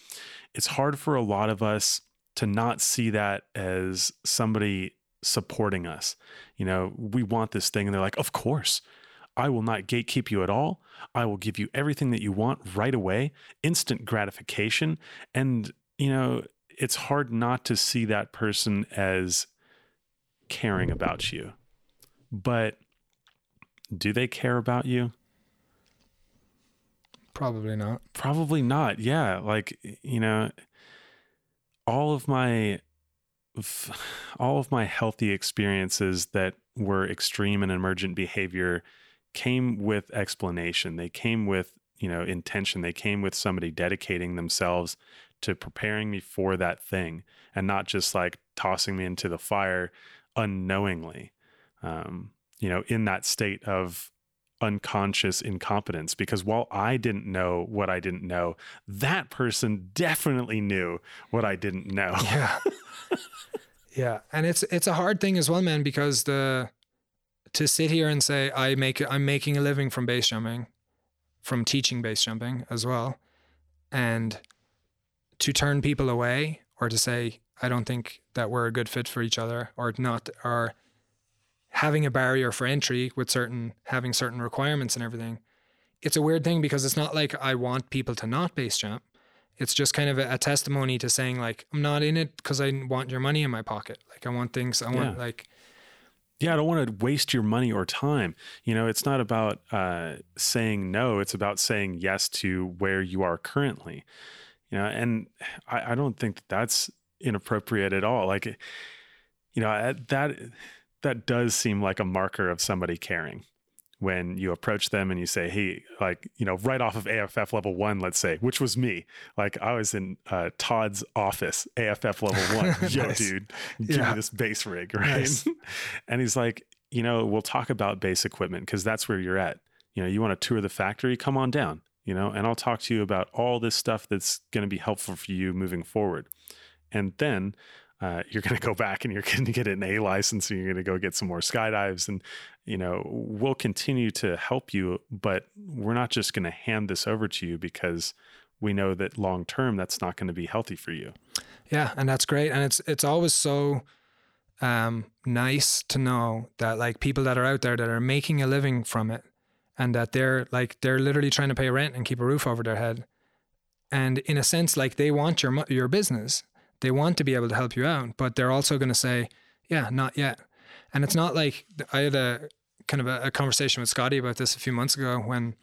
Speaker 1: it's hard for a lot of us to not see that as somebody supporting us. You know, we want this thing, and they're like, "Of course." I will not gatekeep you at all. I will give you everything that you want right away, instant gratification. And, you know, it's hard not to see that person as caring about you. But do they care about you?
Speaker 2: Probably not.
Speaker 1: Probably not. Yeah. Like, you know, all of my all of my healthy experiences that were extreme and emergent behavior came with explanation. They came with, you know, intention. They came with somebody dedicating themselves to preparing me for that thing and not just like tossing me into the fire unknowingly, um, you know, in that state of unconscious incompetence. Because while I didn't know what I didn't know, that person definitely knew what I didn't know.
Speaker 2: Yeah. yeah. And it's, it's a hard thing as well, man, because the, to sit here and say I make I'm making a living from base jumping, from teaching base jumping as well, and to turn people away or to say I don't think that we're a good fit for each other or not or having a barrier for entry with certain having certain requirements and everything. It's a weird thing because it's not like I want people to not base jump. It's just kind of a, a testimony to saying like I'm not in it because I want your money in my pocket. Like I want things I want yeah. like
Speaker 1: yeah, I don't want to waste your money or time. You know, it's not about uh, saying no, it's about saying yes to where you are currently. You know, and I, I don't think that that's inappropriate at all. Like, you know, that that does seem like a marker of somebody caring when you approach them and you say, Hey, like, you know, right off of AFF level one, let's say, which was me. Like I was in uh, Todd's office, AFF level one. Yo, nice. dude, give yeah. me this base rig, right? Nice. and he's like, you know, we'll talk about base equipment because that's where you're at. You know, you want to tour the factory, come on down, you know, and I'll talk to you about all this stuff that's going to be helpful for you moving forward. And then uh, you're going to go back and you're going to get an A license and you're going to go get some more skydives. And, you know, we'll continue to help you, but we're not just going to hand this over to you because we know that long term that's not going to be healthy for you.
Speaker 2: Yeah. And that's great. And it's, it's always so um, nice to know that like people that are out there that are making a living from it and that they're like, they're literally trying to pay rent and keep a roof over their head. And in a sense, like they want your, your business they want to be able to help you out, but they're also going to say, yeah, not yet. And it's not like I had a kind of a, a conversation with Scotty about this a few months ago when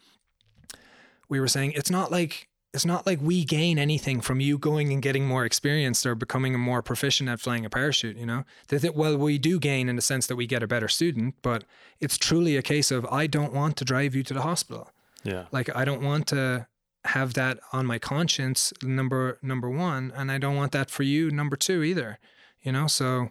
Speaker 2: we were saying it's not like it's not like we gain anything from you going and getting more experienced or becoming more proficient at flying a parachute, you know? That, well, we do gain in the sense that we get a better student, but it's truly a case of I don't want to drive you to the hospital.
Speaker 1: Yeah.
Speaker 2: Like I don't want to have that on my conscience number number one and i don't want that for you number two either you know so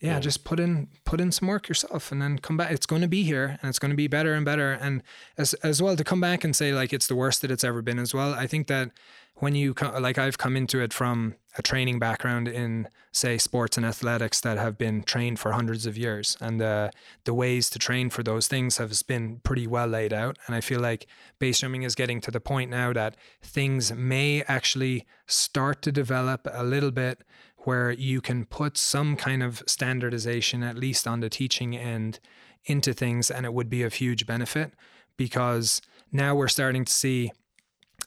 Speaker 2: yeah, yeah, just put in put in some work yourself and then come back. It's going to be here and it's going to be better and better. And as as well to come back and say like it's the worst that it's ever been as well. I think that when you like I've come into it from a training background in say sports and athletics that have been trained for hundreds of years. And the the ways to train for those things have been pretty well laid out. And I feel like base jumping is getting to the point now that things may actually start to develop a little bit where you can put some kind of standardization at least on the teaching end into things and it would be of huge benefit because now we're starting to see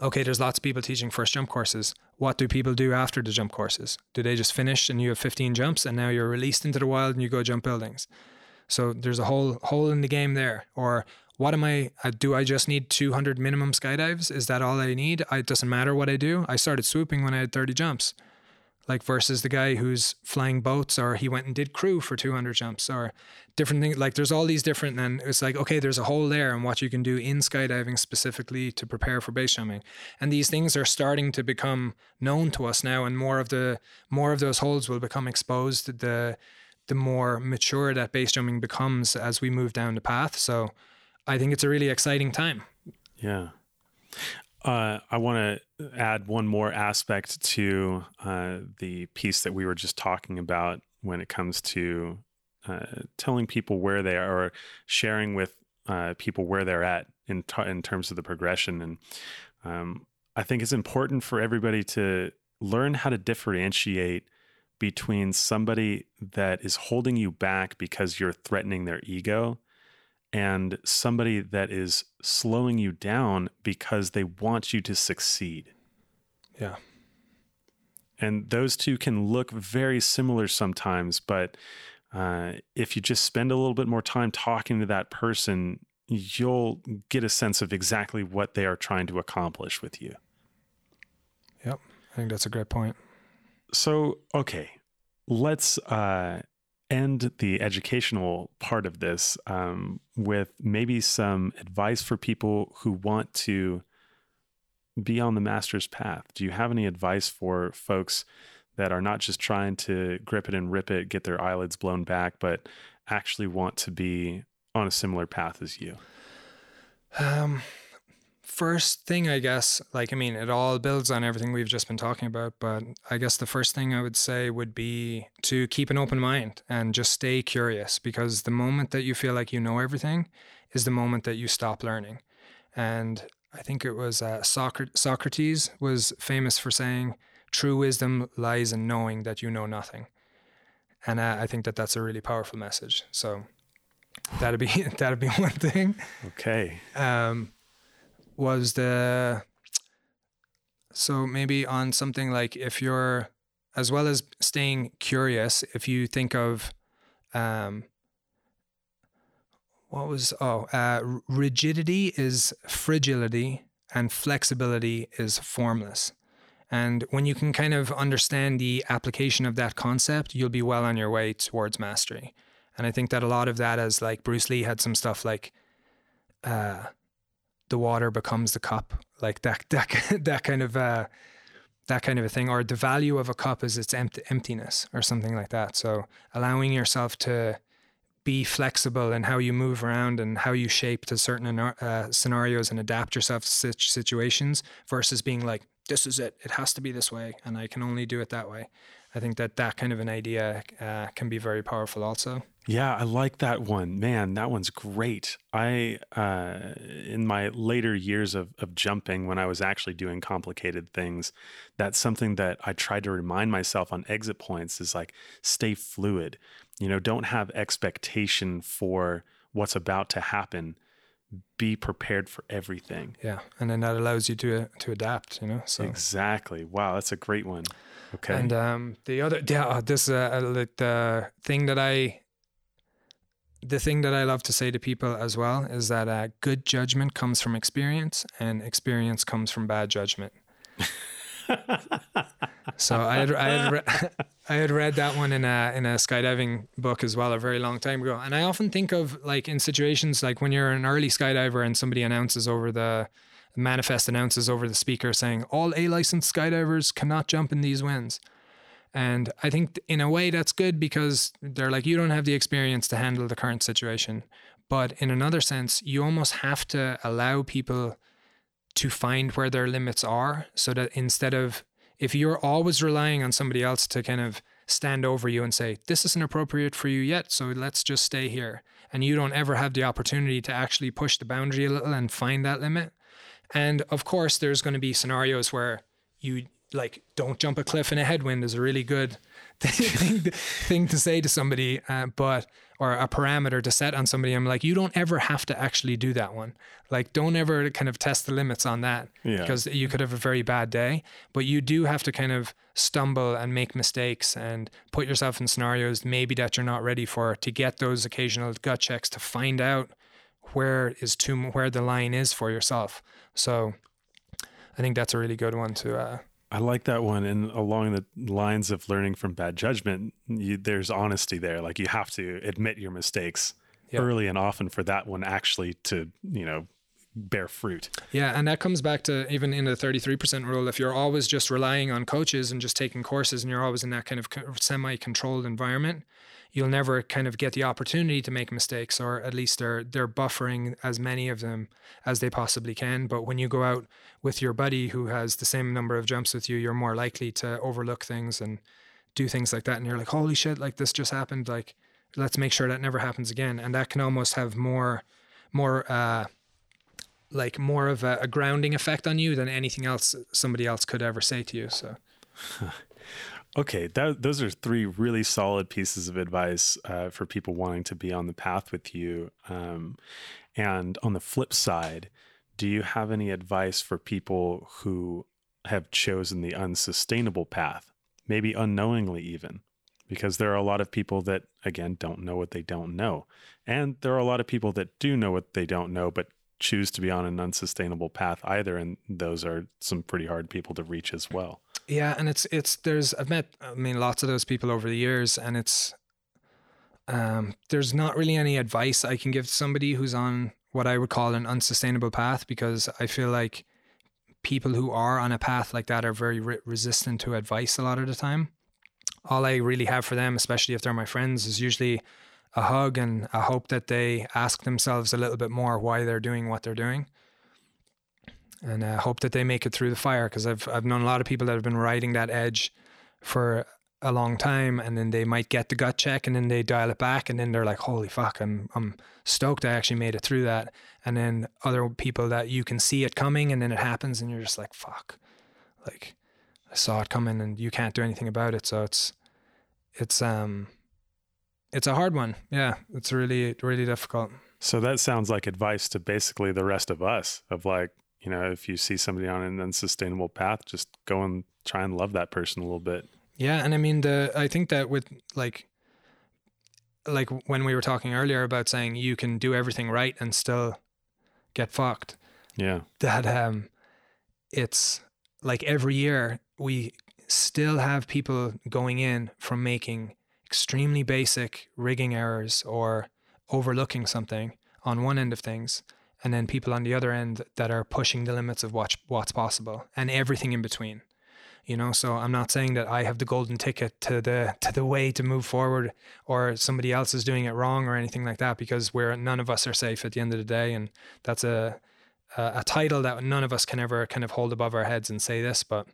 Speaker 2: okay, there's lots of people teaching first jump courses. What do people do after the jump courses? Do they just finish and you have 15 jumps and now you're released into the wild and you go jump buildings? So there's a whole hole in the game there. Or what am I? Uh, do I just need 200 minimum skydives? Is that all I need? it doesn't matter what I do. I started swooping when I had 30 jumps like versus the guy who's flying boats or he went and did crew for 200 jumps or different things like there's all these different and it's like okay there's a hole there and what you can do in skydiving specifically to prepare for base jumping. And these things are starting to become known to us now and more of the more of those holes will become exposed the the more mature that base jumping becomes as we move down the path. So i think it's a really exciting time.
Speaker 1: Yeah uh, I want to add one more aspect to uh, the piece that we were just talking about when it comes to uh, telling people where they are or sharing with uh, people where they're at in, t- in terms of the progression. And um, I think it's important for everybody to learn how to differentiate between somebody that is holding you back because you're threatening their ego and somebody that is slowing you down because they want you to succeed.
Speaker 2: Yeah.
Speaker 1: And those two can look very similar sometimes, but uh, if you just spend a little bit more time talking to that person, you'll get a sense of exactly what they are trying to accomplish with you.
Speaker 2: Yep. I think that's a great point.
Speaker 1: So, okay, let's uh, end the educational part of this um, with maybe some advice for people who want to be on the master's path. Do you have any advice for folks that are not just trying to grip it and rip it, get their eyelids blown back, but actually want to be on a similar path as you?
Speaker 2: Um, first thing, I guess, like, I mean, it all builds on everything we've just been talking about, but I guess the first thing I would say would be to keep an open mind and just stay curious because the moment that you feel like you know everything is the moment that you stop learning. And I think it was uh, Socrates was famous for saying, true wisdom lies in knowing that you know nothing. And uh, I think that that's a really powerful message. So that'd be that'd be one thing.
Speaker 1: Okay.
Speaker 2: Um, was the so maybe on something like if you're as well as staying curious if you think of um what was oh uh, rigidity is fragility and flexibility is formless. And when you can kind of understand the application of that concept you'll be well on your way towards mastery. And i think that a lot of that is like bruce lee had some stuff like uh, the water becomes the cup. Like that that that kind of uh, that kind of a thing. Or the value of a cup is its emptiness or something like that. So allowing yourself to be flexible in how you move around and how you shape to certain uh, scenarios and adapt yourself to situations versus being like this is it. It has to be this way and i can only do it that way. I think that that kind of an idea uh, can be very powerful also
Speaker 1: yeah, I like that one. Man, that one's great. I, uh, in my later years of, of jumping, when I was actually doing complicated things, that's something that I tried to remind myself on exit points is like, stay fluid. You know, don't have expectation for what's about to happen. Be prepared for everything.
Speaker 2: Yeah, and then that allows you to to adapt. You know, so
Speaker 1: exactly. Wow, that's a great one. Okay.
Speaker 2: And um, the other, yeah, this uh, the thing that I the thing that I love to say to people as well is that uh, good judgment comes from experience, and experience comes from bad judgment. so I had I had, re- I had read that one in a in a skydiving book as well a very long time ago, and I often think of like in situations like when you're an early skydiver and somebody announces over the manifest announces over the speaker saying all A licensed skydivers cannot jump in these winds. And I think in a way that's good because they're like, you don't have the experience to handle the current situation. But in another sense, you almost have to allow people to find where their limits are so that instead of, if you're always relying on somebody else to kind of stand over you and say, this isn't appropriate for you yet, so let's just stay here. And you don't ever have the opportunity to actually push the boundary a little and find that limit. And of course, there's going to be scenarios where you like don't jump a cliff in a headwind is a really good thing, thing to say to somebody uh, but or a parameter to set on somebody. I'm like you don't ever have to actually do that one. Like don't ever kind of test the limits on that yeah. because you could have a very bad day but you do have to kind of stumble and make mistakes and put yourself in scenarios maybe that you're not ready for to get those occasional gut checks to find out where is too where the line is for yourself. So i think that's a really good one to uh,
Speaker 1: I like that one. And along the lines of learning from bad judgment, you, there's honesty there. Like you have to admit your mistakes early and often for that one actually to, you know, bear fruit.
Speaker 2: Yeah, and that comes back to even in the 33% rule if you're always just relying on coaches and just taking courses and you're always in that kind of semi-controlled environment, you'll never kind of get the opportunity to make mistakes or at least they're they're buffering as many of them as they possibly can. But when you go out with your buddy who has the same number of jumps with you you're more likely to overlook things and do things like that. And you're like holy shit like this just happened. Like let's make sure that never happens again. And that can almost have more more uh like more of a, a grounding effect on you than anything else somebody else could ever say to you so
Speaker 1: Okay, that, those are three really solid pieces of advice uh, for people wanting to be on the path with you. Um, and on the flip side, do you have any advice for people who have chosen the unsustainable path, maybe unknowingly even? Because there are a lot of people that, again, don't know what they don't know. And there are a lot of people that do know what they don't know, but choose to be on an unsustainable path either. And those are some pretty hard people to reach as well.
Speaker 2: Yeah, and it's it's there's I've met I mean lots of those people over the years, and it's um there's not really any advice I can give somebody who's on what I would call an unsustainable path because I feel like people who are on a path like that are very re- resistant to advice a lot of the time. All I really have for them, especially if they're my friends, is usually a hug and a hope that they ask themselves a little bit more why they're doing what they're doing and I hope that they make it through the fire because I've I've known a lot of people that have been riding that edge for a long time and then they might get the gut check and then they dial it back and then they're like holy fuck I'm I'm stoked I actually made it through that. And then other people that you can see it coming and then it happens and you're just like fuck. Like I saw it coming and you can't do anything about it so it's it's um it's a hard one. Yeah it's really really difficult.
Speaker 1: So that sounds like advice to basically the rest of us of like you know, if you see somebody on an unsustainable path, just go and try and love that person a little bit.
Speaker 2: Yeah, and I mean the I think that with like like when we were talking earlier about saying you can do everything right and still get fucked.
Speaker 1: Yeah.
Speaker 2: That um, it's like every year we still have people going in from making extremely basic rigging errors or overlooking something on one end of things and then people on the other end that are pushing the limits of what, what's possible and everything in between you know? So i'm not saying that i have the golden ticket to the to the way to move forward or somebody else is doing it wrong or anything like that because we're none of us are safe at the end of the day and that's a a, a title that none of us can ever kind of hold above our heads and say this but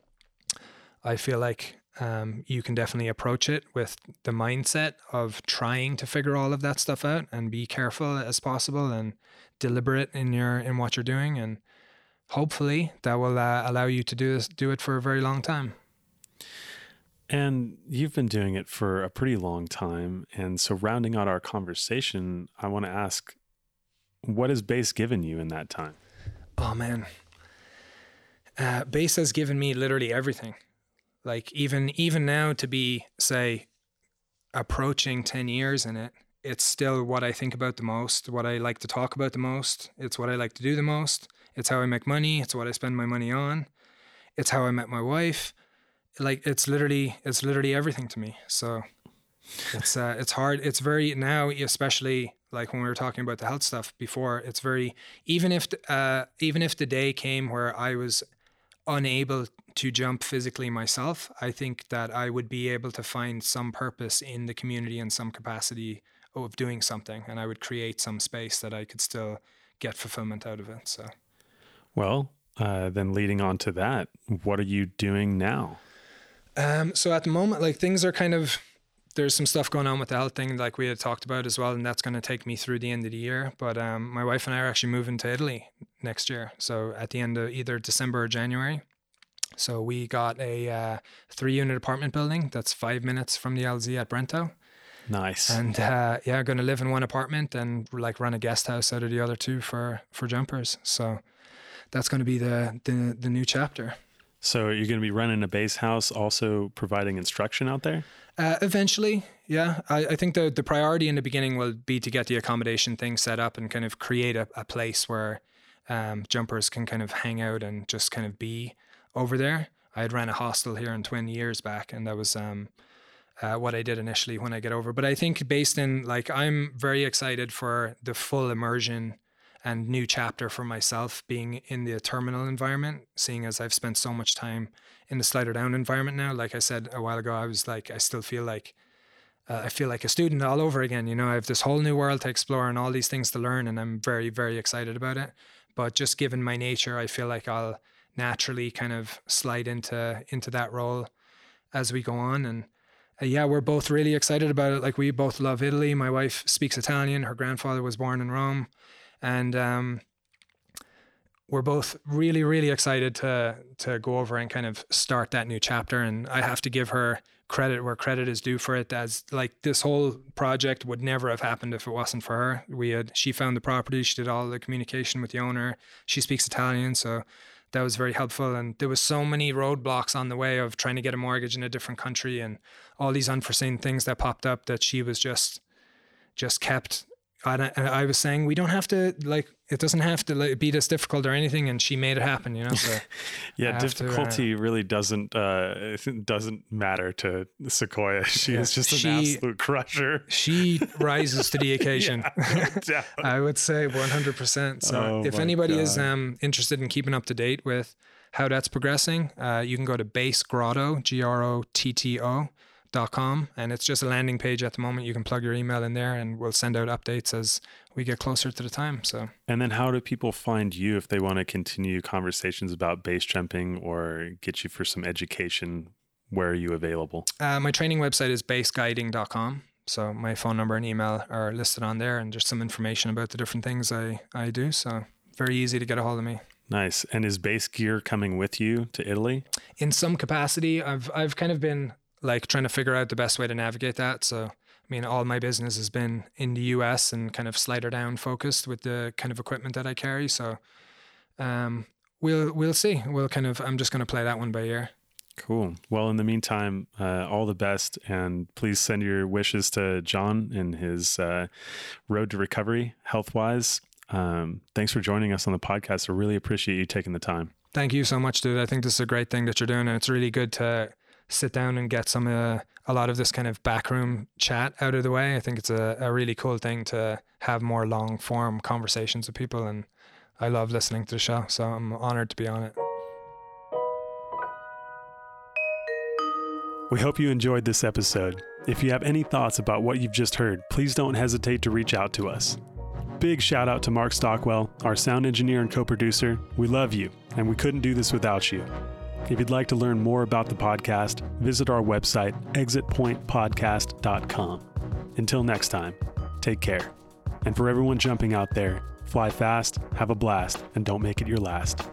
Speaker 2: i feel like um, you can definitely approach it with the mindset of trying to figure all of that stuff out and be careful as possible and deliberate in your in what you're doing and hopefully that will uh, allow you to do this do it for a very long time.
Speaker 1: And you've been doing it for a pretty long time and so rounding out our conversation i want to ask what has base given you in that time?
Speaker 2: Oh man. Uh, base has given me literally everything. Like even even now to be say approaching 10 years in it it's still what i think about the most what i like to talk about the most it's what i like to do the most it's how I make money. It's what I spend my money on. It's how I met my wife. Like it's literally it's literally everything to me. So it's uh, it's hard. It's very now, especially like when we were talking about the health stuff before. It's very even if uh, even if the day came where I was unable to jump physically myself, I think that I would be able to find some purpose in the community in some capacity of doing something, and I would create some space that I could still get fulfillment out of it. So.
Speaker 1: Well, uh, then leading on to that, what are you doing now?
Speaker 2: Um, so at the moment, like things are kind of there's some stuff going on with the health thing, like we had talked about as well, and that's going to take me through the end of the year. But um, my wife and I are actually moving to Italy next year, so at the end of either December or January. So we got a uh, three-unit apartment building that's five minutes from the LZ at Brento.
Speaker 1: Nice.
Speaker 2: And uh, yeah, going to live in one apartment and like run a guest house out of the other two for for jumpers. So that's going to be the, the the new chapter.
Speaker 1: So you're going to be running a base house, also providing instruction out there.
Speaker 2: Uh, eventually, yeah. I, I, think the the priority in the beginning will be to get the accommodation thing set up and kind of create a, a place where um, jumpers can kind of hang out and just kind of be over there. I had ran a hostel here in Twin years back, and that was um, uh, what I did initially when I get over. But I think based in like I'm very excited for the full immersion and new chapter for myself being in the terminal environment, seeing as I've spent so much time in the slider down environment now. Like I said a while ago, I was like, I still feel like uh, I feel like a student all over again. You know, I have this whole new world to explore and all these things to learn, and I'm very, very excited about it. But just given my nature, I feel like I'll naturally kind of slide into into that role as we go on. And uh, yeah, we're both really excited about it. Like we both love Italy. My wife speaks Italian. Her grandfather was born in Rome and um, we're both really really excited to to go over and kind of start that new chapter and i have to give her credit where credit is due for it as like this whole project would never have happened if it wasn't for her we had she found the property she did all the communication with the owner she speaks italian so that was very helpful. And there was so many roadblocks on the way of trying to get a mortgage in a different country and all these unforeseen things that popped up that she was just just kept I, I was saying we don't have to like it doesn't have to like, be this difficult or anything. And she made it happen you know? So
Speaker 1: yeah difficulty to, uh, really doesn't uh doesn't matter to sequoia. She yeah, is just an absolute crusher.
Speaker 2: she rises to the occasion. yeah, i would say 100% so oh if anybody God. is um interested in keeping up to date with how that's progressing uh you can go to base grotto g-r-o-t-t-o com and it's just a landing page at the moment. You can plug your email in there and we'll send out updates as we get closer to the time so.
Speaker 1: And then how do people find you if they want to continue conversations about base jumping or get you for some education? Where are you available?
Speaker 2: Uh, my training website is baseguiding.com so my phone number and email are listed on there and just some information about the different things i i do so very easy to get a hold of me.
Speaker 1: Nice. And is base gear coming with you to Italy?
Speaker 2: In some capacity, I've I've kind of been like trying to figure out the best way to navigate that. So, I mean, all my business has been in the US and kind of slider down focused with the kind of equipment that I carry. So, um, we'll we'll see. We'll kind of I'm just going to play that one by ear.
Speaker 1: Cool. Well, in the meantime, uh, all the best, and please send your wishes to John in his uh, road to recovery, health wise. Um, thanks for joining us on the podcast. I really appreciate you taking the time.
Speaker 2: Thank you so much, dude. I think this is a great thing that you're doing, and it's really good to sit down and get some uh, a lot of this kind of backroom chat out of the way. I think it's a, a really cool thing to have more long form conversations with people, and I love listening to the show. So I'm honored to be on it.
Speaker 1: We hope you enjoyed this episode. If you have any thoughts about what you've just heard, please don't hesitate to reach out to us. Big shout out to Mark Stockwell, our sound engineer and co producer. We love you, and we couldn't do this without you. If you'd like to learn more about the podcast, visit our website, exitpointpodcast.com. Until next time, take care. And for everyone jumping out there, fly fast, have a blast, and don't make it your last.